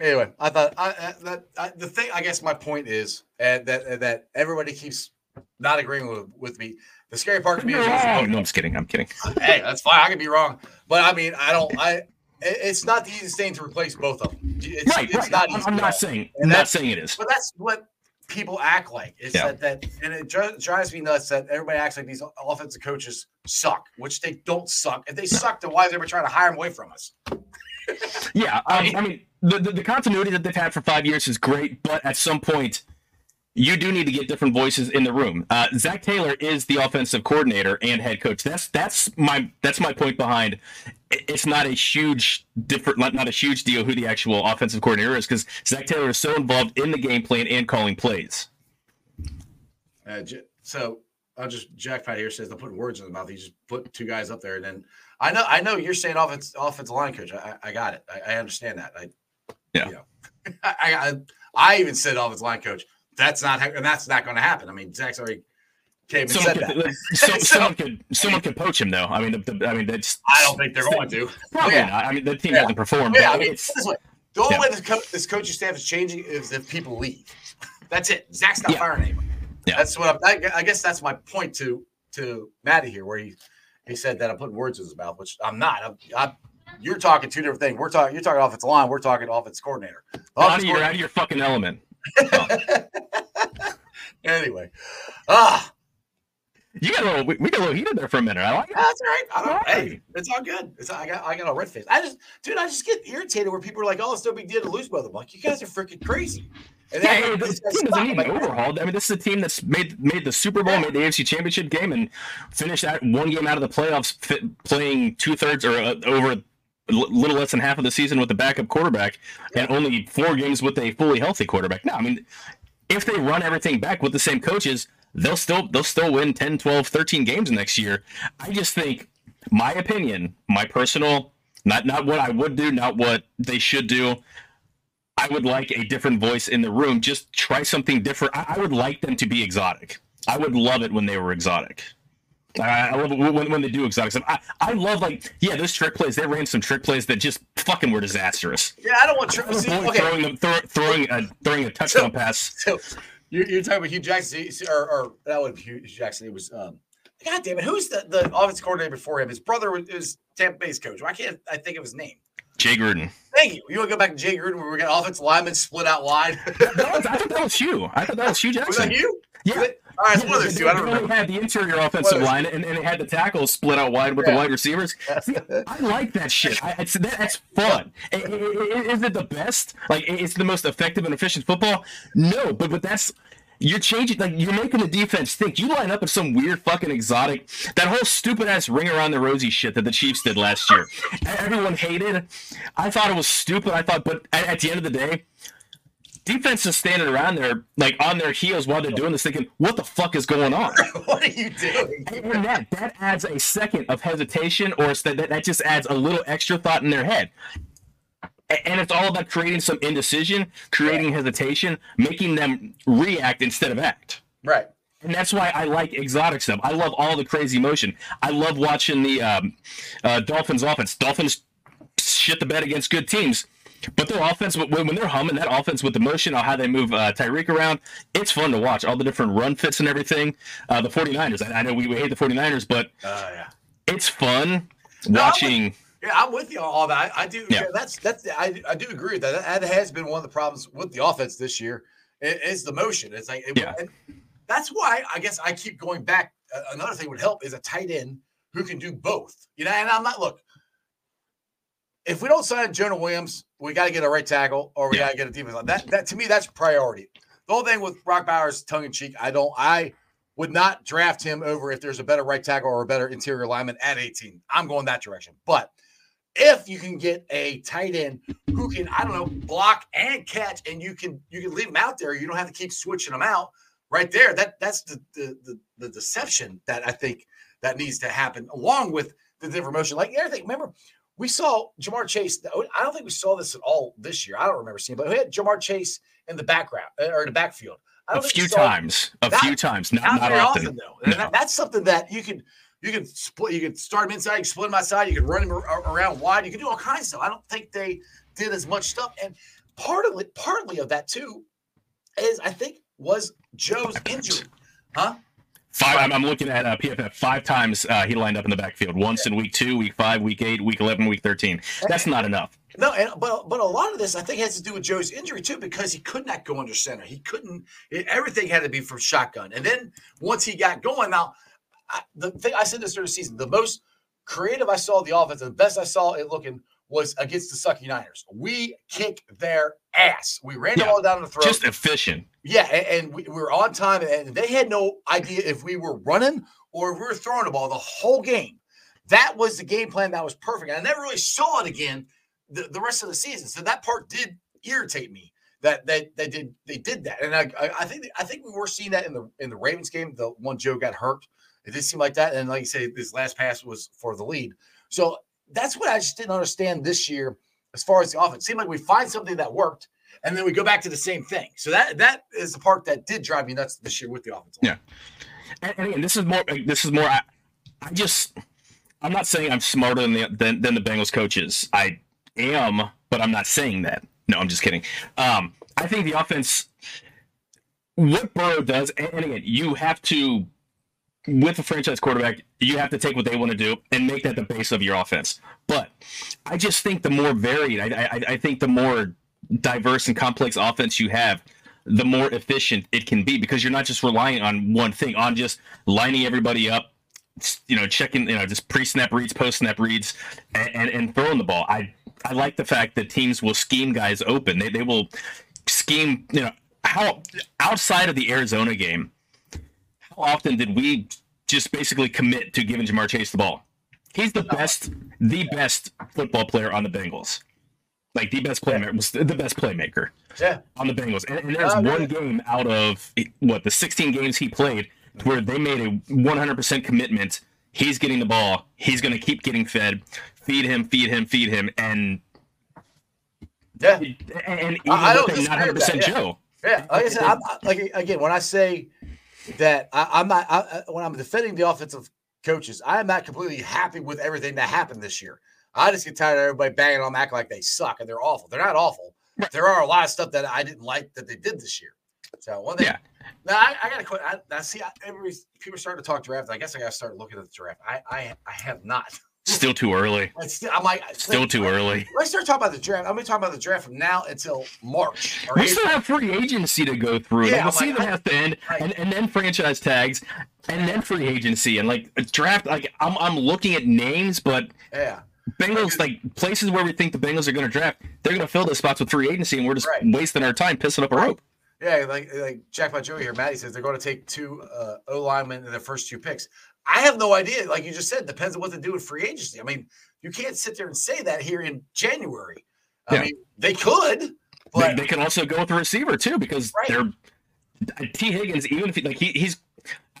Anyway, I thought I, I, that I, the thing. I guess my point is uh, that uh, that everybody keeps not agreeing with, with me. The scary part to me is,
Oh, no, I'm just kidding. I'm kidding.
hey, that's fine. I could be wrong, but I mean, I don't. I it's not the easiest thing to replace both of them. It's,
right,
it's
right.
not
I'm, I'm not saying.
And
not saying it is.
But that's what people act like. Is
Yeah.
that that and it drives me nuts that everybody acts like these offensive coaches suck, which they don't suck. If they suck, then why is everybody trying to hire them away from us?
Yeah,
I
um,
mean-
I mean, the, the the continuity that they've had for five years is great, but at some point, you do need to get different voices in the room. Uh, Zac Taylor is the offensive coordinator and head coach. That's that's my that's my point behind. It's not a huge different, not, a huge deal who the actual offensive coordinator is because Zac Taylor is so involved in the game plan and calling plays.
Uh, so I'll just Jack Pat here says they're putting words in the mouth. He just put two guys up there, and then I know I know you're saying offense offensive line coach. I, I got it. I, I understand that. I
Yeah.
You know, I, I I even said offensive line coach. That's not and that's not going to happen. I mean, Zac's already came and
Someone
said
could,
that.
so,
So-
someone could someone could poach him though. I mean, the, the, I mean that's
I don't think they're going to.
probably
Yeah.
not. I mean, the team
Yeah.
hasn't performed.
Yeah, I mean,
it's,
this way. The only
Yeah.
way this, co- this coaching staff is changing is if people leave. That's it. Zac's not
Yeah.
firing anyone.
Yeah.
That's what I'm, I, I guess that's my point to to Matty here, where he he said that I'm putting words in his mouth, which I'm not. I'm, I'm, you're talking two different things. We're talking. You're talking offensive line. We're talking offense coordinator. The
out
offense
of your out of your fucking element.
anyway, ah,
You got a little. We, we got a little heated there for a minute. I like it.
that's all right. I don't.
Hey.
It's all good. It's I got I got a red face. I just, dude, I just get irritated where people are like, "Oh, it's no big deal to lose by them." Like, you guys are freaking crazy. And
Yeah,
then-
hey, this team doesn't need an overhaul. I mean, this is a team that's made made the Super Bowl, made the AFC Championship game, and finished that one game out of the playoffs, fit, playing two thirds or uh, over little less than half of the season with the backup quarterback, and only four games with a fully healthy quarterback. No, I mean, if they run everything back with the same coaches, they'll still they'll still win 10, 12, 13 games next year. I just think, my opinion, my personal, not not what I would do, not what they should do. I would like a different voice in the room. Just try something different. I, I would like them to be exotic. I would love it when they were exotic. I, love when, when they do exotic stuff. I, I love like yeah, those trick plays. They ran some trick plays that just fucking were disastrous.
Yeah, I don't want to. See,
Throwing,
okay,
throwing, them, throw, throwing a throwing a touchdown
So-
pass.
so you're, you're talking about Hue Jackson, or, or that would Hue Jackson. It was, um, God damn it, who's the, the offense coordinator before him? His brother was, was Tampa Bay's coach. Why can't I think of his name?
Jay Gruden.
Thank you. You want to go back to Jay Gruden where we got offensive linemen split out wide?
I thought that was Hue. I thought that was
Hue
Jackson.
was that you?
Yeah.
It? All right, it's one of those two. I don't remember.
had the interior offensive
One of those
line, and, and it had the tackles split out wide with
Yeah.
the wide receivers. See, I like that shit. I, it's, that, that's fun. Is it the best? Like, it's the most effective and efficient football? No, but but that's you're changing. Like, you're making the defense think. You line up with some weird fucking exotic. That whole stupid ass ring around the rosy shit that the Chiefs did last year. Everyone hated. I thought it was stupid. I thought, but at, at the end of the day defense is standing around there like on their heels while they're doing this thinking what the fuck is going on
what are you doing?
and that that adds a second of hesitation or that, that just adds a little extra thought in their head and it's all about creating some indecision creating hesitation making them react instead of act
Right.
and that's why I like exotic stuff. I love all the crazy motion. I love watching the um, uh, Dolphins offense. Dolphins shit the bed against good teams, but their offense when, when they're humming that offense with the motion on how they move uh, Tyreek around, it's fun to watch. All the different run fits and everything. Uh, the 49ers. I, I know we, we hate the 49ers, but
Uh, yeah.
it's fun
I'm with-
watching.
Yeah, I'm with you on all that. I, I do.
Yeah.
Yeah. that's that's. I, I do agree with that. That has been one of the problems with the offense this year. Is the motion. It's like, it-
Yeah.
and that's why I guess I keep going back. Another thing would help is a tight end who can do both. You know, and I'm not look. If we don't sign Jonah Williams, we got to get a right tackle or we
Yeah.
got to get a defense. line. That that to me that's priority. The whole thing with Brock Bowers, tongue in cheek. I don't. I would not draft him over if there's a better right tackle or a better interior lineman at 18. I'm going that direction. But if you can get a tight end who can, I don't know, block and catch, and you can you can leave them out there, you don't have to keep switching them out right there. That that's the the the, the deception that I think that needs to happen, along with the different motion. Like everything. Remember, we saw Ja'Marr Chase. I don't think we saw this at all this year. I don't remember seeing, but we had Ja'Marr Chase in the background uh, or in the backfield.
A
don't think we
few times, a
Not-
few times, not,
not
not
very
often.
often, though.
No.
that- that's something that you can you can split. You can start him inside. You can split him outside. You can run him around wide. You can do all kinds of stuff. I don't think they did as much stuff. And part of it, partly of that too, is I think was Joe's injury. Huh?
Five. I'm, I'm looking at uh, PFF. Five times uh, he lined up in the backfield. Once in week two, week five, week eight, week eleven, week thirteen. That's not enough.
No, and but but a lot of this I think has to do with Joe's injury too, because he could not go under center. He couldn't. It, everything had to be from shotgun. And then once he got going, now I, the thing I said this during the season, the most creative I saw the offense, the best I saw it looking was against the Sucky Niners. We kick their ass. We ran the
Yeah.
ball down the throat.
Just efficient.
Yeah, and, we, we were on time, and they had no idea if we were running or if we were throwing the ball the whole game. That was the game plan that was perfect. I never really saw it again the, the rest of the season. So that part did irritate me that they they did they did that, and I I think I think we were seeing that in the in the Ravens game. The one Joe got hurt, it did seem like that, and like you say, this last pass was for the lead. So that's what I just didn't understand this year as far as the offense. It seemed like we find something that worked, and then we go back to the same thing. So that that is the part that did drive me nuts this year with the offense.
Yeah, and, and again, this is more. This is more. I, I just. I'm not saying I'm smarter than the than, than the Bengals coaches. I am, but I'm not saying that. No, I'm just kidding. Um, I think the offense, what Burrow does, and again, you have to, with a franchise quarterback, you have to take what they want to do and make that the base of your offense. But I just think the more varied, I, I, I think the more diverse and complex offense you have, the more efficient it can be because you're not just relying on one thing, on just lining everybody up, you know, checking, you know, just pre-snap reads, post-snap reads, and, and, and throwing the ball. I I like the fact that teams will scheme guys open. They they will scheme. You know how outside of the Arizona game, how often did we just basically commit to giving Ja'Marr Chase the ball? He's the best, the best football player on the Bengals. Like the best playmaker was the best playmaker.
Yeah.
On the Bengals, and, and there's oh, one game out of eh, what the 16 games he played where they made a 100% commitment. He's getting the ball. He's going to keep getting fed feed him, feed him, feed him, and
yeah,
and even I, don't not hundred percent Joe.
Yeah, like I said, I'm, like again, when I say that I, am not I, when I'm defending the offensive coaches, I am not completely happy with everything that happened this year. I just get tired of everybody banging on them, acting like they suck and they're awful. They're not awful. Right. There are a lot of stuff that I didn't like that they did this year. So one thing, yeah. Now I, I gotta quit. I, I see. I, every people starting to talk draft. I guess I gotta start looking at the draft. I I, I have not.
Still too early.
I'm like,
still too early.
Let's start talking about the draft. I'm to talk about the draft from now until March.
we still have free agency to go through. Yeah, like, the season like, has to end, I, and, and then franchise tags, and then free agency, and like draft. Like I'm, I'm looking at names, but
yeah.
Bengals, like places where we think the Bengals are going to draft, they're going to fill those spots with free agency, and we're just right. wasting our time pissing up a rope.
Yeah, like like Jackpot Joey here, Maddie says they're going to take two uh, O linemen in the first two picks. I have no idea. Like you just said, depends on what they do with free agency. I mean, you can't sit there and say that here in January. I yeah. mean, they could.
But they, they, can also go with a receiver too because right. they're Tee Higgins. Even if he, like he, he's,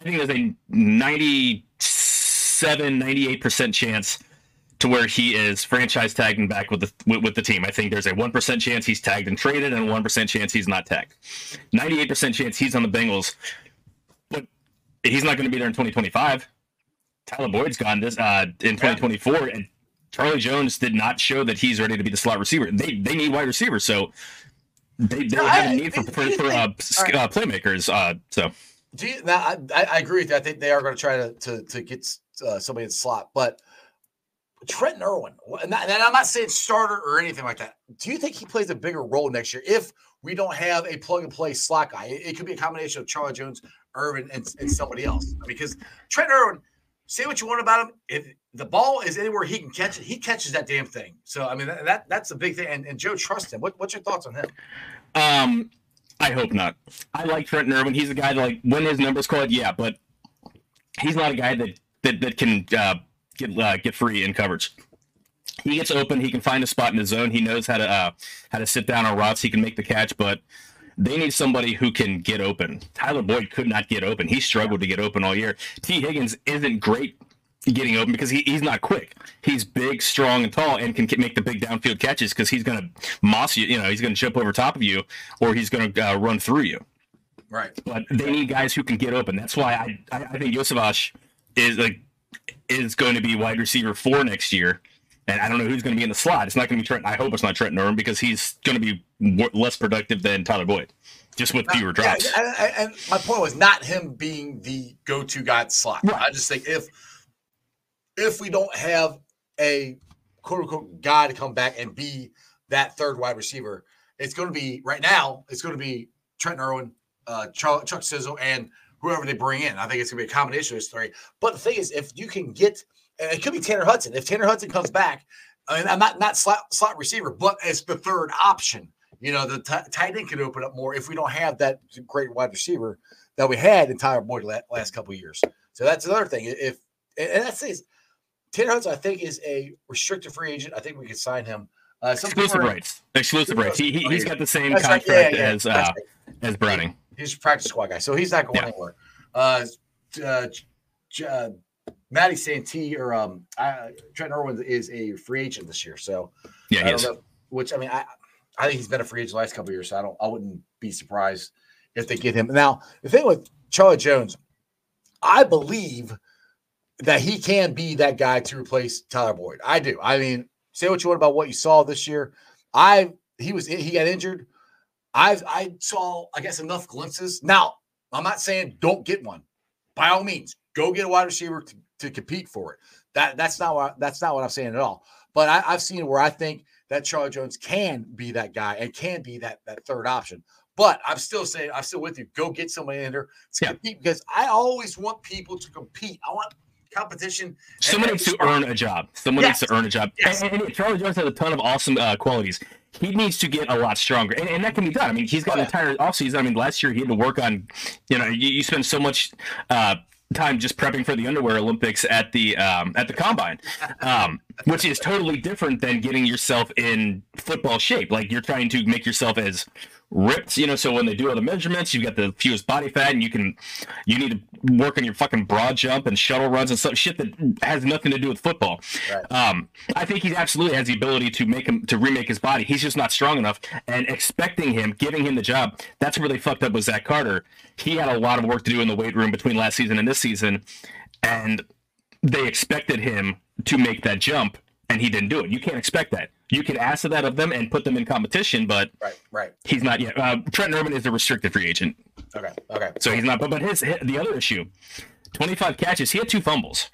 I think there's a 97, 98 percent chance to where he is franchise tagged and back with the with, with the team. I think there's a one percent chance he's tagged and traded, and one percent chance he's not tagged. Ninety eight percent chance he's on the Bengals, but he's not going to be there in 2025. Tyler Boyd's gone this uh, in 2024, and Charlie Jones did not show that he's ready to be the slot receiver. They they need wide receivers, so they, they no, have I, a need for for, for uh, right. uh, playmakers. Uh, so
do you, now I, I agree with you. I think they are going to try to to to get uh, somebody in slot, but Trent Irwin, and, that, and I'm not saying starter or anything like that. Do you think he plays a bigger role next year if we don't have a plug and play slot guy? It, it could be a combination of Charlie Jones, Irwin, and, and somebody else. because Trent Irwin, say what you want about him. If the ball is anywhere he can catch it, he catches that damn thing. So I mean that, that that's a big thing. And, and Joe trusts him. What, what's your thoughts on him?
Um, I hope not. I like Trent Irwin. He's a guy that like when his numbers called, yeah, but he's not a guy that that that can. Uh, get uh, get free in coverage. He gets open. He can find a spot in the zone. He knows how to uh, how to sit down on routes. He can make the catch, but they need somebody who can get open. Tyler Boyd could not get open. He struggled to get open all year. Tee Higgins isn't great getting open because he, he's not quick. He's big, strong, and tall, and can make the big downfield catches because he's going to moss you. You know, he's going to jump over top of you, or he's going to uh, run through you.
Right.
But they need guys who can get open. That's why I I, I think Iosivas is like is going to be wide receiver four next year. And I don't know who's going to be in the slot. It's not going to be Trent. I hope it's not Trent Norm because he's going to be less productive than Tyler Boyd, just with fewer drops.
Yeah, and, and, my point was not him being the go-to guy slot. Right. I just think if if we don't have a quote unquote guy to come back and be that third wide receiver, it's going to be right now. It's going to be Trent Irwin, uh, Chuck Sizzle, and whoever they bring in. I think it's gonna be a combination of those three. But the thing is, if you can get, it could be Tanner Hudson. If Tanner Hudson comes back, I mean, I'm not not slot, slot receiver, but as the third option, you know, the t- tight end could open up more if we don't have that great wide receiver that we had in Tyler Boyd last, last couple years. So that's another thing. If and that's this, Tanner Hudson, I think, is a restricted free agent. I think we could sign him Uh,
Exclusive rights. Exclusive rights. He, he he's got the same
That's right,
contract
yeah, yeah,
as uh,
right.
as Browning.
He's a practice squad guy, so he's not going
Yeah.
anywhere. Uh, uh, uh, Matty Santee or um, uh, Trent Irwin is a free agent this year, so
Yeah,
I know. Which I mean, I I think he's been a free agent the last couple of years, so I don't I wouldn't be surprised if they get him. Now the thing with Charlie Jones, I believe that he can be that guy to replace Tyler Boyd. I do. I mean, say what you want about what you saw this year. I he was he got injured. I I saw I guess enough glimpses. Now I'm not saying don't get one. By all means, go get a wide receiver to, to compete for it. That that's not what that's not what I'm saying at all. But I, I've seen where I think that Charlie Jones can be that guy and can be that that third option. But I'm still saying I'm still with you. Go get somebody in there to
Yeah.
compete because I always want people to compete. I want competition.
Someone needs to earn a job. Someone
Yes.
needs to earn a job.
Yes.
And, and- Charlie Jones has a ton of awesome uh, qualities. He needs to get a lot stronger, and, and that can be done. I mean, he's got an entire offseason. I mean, last year he had to work on, you know, you, you spend so much uh, time just prepping for the underwear Olympics at the um, at the combine, um, which is totally different than getting yourself in football shape. Like you're trying to make yourself as ripped, you know. So when they do all the measurements, you've got the fewest body fat, and you can you need to work on your fucking broad jump and shuttle runs and stuff shit that has nothing to do with football.
Right.
Um, I think he absolutely has the ability to make him to remake his body. He's just not strong enough. And expecting him, giving him the job, that's where they fucked up with Zach Carter. He had a lot of work to do in the weight room between last season and this season, and they expected him to make that jump, and he didn't do it. You can't expect that. You can ask that of them and put them in competition, but
Right, right.
he's not yet. Uh, Trent Irwin is a restricted free agent,
Okay, okay.
so he's not. But but his, the other issue, twenty five catches, he had two fumbles.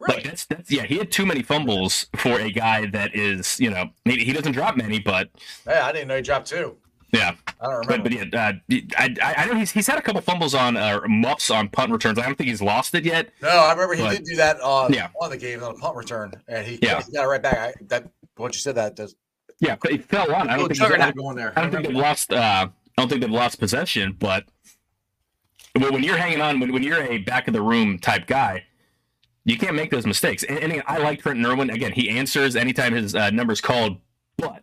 Like
Right.
that's that's yeah, he had too many fumbles for a guy that is you know maybe he doesn't drop many, but
Hey, I didn't know he dropped two.
yeah,
I don't
but
remember.
but yeah, uh, I, I I know he's he's had a couple fumbles on uh, muffs on punt returns. I don't think he's lost it yet.
No, I remember he
But-
did do that on
Yeah.
one of the games on a punt return, and he,
Yeah.
he got it right back. I, that once you said that, does
Yeah, but he fell on. I don't think he's, I,
juggernaut going there.
I don't think they've lost. Uh, I don't think they've lost possession, but when when you're hanging on, when, when you're a back of the room type guy, you can't make those mistakes. And, and I like Trenton Irwin. Again, he answers anytime his uh, number's called, but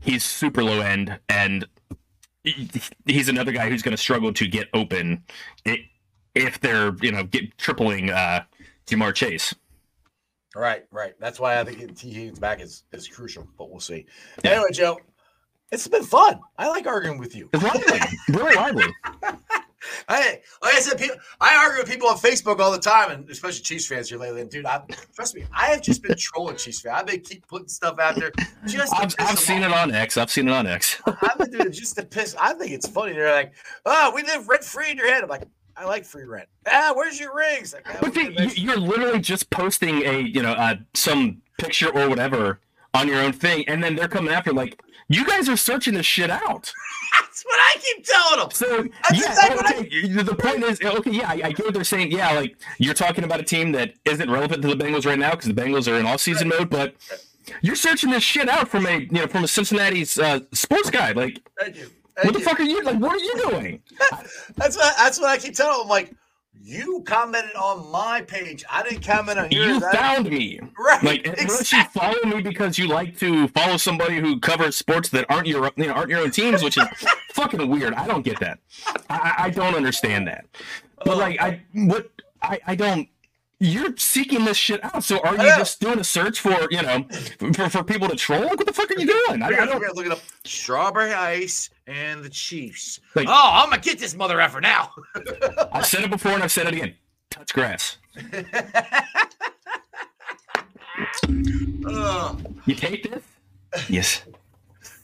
he's super low end, and he's another guy who's going to struggle to get open if they're you know get tripling uh, Ja'Marr Chase.
Right, right. That's why I think getting Tee Higgins back is, is crucial, but we'll see.
Yeah.
Anyway, Joe, it's been fun. I like arguing with you.
It's lively, really lively.
Hey, like I said, people, I argue with people on Facebook all the time, and especially Chiefs fans here lately. And dude, I, trust me, I have just been trolling Chiefs fans. I've been keep putting stuff out there just.
I've, I've seen
off.
it on X. I've seen it on X.
I've been doing it just to piss. I think it's funny. They're like, "Oh, we live rent free in your head." I'm like, "I like free rent." Ah, where's your rings? Like, "Ah,
But see, you, you're literally just posting a, you know, uh, some picture or whatever on your own thing, and then they're coming after like, you guys are searching this shit out.
That's what I keep telling them.
So
That's
yeah,
exactly what I-
the point is, okay, yeah, I, I get what they're saying. Yeah, like you're talking about a team that isn't relevant to the Bengals right now because the Bengals are in off-season mode, but you're searching this shit out from a, you know, from a Cincinnati's uh, sports guy. Like. What the fuck are you like? What are you doing?
That's what that's what I keep telling them. I'm like, you commented on my page. I didn't comment on yours.
You found me.
right.
Like, unless you follow me because you like to follow somebody who covers sports that aren't your you know, aren't your own teams, which is fucking weird. I don't get that. I, I- I don't understand that. But like, I what I I don't. You're seeking this shit out. So are you just doing a search for you know for, for people to troll? Like, what the fuck are you doing? I, I don't.
look it up. Strawberry ice and the Chiefs.
Like-
oh, I'm gonna get this mother effer now.
I've said it before and I've said it again. Touch grass.
Ugh. Oh.
You take this. Yes.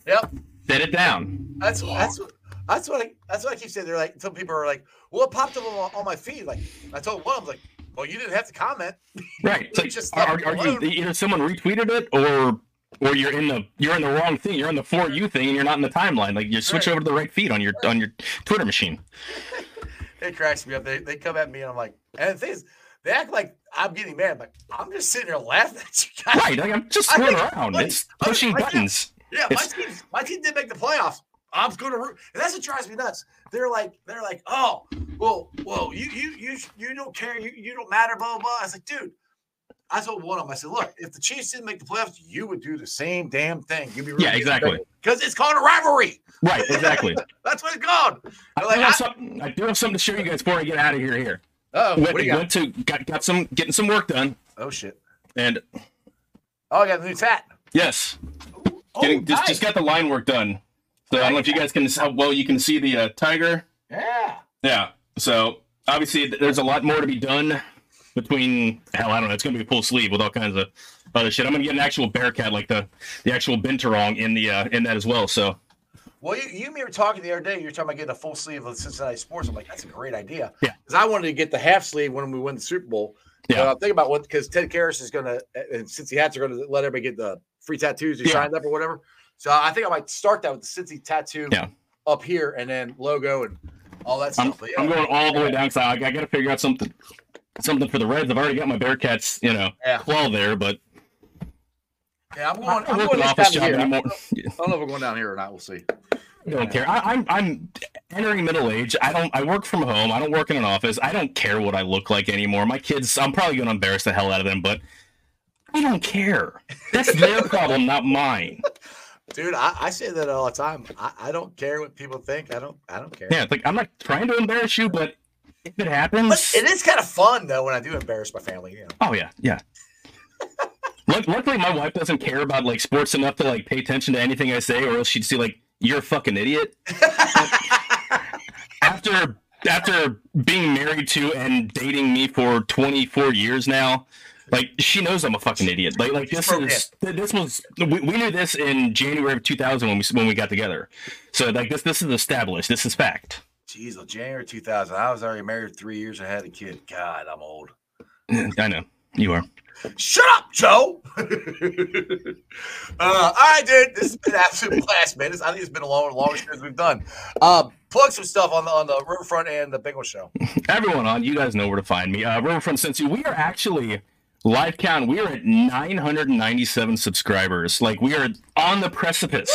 yep.
Set it down.
That's that's what that's what I that's what I keep saying. They're like some people are like, well, it popped up on, on my feed. Like I told one, I was like, well, you didn't have to comment.
Right. It's like,
Just
are, are, you either someone retweeted it or or you're in the you're in the wrong thing. You're in the for you thing and you're not in the timeline. Like you switch
Right.
over to the right feed on your on your Twitter machine.
It cracks me up. They, they come at me and I'm like, and the thing is, they act like I'm getting mad. But I'm just sitting here laughing at you guys.
Right. Like I'm just screwing around.
like,
It's pushing
I-
buttons.
Yeah, my
It's-
team, my team did make the playoffs. I'm going to root, and that's what drives me nuts. They're like, they're like, oh, well, well, you, you, you, you don't care, you, you don't matter, blah, blah, blah. I was like, dude, I told one of them, I said, look, if the Chiefs didn't make the playoffs, you would do the same damn thing. You'd be
Yeah, exactly.
Because it's called a rivalry.
Right, exactly.
That's what it's called.
I,
Like,
do have
I-
something, I do have something to show you guys before I get out of here. Here,
Oh,
went,
what do you got?
went to got, got some getting some work done,
Oh shit.
and
Oh, I got a new tat.
yes,
Oh,
getting just,
nice.
just got the line work done. So I don't know if you guys can how well you can see the uh, tiger.
yeah.
Yeah. So obviously, there's a lot more to be done between hell. I don't know. It's gonna be a full sleeve with all kinds of other shit. I'm gonna get an actual bearcat, like the the actual binturong in the uh, in that as well. So
Well, you, you and me were talking the other day. You were talking about getting a full sleeve of Cincinnati sports. I'm like, that's a great idea.
Yeah.
Because I wanted to get the half sleeve when we win the Super Bowl.
Yeah.
Uh, think about what because Ted Karras is going to, and Cincy hats are going to let everybody get the free tattoos who
Yeah.
signed up or whatever. So I think I might start that with the Cincy tattoo
Yeah.
up here and then logo and all that
I'm,
stuff. Yeah,
I'm going all the way down. So I, I got to figure out something something for the Reds. I've already got my Bearcats, you know,
Yeah.
claw there, but
yeah, I'm going.
I
I'm going
office job
here. I
anymore.
don't know if we're going down here or not. We'll see.
I don't care. I, I'm I'm entering middle age. I don't. I work from home. I don't work in an office. I don't care what I look like anymore. My kids. I'm probably going to embarrass the hell out of them, but I don't care. That's their problem, not mine.
Dude, I, I say that all the time. I, I don't care what people think. I don't. I don't care.
Yeah, like I'm not trying to embarrass you, but if it
But
happens,
it is kind of fun though when I do embarrass my family. You know.
oh yeah, yeah. Luckily, my wife doesn't care about like sports enough to like pay attention to anything I say, or else she'd see like you're a fucking idiot. after after being married to and dating me for 24 years now like she knows i'm a fucking idiot like like this is this was we, we knew this in january of 2000 when we when we got together so like this this is established this is fact
Jeez, well, January 2000. I was already married three years. I had a kid. God, I'm old.
i know you are
Shut up, Joe. uh, all right, dude. This has been an absolute blast, man. This, I think it's been a long, longest shows we've done. Uh, plug some stuff on the on the Riverfront and the Bengal show.
everyone on you guys know where to find me uh riverfront Cincy, we are actually live count we are at 997 subscribers like we are on the precipice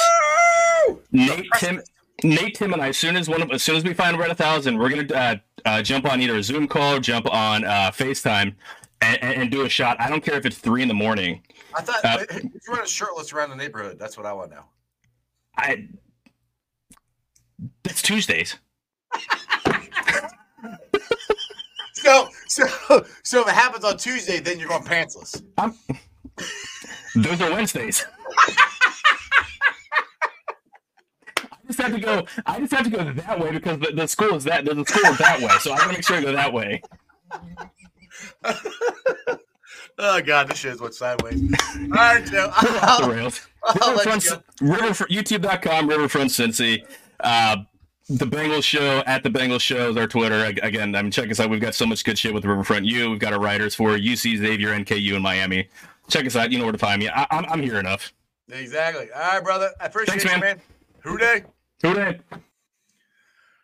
Woo!
Nate, Tim, Nate, Tim, and I. As soon as one of, as soon as we find we're at a thousand, we're gonna uh, uh, jump on either a Zoom call or jump on uh, FaceTime and, and, and do a shot. I don't care if it's three in the morning.
I thought
Uh,
if you're running shirtless around the neighborhood, that's what I want now.
I. That's Tuesdays.
So, so, so if it happens on Tuesday, then you're going pantsless.
I'm. Those are Wednesdays. I just have to go. I just have to go that way because the, the school is that the school is that way. So I gotta make sure I go that way.
Oh God, this shit went sideways. All right, Joe.
We're off the
I'll. I'll let
Riverfront. Riverfront, YouTube.com, Riverfront Cincy. Uh, the Bengals Show at the Bengals Show is our Twitter. Again, I mean, check us out. We've got so much good shit with the Riverfront U. We've got our writers for UC Xavier, NKU, in Miami. Check us out. You know where to find me. I, I'm, I'm here enough.
Exactly. All right, brother. I appreciate it.
Thanks,
you,
man.
man. Who Dey?
Who Dey?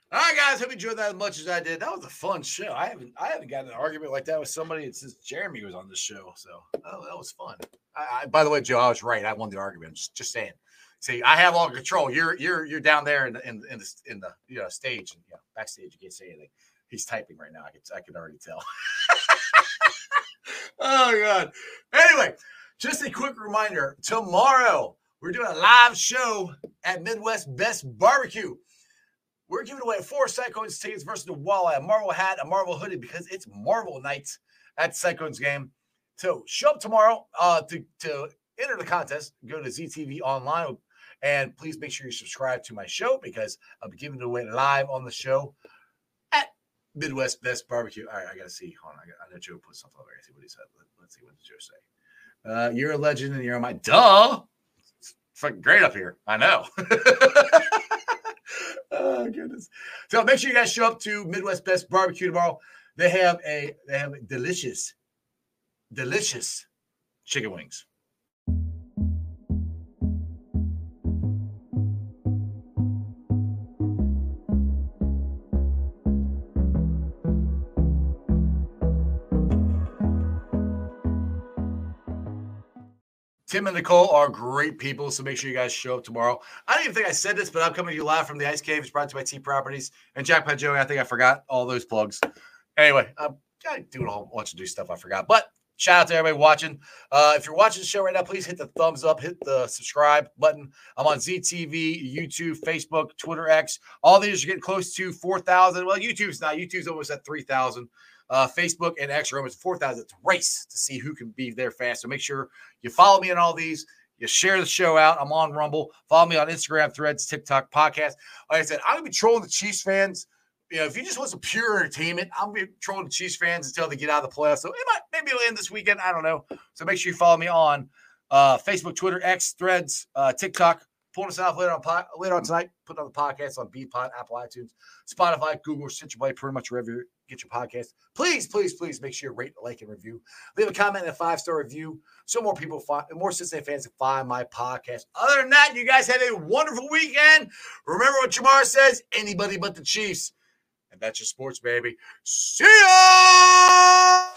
All right, guys. Hope you enjoyed that as much as I did. That was a fun show. I haven't I haven't gotten an argument like that with somebody since Jeremy was on the show. So oh, that was fun. I, I, by the way, Joe, I was right. I won the argument. Just just saying. See, I have all control. You're you're you're down there in the in, in the in the you know stage and you know, backstage. You can't say anything. He's typing right now. I can I can already tell. oh god. Anyway, just a quick reminder. Tomorrow we're doing a live show at Midwest Best Barbecue. We're giving away four Cyclones tickets versus the Walleye, a Marvel hat, a Marvel hoodie because it's Marvel night at Cyclones game. So show up tomorrow uh, to, to enter the contest. Go to ZTV online and please make sure you subscribe to my show because I'll be giving it away live on the show at Midwest Best Barbecue. All right, I gotta see. Hold on, I, got, I know Joe put something over. I see what he said. Let, us see what did Joe say. Uh, you're a legend and you're on my duh. It's fucking great up here. I know. oh goodness. So make sure you guys show up to Midwest Best Barbecue tomorrow. They have a they have a delicious, delicious chicken wings. Tim and Nicole are great people, so make sure you guys show up tomorrow. I don't even think I said this, but I'm coming to you live from the Ice Cave. It's brought to you by T Properties and Jackpot Joey. I think I forgot all those plugs. Anyway, I'm doing a whole bunch of new stuff I forgot, but Shout out to everybody watching. Uh, if you're watching the show right now, please hit the thumbs up, hit the subscribe button. I'm on ZTV, YouTube, Facebook, Twitter, X. All these are getting close to 4,000. Well, YouTube's not. YouTube's almost at 3,000. Uh, Facebook and X almost 4,000. It's race to see who can be there fast. So make sure you follow me on all these. You share the show out. I'm on Rumble. Follow me on Instagram, Threads, TikTok, podcast. Like I said, I'm gonna be trolling the Chiefs fans. You know, if you just want some pure entertainment, I'm gonna be trolling the Chiefs fans until they get out of the playoffs. So it might maybe it'll end this weekend. I don't know. So make sure you follow me on uh, Facebook, Twitter, X, Threads, uh, TikTok. Pulling us off later on later on tonight. Put on the podcast on Beatpod, Apple iTunes, Spotify, Google, Stitcher Play, pretty much wherever get your podcast. Please, please, please make sure you rate, like, and review. Leave a comment and a five star review so more people find more Cincinnati fans can find my podcast. Other than that, you guys have a wonderful weekend. Remember what Ja'Marr says: anybody but the Chiefs. And that's your sports, baby. See ya!